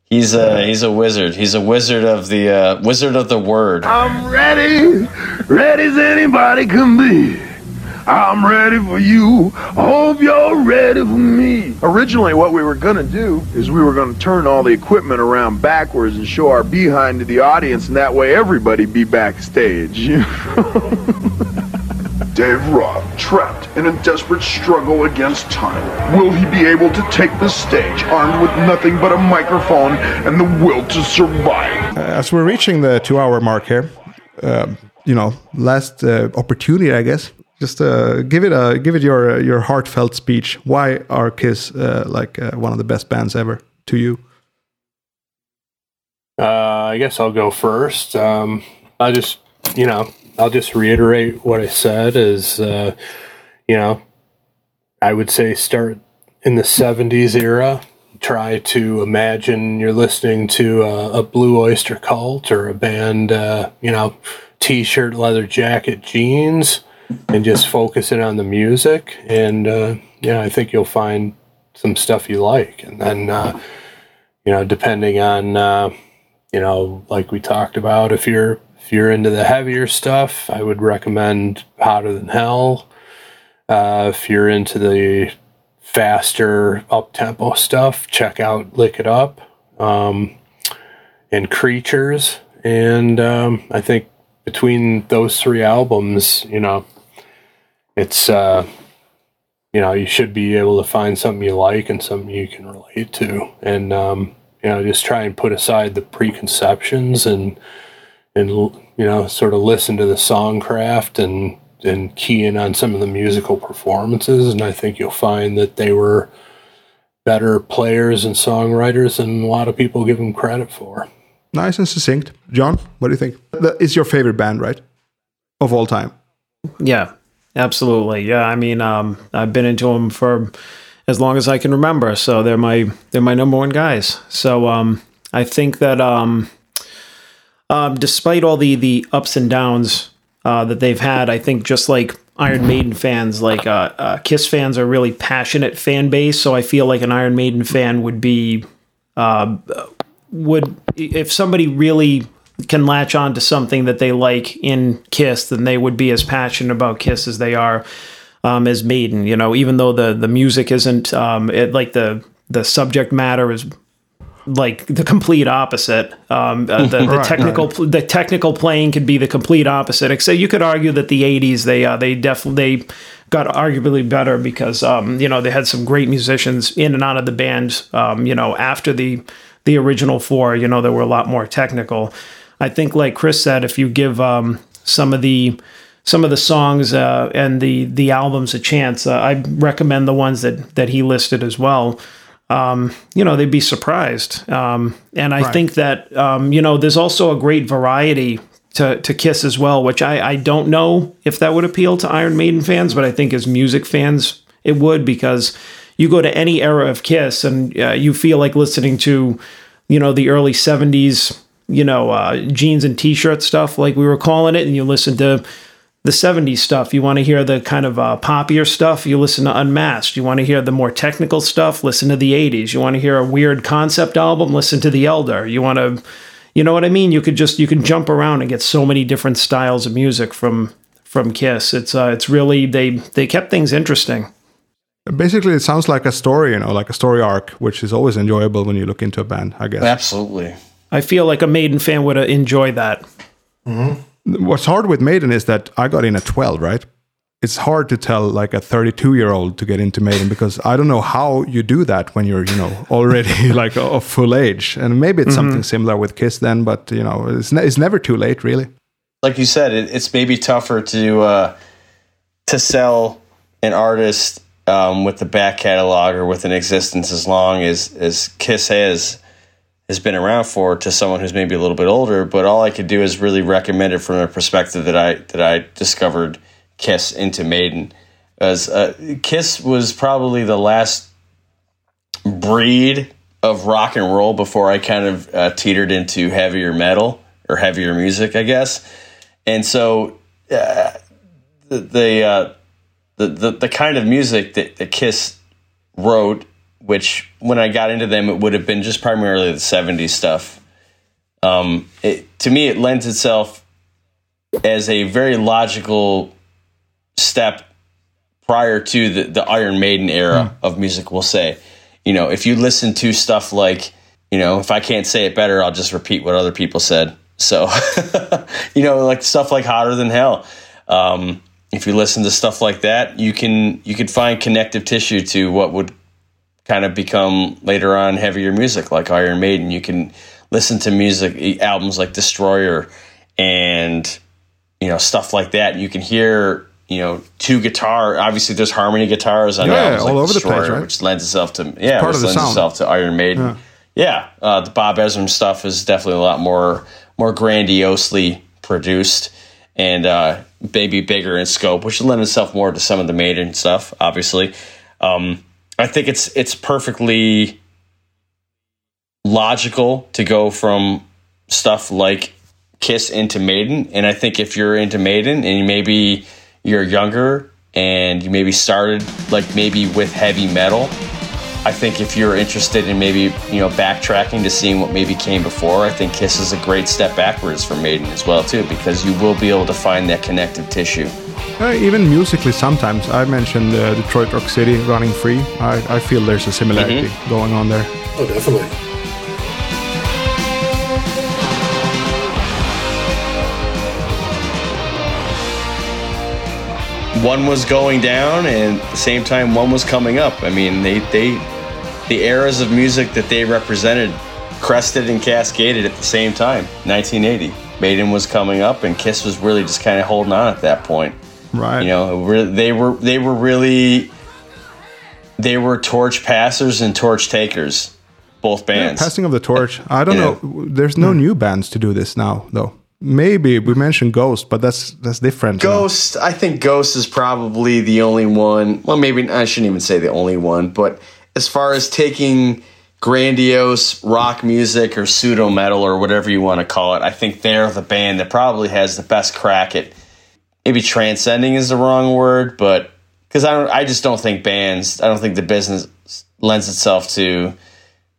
he's a he's a wizard. He's a wizard of the uh, wizard of the word. I'm ready, ready as anybody can be. I'm ready for you. Hope you're ready for me. Originally, what we were gonna do is we were gonna turn all the equipment around backwards and show our behind to the audience, and that way everybody be backstage. [laughs] Dave Roth, trapped in a desperate struggle against time. Will he be able to take the stage armed with nothing but a microphone and the will to survive? As we're reaching the two-hour mark here, um, you know, last uh, opportunity, I guess. Just uh, give it a give it your uh, your heartfelt speech. Why are Kiss uh, like uh, one of the best bands ever to you? Uh, I guess I'll go first. Um, I just, you know, I'll just reiterate what I said is, uh, you know, I would say start in the 70s era. Try to imagine you're listening to a, a Blue Oyster Cult or a band, uh, you know, t shirt, leather jacket, jeans, and just focus focusing on the music. And, uh, yeah, I think you'll find some stuff you like. And then, uh, you know, depending on, uh, you know, like we talked about, if you're if you're into the heavier stuff, I would recommend Hotter Than Hell. Uh, if you're into the faster up tempo stuff, check out Lick It Up um, and Creatures. And um, I think between those three albums, you know, it's uh, you know you should be able to find something you like and something you can relate to, and um, you know just try and put aside the preconceptions and and you know sort of listen to the songcraft and and key in on some of the musical performances, and I think you'll find that they were better players and songwriters than a lot of people give them credit for. Nice and succinct. John, what do you think? That is your favorite band, right? Of all time. Yeah, absolutely. Yeah, I mean, um, I've been into them for as long as I can remember, so they're my they're my number one guys. So um, I think that um, um, despite all the the ups and downs uh, that they've had, I think just like Iron Maiden fans, like uh, uh, Kiss fans, are really passionate fan base. So I feel like an Iron Maiden fan would be uh, would if somebody really can latch on to something that they like in Kiss, then they would be as passionate about Kiss as they are um, as Maiden. You know, even though the the music isn't um, it, like the the subject matter is like the complete opposite. Um, uh, the, the [laughs] Right, technical the technical playing could be the complete opposite. Except you could argue that the '80s they uh, they definitely they got arguably better because um, you know they had some great musicians in and out of the band. Um, you know after the the original four, you know, they were a lot more technical. I think, like Chris said, if you give um, some of the some of the songs uh, and the the albums a chance, uh, I recommend the ones that that he listed as well. Um, you know, they'd be surprised. Um, and I think that um, you know, there's also a great variety to, to Kiss as well, which I, I don't know if that would appeal to Iron Maiden fans, but I think as music fans it would because you go to any era of Kiss and uh, you feel like listening to, you know, the early '70s, you know, uh, jeans and t-shirt stuff, like we were calling it, and you listen to the 70s stuff. You want to hear the kind of uh, poppier stuff, you listen to Unmasked. You want to hear the more technical stuff, listen to the 80s. You want to hear a weird concept album, listen to The Elder. You want to, you know what I mean? You could just, you can jump around and get so many different styles of music from from Kiss. It's uh, it's really they they kept things interesting. Basically, it sounds like a story, you know, like a story arc, which is always enjoyable when you look into a band, I guess. Absolutely. I feel like a Maiden fan would enjoy that. What's hard with Maiden is that I got in at 12, right? It's hard to tell like a 32 year old to get into Maiden because I don't know how you do that when you're, you know, already [laughs] like of full age. And maybe it's something similar with Kiss then, but, you know, it's, ne- it's never too late, really. like you said, it, it's maybe tougher to uh, to sell an artist um, with the back catalog or with an existence as long as as Kiss has has been around for to someone who's maybe a little bit older. But all I could do is really recommend it from a perspective that I that I discovered Kiss into Maiden. As uh, Kiss was probably the last breed of rock and roll before I kind of uh, teetered into heavier metal or heavier music, I guess. And so uh, the the, uh, the the the kind of music that, that Kiss wrote, which when I got into them, it would have been just primarily the '70s stuff. Um, it, to me, it lends itself as a very logical step prior to the, the Iron Maiden era of music, we'll say. You know, if you listen to stuff like, you know, if I can't say it better, I'll just repeat what other people said. So, [laughs] you know, like stuff like Hotter Than Hell. Um, if you listen to stuff like that, you can you could find connective tissue to what would kind of become later on heavier music like Iron Maiden. You can listen to music albums like Destroyer and you know stuff like that. You can hear you know two guitar. Obviously, there's harmony guitars on Yeah, albums all like over the Destroyer, place, right? which lends itself to yeah, which lends sound. itself to Iron Maiden. Yeah, uh, the Bob Ezrin stuff is definitely a lot more more grandiosely produced and uh, maybe bigger in scope, which lend itself more to some of the Maiden stuff. Obviously, um, I think it's it's perfectly logical to go from stuff like Kiss into Maiden, and I think if you're into Maiden and maybe you're younger and you maybe started like maybe with heavy metal. I think if you're interested in maybe you know backtracking to seeing what maybe came before, I think Kiss is a great step backwards for Maiden as well too, because you will be able to find that connective tissue. Uh, even musically, sometimes I mentioned uh, Detroit Rock City running free. I, I feel there's a similarity going on there. Oh, definitely. One was going down, and at the same time, one was coming up. I mean, they they the eras of music that they represented crested and cascaded at the same time. 1980, Maiden was coming up, and Kiss was really just kind of holding on at that point. Right. You know, they were they were really they were torch passers and torch takers, both Yeah, bands. passing of the torch. I don't Yeah. know. There's no hmm. new bands to do this now, though. Maybe we mentioned Ghost, but that's that's different. Ghost, I think Ghost is probably the only one. Well, maybe I shouldn't even say the only one, but as far as taking grandiose rock music or pseudo metal or whatever you want to call it, I think they're the band that probably has the best crack at maybe transcending is the wrong word, but because I don't, I just don't think bands, I don't think the business lends itself to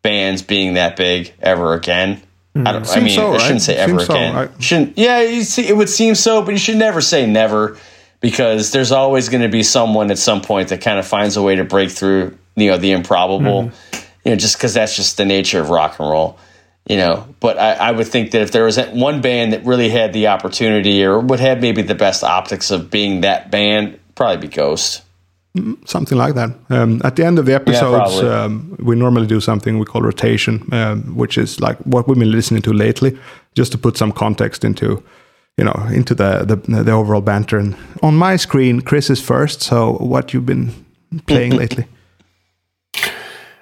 bands being that big ever again. I don't. I mean, so, I shouldn't say ever Seems so. again. I- shouldn't. Yeah, you see, it would seem so, but you should never say never because there's always going to be someone at some point that kind of finds a way to break through. You know, the improbable. Mm-hmm. You know, just because that's just the nature of rock and roll. You know, but I, I would think that if there was one band that really had the opportunity or would have maybe the best optics of being that band, probably be Ghost. something like that. Um, at the end of the episodes, probably. um, we normally do something we call rotation, um, which is like what we've been listening to lately, just to put some context into, you know, into the the, the overall banter. And on my screen, Chris is first. So, what you've been playing [laughs] lately?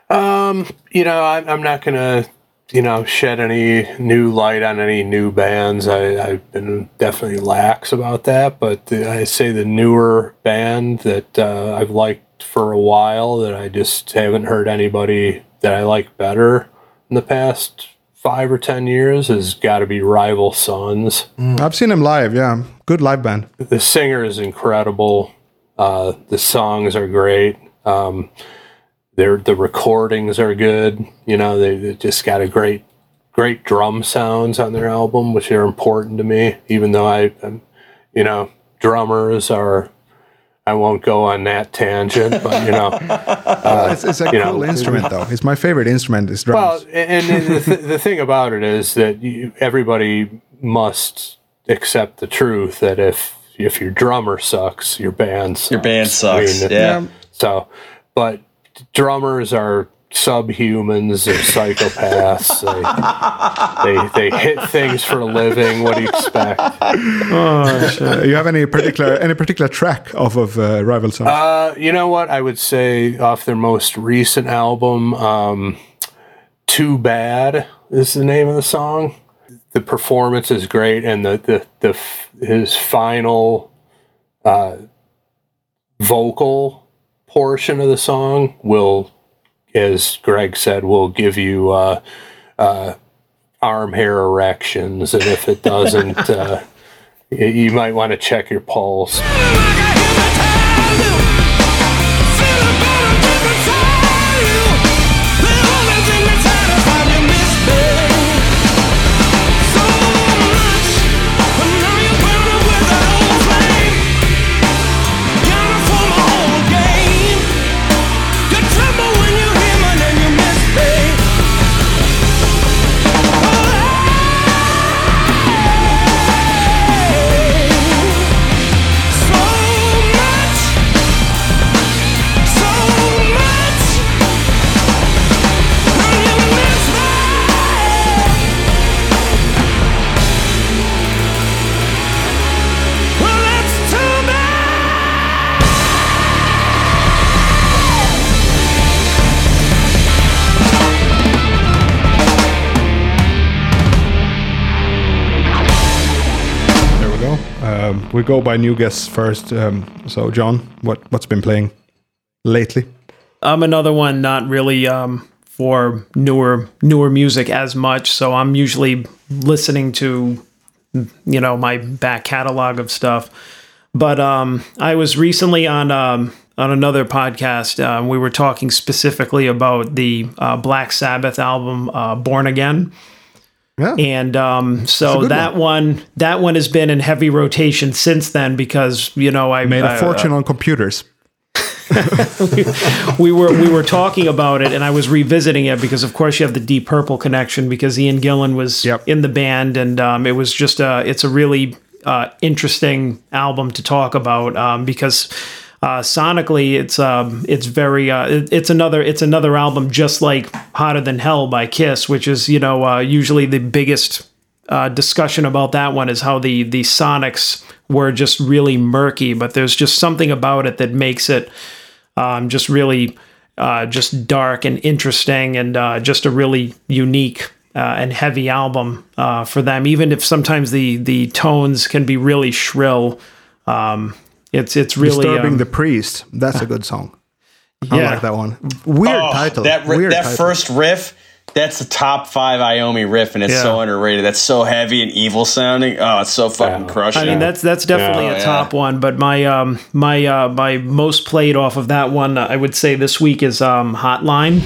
Um, you know, I'm, I'm not gonna, you know, shed any new light on any new bands. I, I've been definitely lax about that, but the, I say the newer band that uh, I've liked for a while that I just haven't heard anybody that I like better in the past five or ten years has got to be Rival Sons. I've seen them live. Yeah, good live band. The singer is incredible. Uh, the songs are great. Um, their the recordings are good. You know, they, they just got a great great drum sounds on their album, which are important to me. Even though I, I'm, you know, drummers are. I won't go on that tangent, but you know, [laughs] it's, it's a uh, you cool know, instrument, though. It's my favorite instrument. Is drums. Well, and, and the, th- the thing about it is that you, everybody must accept the truth that if if your drummer sucks, your band sucks. Your band sucks. I mean, yeah. So, but drummers are subhumans. They're psychopaths. they, they they hit things for a living. What do you expect? Uh, you have any particular any particular track off of uh, Rival Sons? Uh, you know what? I would say off their most recent album, um, "Too Bad" is the name of the song. The performance is great, and the the, the f- his final uh, vocal portion of the song will, as Greg said, will give you uh, uh, arm hair erections, and if it doesn't, [laughs] uh, you might want to check your pulse. We go by new guests first. Um, so, John, what what's been playing lately? I'm another one not really um, for newer newer music as much. So I'm usually listening to you know my back catalog of stuff. But um, I was recently on um, on another podcast. Uh, we were talking specifically about the uh, Black Sabbath album uh, "Born Again." Yeah. And um, so that one. that one has been in heavy rotation since then because you know I Made a I- fortune on computers. [laughs] we were we were talking about it, and I was revisiting it because, of course, you have the Deep Purple connection because Ian Gillan was Yep. in the band, and um, it was just a it's a really uh, interesting album to talk about um, because uh, sonically it's um, it's very uh, it- it's another it's another album just like Hotter Than Hell by Kiss, which is you know uh, usually the biggest uh, discussion about that one is how the the sonics were just really murky, but there's just something about it that makes it um, just really uh, just dark and interesting and uh, just a really unique uh, and heavy album uh, for them. Even if sometimes the the tones can be really shrill, um, it's it's really Disturbing um, the Priest. That's a good song. I yeah. like that one. Weird Oh, title. That ri- Weird that title. first riff, that's the top five Iommi riff, and it's Yeah. so underrated. That's so heavy and evil sounding. Oh, it's so fucking Yeah. crushing. I mean that's that's definitely Yeah. a Yeah. top one, but my um my uh my most played off of that one uh, I would say this week is um Hotline.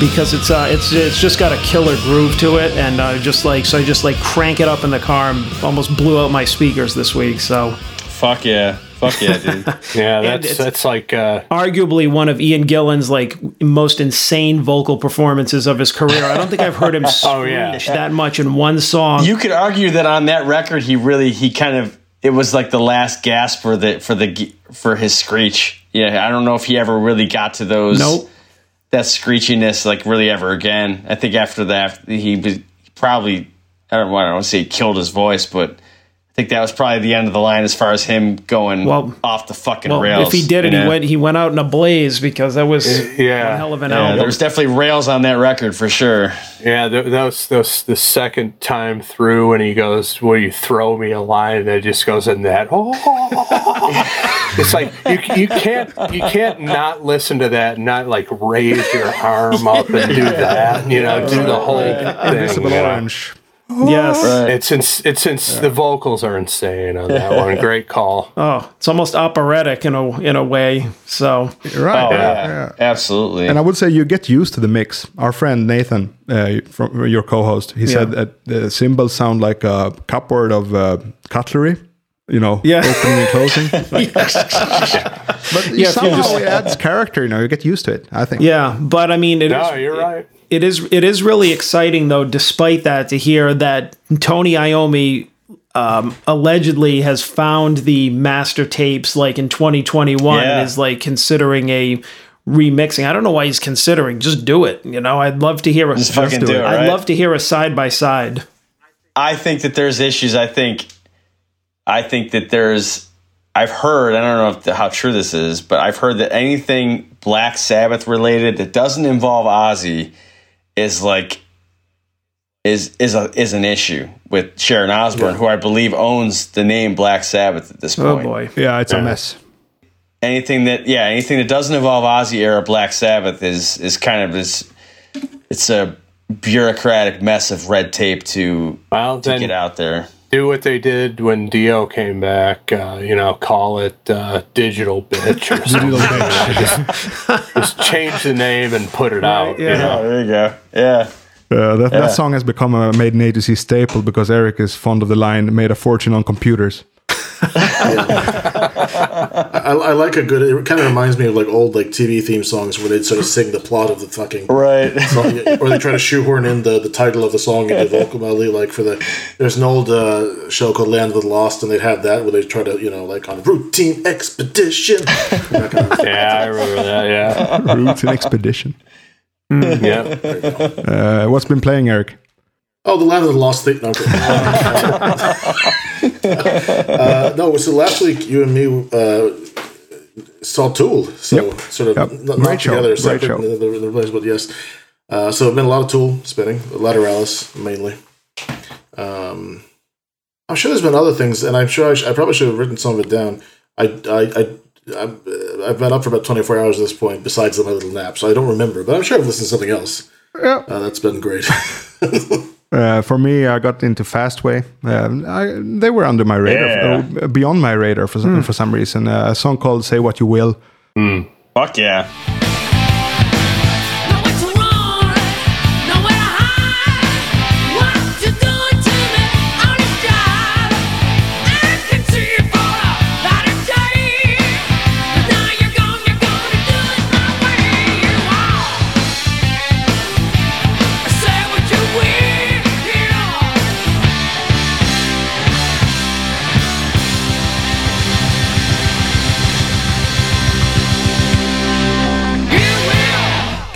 Because it's uh, it's it's just got a killer groove to it, and uh, just like so I just like crank it up in the car and almost blew out my speakers this week. So Fuck yeah. Fuck yeah, dude. [laughs] Yeah, that's that's like uh, arguably one of Ian Gillan's like most insane vocal performances of his career. I don't think I've heard him [laughs] Oh, yeah. that much in one song. you could argue that on that record, he really he kind of it was like the last gasp for the for the for his screech. Yeah, I don't know if he ever really got to those. nope. That screechiness like really ever again. I think after that he probably I don't want to say killed his voice, but I think that was probably the end of the line as far as him going Well- off the fucking Well, rails. if he did it, know? he went he went out in a blaze because that was yeah. one hell of an Yeah, album. there was definitely rails on that record for sure. yeah. th- That was, that was the second time through when he goes, "Will you throw me a line?" And it just goes in that. Oh, [laughs] it's like you you can't you can't not listen to that and not like raise your arm up and do [laughs] that. You know, do the whole thing. Invisible you know. Orange. Yes. It's ins- it's ins- the vocals are insane on that one. [laughs] Great call. Oh, it's almost operatic in a in a way. So Right. Oh yeah, yeah, yeah. absolutely. And I would say you get used to the mix. Our friend Nathan, uh, from your co-host, he said that the cymbals sound like a cupboard of uh, cutlery. You know, Yeah. opening and closing. [laughs] But Yeah, [laughs] if you somehow just- it adds character. You know, you get used to it. I think. yeah, but I mean, it is No, you're right. It is it is really exciting though. Despite that, to hear that Tony Iommi um, allegedly has found the master tapes like in 2021 Yeah. and is like considering a remixing. I don't know why he's considering. Just do it. You know, I'd love to hear a. Just fucking do do it. it. I'd love to hear a side by side. I think that there's issues. I think, I think that there's. I've heard. I don't know if, how true this is, but I've heard that anything Black Sabbath related that doesn't involve Ozzy is like is is a is an issue with Sharon Osbourne, who I believe owns the name Black Sabbath at this oh, point. Oh boy. Yeah, it's a mess. Anything that yeah, anything that doesn't involve Ozzy era Black Sabbath is is kind of this. It's a bureaucratic mess of red tape to Well, to then get out there. Do what they did when Dio came back. Uh, you know, call it uh, digital bitch or something. just, [laughs] just change the name and put it out. You yeah. know? Oh, there you go. Yeah. Uh, that, that song has become a made in A to C staple because Eric is fond of the line "made a fortune on computers." [laughs] I, I like a good. It kind of reminds me of like old like TV theme songs where they'd sort of sing the plot of the fucking Right. song, or they try to shoehorn in the, the title of the song into [laughs] vocal melody. Like for the there's an old uh, show called Land of the Lost, and they'd have that where they try to you know like on routine expedition. Kind [laughs] of- Yeah, I remember that. Yeah, Roots in expedition. yeah. Uh, what's been playing, Eric? Oh, the Land of the Lost thing. No, [laughs] uh, no, so last week you and me uh, saw Tool. So Yep. sort of Yep. not show. together, separate show. in the, the place, but yes. Uh, so it's been a lot of Tool spinning, Lateralus mainly. Um, I'm sure there's been other things, and I'm sure I, sh- I probably should have written some of it down. I, I, I, I've, uh, I've been up for about 24 hours at this point, besides my little nap, so I don't remember, but I'm sure I've listened to something else. Yeah. Uh, that's been great. [laughs] Uh, for me, I got into Fastway. Um, I, they were under my radar, uh, beyond my radar for some, for some reason. Uh, a song called "Say What You Will." Fuck yeah.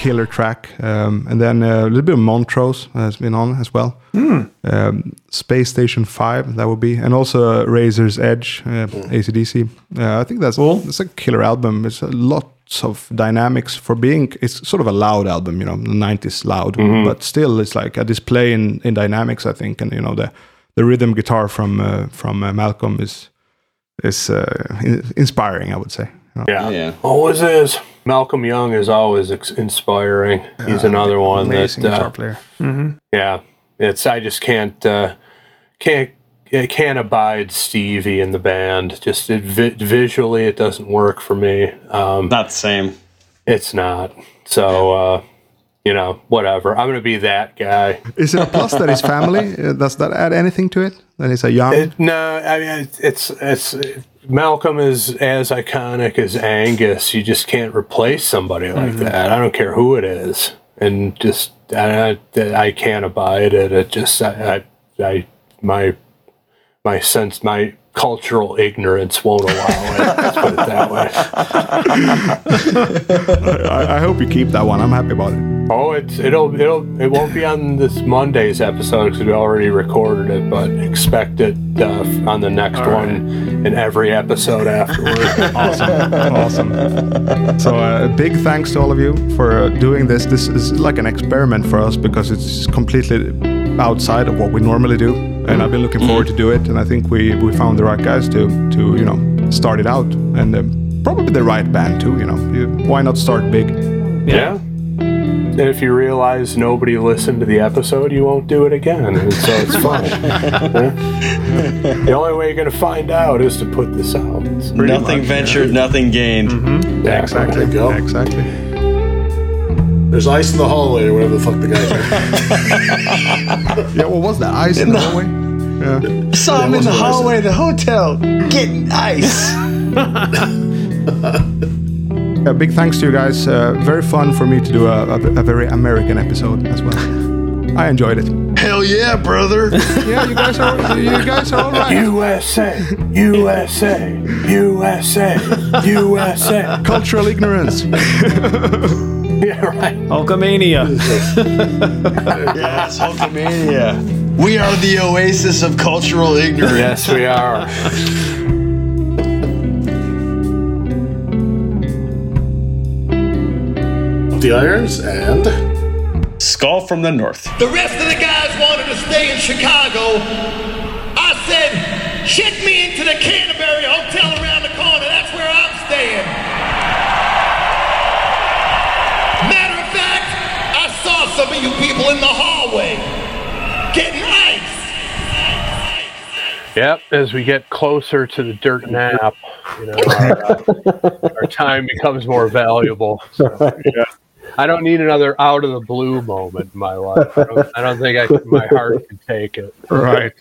Killer track. Um, and then uh, a little bit of Montrose has been on as well. Um, Space Station 5, that would be. And also uh, Razor's Edge, uh, ACDC. Uh, I think that's all It's a killer album. It's a lots of dynamics for being, it's sort of a loud album, you know, the 90s loud. But still, it's like a display in, in dynamics, I think. And, you know, the, the rhythm guitar from uh, from uh, Malcolm is is uh, in- inspiring, I would say. you know. Yeah. Yeah. Always is. Malcolm Young is always ex- inspiring. He's another one Amazing that, guitar uh, player. yeah, it's I just can't uh, can't I can't abide Stevie in the band. Just it, vi- visually, it doesn't work for me. Um, Not the same. it's not. So uh, you know, whatever. I'm going to be that guy. Is it a plus that he's family? Uh, Does that add anything to it? That he's a young. It, no, I mean it's it's Malcolm is as iconic as Angus. You just can't replace somebody like mm-hmm. that. I don't care who it is, and just I, I, I can't abide it. It just I, I I my my sense my cultural ignorance won't allow it. Let's put it that way. [laughs] I, I hope you keep that one. I'm happy about it. Oh, it's it'll it'll it won't be on this Monday's episode because we already recorded it, but expect it uh, on the next one in every episode afterward. [laughs] awesome. awesome. So, uh, a big thanks to all of you for uh, doing this. This is like an experiment for us because it's completely outside of what we normally do, and I've been looking forward to do it. And I think we we found the right guys to to you know start it out, and um, probably the right band too. You know, you, why not start big? Yeah. And if you realize nobody listened to the episode, you won't do it again, and so it's fine. [laughs] The only way you're going to find out is to put this out. Nothing ventured, nothing gained. Mm-hmm. Yeah, Exactly. There you go. Exactly. There's ice in the hallway or whatever the fuck the guys are. [laughs] Yeah. What was that? Ice in the hallway. Yeah. Saw him in the hallway of the hotel getting ice. [laughs] A big thanks to you guys. Uh, very fun for me to do a, a, a very American episode as well. I enjoyed it. Hell yeah, brother. [laughs] Yeah, you guys are you guys are all right. USA, USA, USA, USA. Cultural ignorance. [laughs] Yeah, right. Hulkamania. [laughs] yes, Hulkamania. We are the oasis of cultural ignorance. Yes, we are. The irons and Skull from the north. The rest of the guys wanted to stay in Chicago. I said, check me into the Canterbury Hotel around the corner. That's where I'm staying. Matter of fact, I saw some of you people in the hallway getting ice. Yep, as we get closer to the dirt nap, you know, our, uh, our time becomes more valuable. So, [laughs] yeah. I don't need another out of the blue moment in my life. I don't, I don't think I can, my heart can take it. right.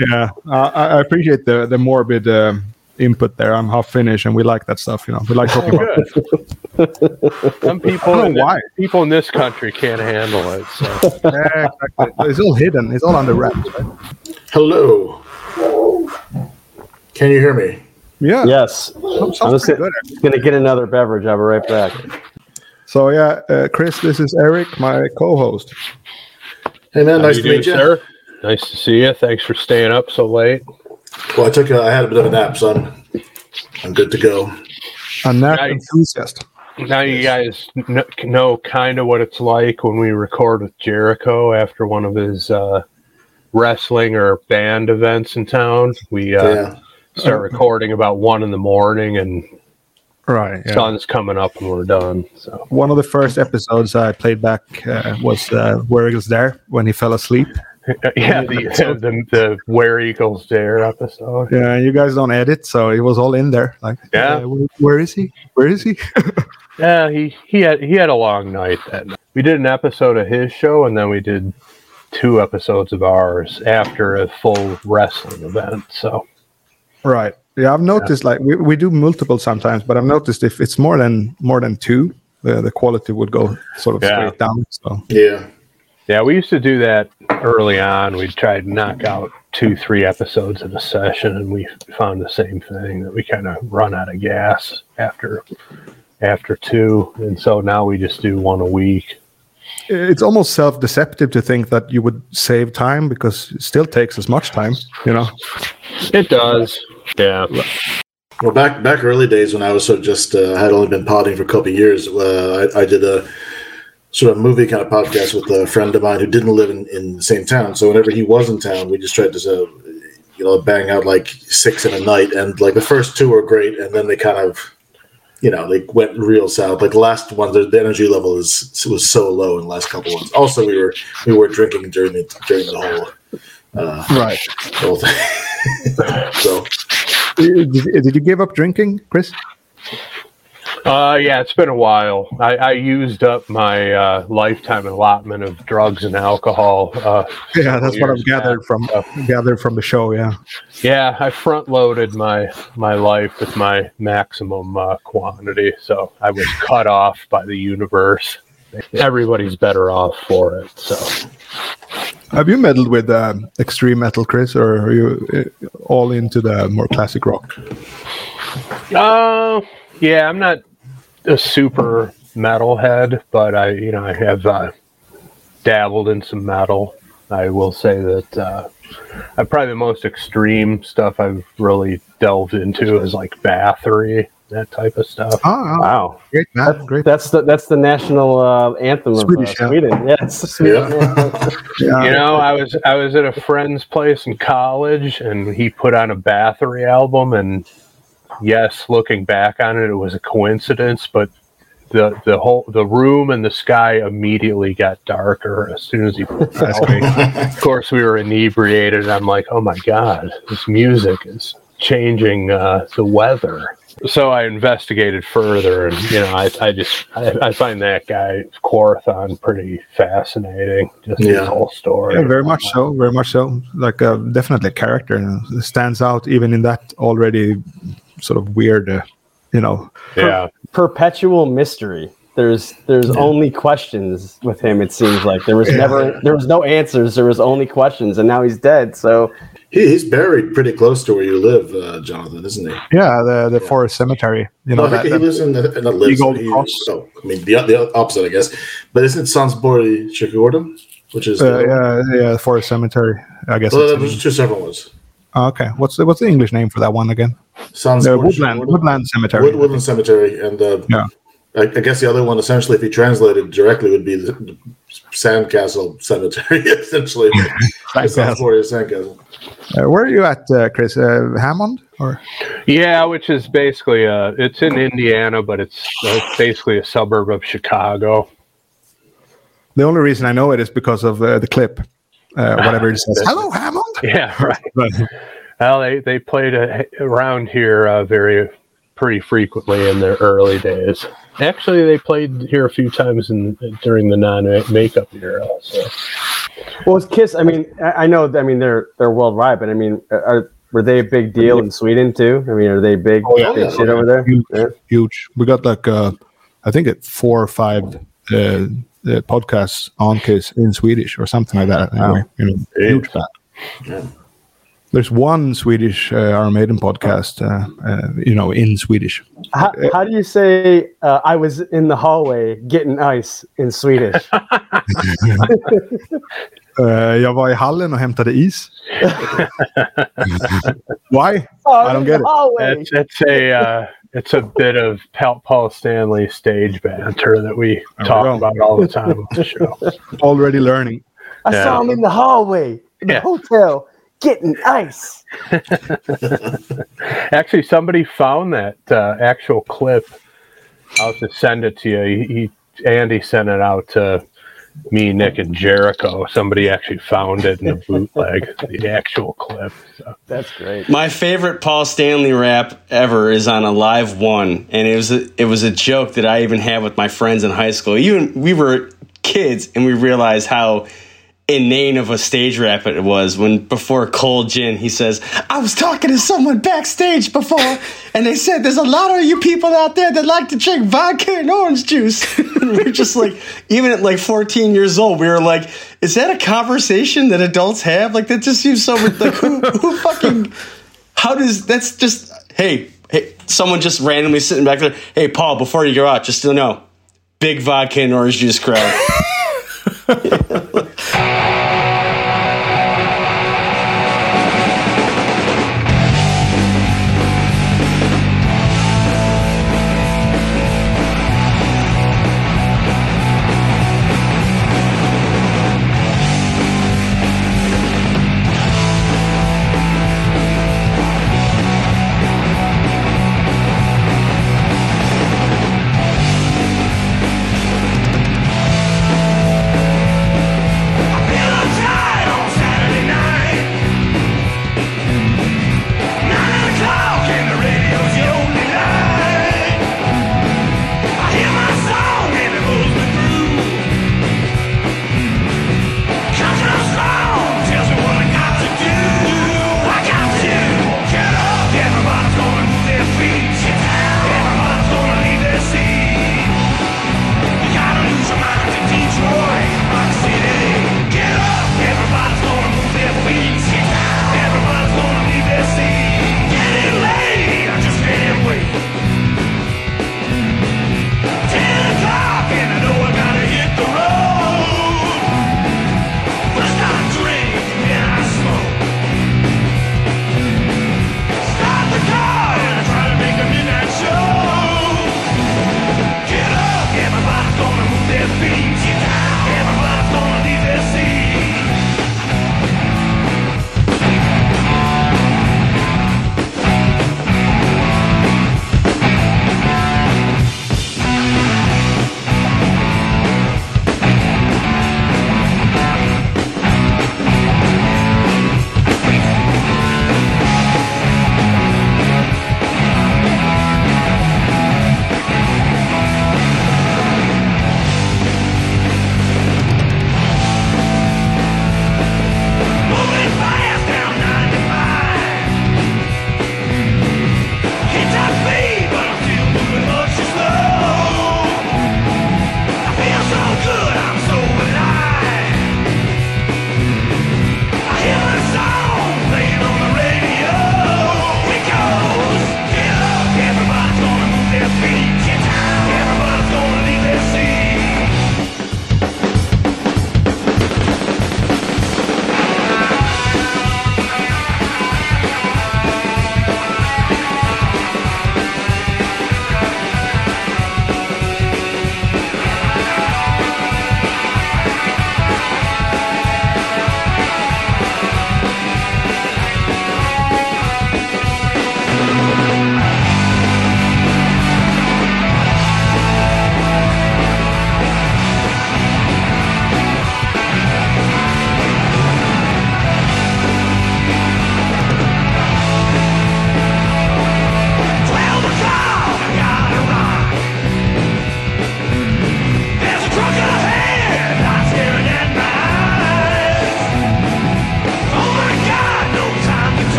Yeah, uh, I, I appreciate the the morbid um, input there. I'm half Finnish, and we like that stuff. You know, we like talking about. Good. Some people, I don't in know why. people in this country can't handle it. So. Yeah, exactly. It's all hidden. It's all under wraps. Right? hello. Can you hear me? Yeah. Yes. I'm just pretty gonna, gonna get another beverage. I'll be right back. So yeah, uh, Chris, this is Eric, my co-host. Hey man, How nice to doing, meet you. sir? Nice to see you. Thanks for staying up so late. Well, I took a, I had a bit of a nap, so I'm I'm good to go. A nap Nice. enthusiast. Now you guys kn- know kind of what it's like when we record with Jericho after one of his uh, wrestling or band events in town. We uh, Yeah. start recording about one in the morning, and Right. Yeah. sun's coming up, and we're done. So One of the first episodes I played back uh, was uh, where Eagles was there when he fell asleep. [laughs] yeah, the, [laughs] the the Where Eagles Dare episode. Yeah, you guys don't edit, so it was all in there. Like, Yeah. uh, where, where is he? Where is he? [laughs] Yeah, he he had he had a long night that night. We did an episode of his show, and then we did two episodes of ours after a full wrestling event. So right. Yeah, I've noticed like we, we do multiple sometimes, but I've noticed if it's more than more than two, the, the quality would go sort of Yeah. straight down. So Yeah. yeah, we used to do that early on. We'd try to knock out two, three episodes in a session, and we found the same thing that we kind of run out of gas after after two, and so now we just do one a week. It's almost self-deceptive to think that you would save time because it still takes as much time, you know. It does, yeah. Well, back back early days when I was sort of just uh, had only been potting for a couple of years, uh, I, I did a sort of movie kind of podcast with a friend of mine who didn't live in, in the same town. So whenever he was in town, we just tried to uh, you know bang out like six in a night, and like the first two were great, and then they kind of you know they went real south. Like last one, the, the energy level is was so low in the last couple ones. Also, we were we were drinking during the during the whole uh, Right. whole thing. [laughs] so Did, did you give up drinking, Chris? Uh, yeah, it's been a while. I, I used up my uh, lifetime allotment of drugs and alcohol. Uh, Yeah, that's what I've back. gathered from gathered from the show. Yeah. Yeah, I front loaded my my life with my maximum uh, quantity, so I was cut off by the universe. Everybody's better off for it. So Have you meddled with um, extreme metal, Chris, or are you uh, all into the more classic rock? Uh, yeah, I'm not a super metalhead, but I, you know, I have uh, dabbled in some metal. I will say that uh, I probably the most extreme stuff I've really delved into is like Bathory, that type of stuff. Oh, Wow. great, man. Great. That's the that's the national uh, anthem Swedish, of uh. Sweden. [laughs] Yeah, it's the Swedish anthem. Yeah. You know, I was I was at a friend's place in college, and he put on a Bathory album, and yes, looking back on it, it was a coincidence, but the the whole the room and the sky immediately got darker as soon as he [laughs] put it out. of course, we were inebriated. And I'm like, oh my god, this music is changing uh, the weather. So I investigated further, and you know, I, I just I, I find that guy Quorthon pretty fascinating. Just his Yeah. whole story. Yeah, very much so. Very much so. Like uh, definitely a character you know, stands out even in that already sort of weird, uh, you know. Yeah. Perpetual mystery. There's there's only questions with him. It seems like there was never there was no answers. There was only questions, and now he's dead. So He, he's buried pretty close to where you live, uh, Jonathan, isn't he? Yeah, the the forest cemetery. You know No, that, he, he that- lives in the, in the lives. Eagle he, Cross. oh, I mean the, the opposite, I guess. But isn't it Sandsborgskyrkogården, which is uh, yeah, yeah, forest cemetery. I guess. Well, it's there's two separate ones. Oh, okay, what's the what's the English name for that one again? Sansbury The woodland Shikordam. woodland cemetery. Wood, Woodland Cemetery, and uh, Yeah. I, I guess the other one, essentially, if you translate it directly, would be the, the Sandcastle Cemetery, [laughs] essentially. [laughs] Sandcastle. Sandcastle. Uh, where are you at, uh, Chris? Uh, Hammond or? Yeah, which is basically uh it's in Indiana, but it's uh, basically a suburb of Chicago. The only reason I know it is because of uh, the clip. Uh, whatever it says. Hello, Hammond. [laughs] Yeah, [laughs] right. But, Well, they they played uh, around here uh, very pretty frequently in their early days. Actually, they played here a few times in during the non-makeup era. So. Well, it's Kiss. I mean, I, I know. I mean, they're they're worldwide, but I mean, are were they a big deal in Sweden too? I mean, are they big, yeah. big shit over there? huge, Yeah. huge. We got like uh, I think it four or five uh, uh, podcasts on Kiss in Swedish or something like that. Anyway, you know, huge band. There's one Swedish uh, Iron Maiden podcast, uh, uh, you know, in Swedish. How, how do you say uh, I was in the hallway getting ice in Swedish? [laughs] [laughs] Uh, jag var i hallen och hämtade is. [laughs] Why? Oh, I don't get it. It's it's a uh, it's a bit of Paul, Paul Stanley stage banter that we we talk about all the time on the show. Already learning. I Yeah. saw him in the hallway in the Yeah. hotel getting ice. [laughs] Actually, somebody found that uh, actual clip. I'll just send it to you. He, he Andy sent it out to me, Nick, and Jericho. Somebody actually found it in the bootleg, [laughs] the actual clip. So. That's great. My favorite Paul Stanley rap ever is on a live one, and it was a, it was a joke that I even had with my friends in high school. Even we were kids, and we realized how inane of a stage rap it was when before Cold Gin he says, "I was talking to someone backstage before, and they said there's a lot of you people out there that like to drink vodka and orange juice." [laughs] and we are just like, even at like 14 years old, we were like, "Is that a conversation that adults have? Like that just seems so like who who fucking." How does that's just hey hey someone just randomly sitting back there hey Paul before you go out just to know big vodka and orange juice crowd [laughs]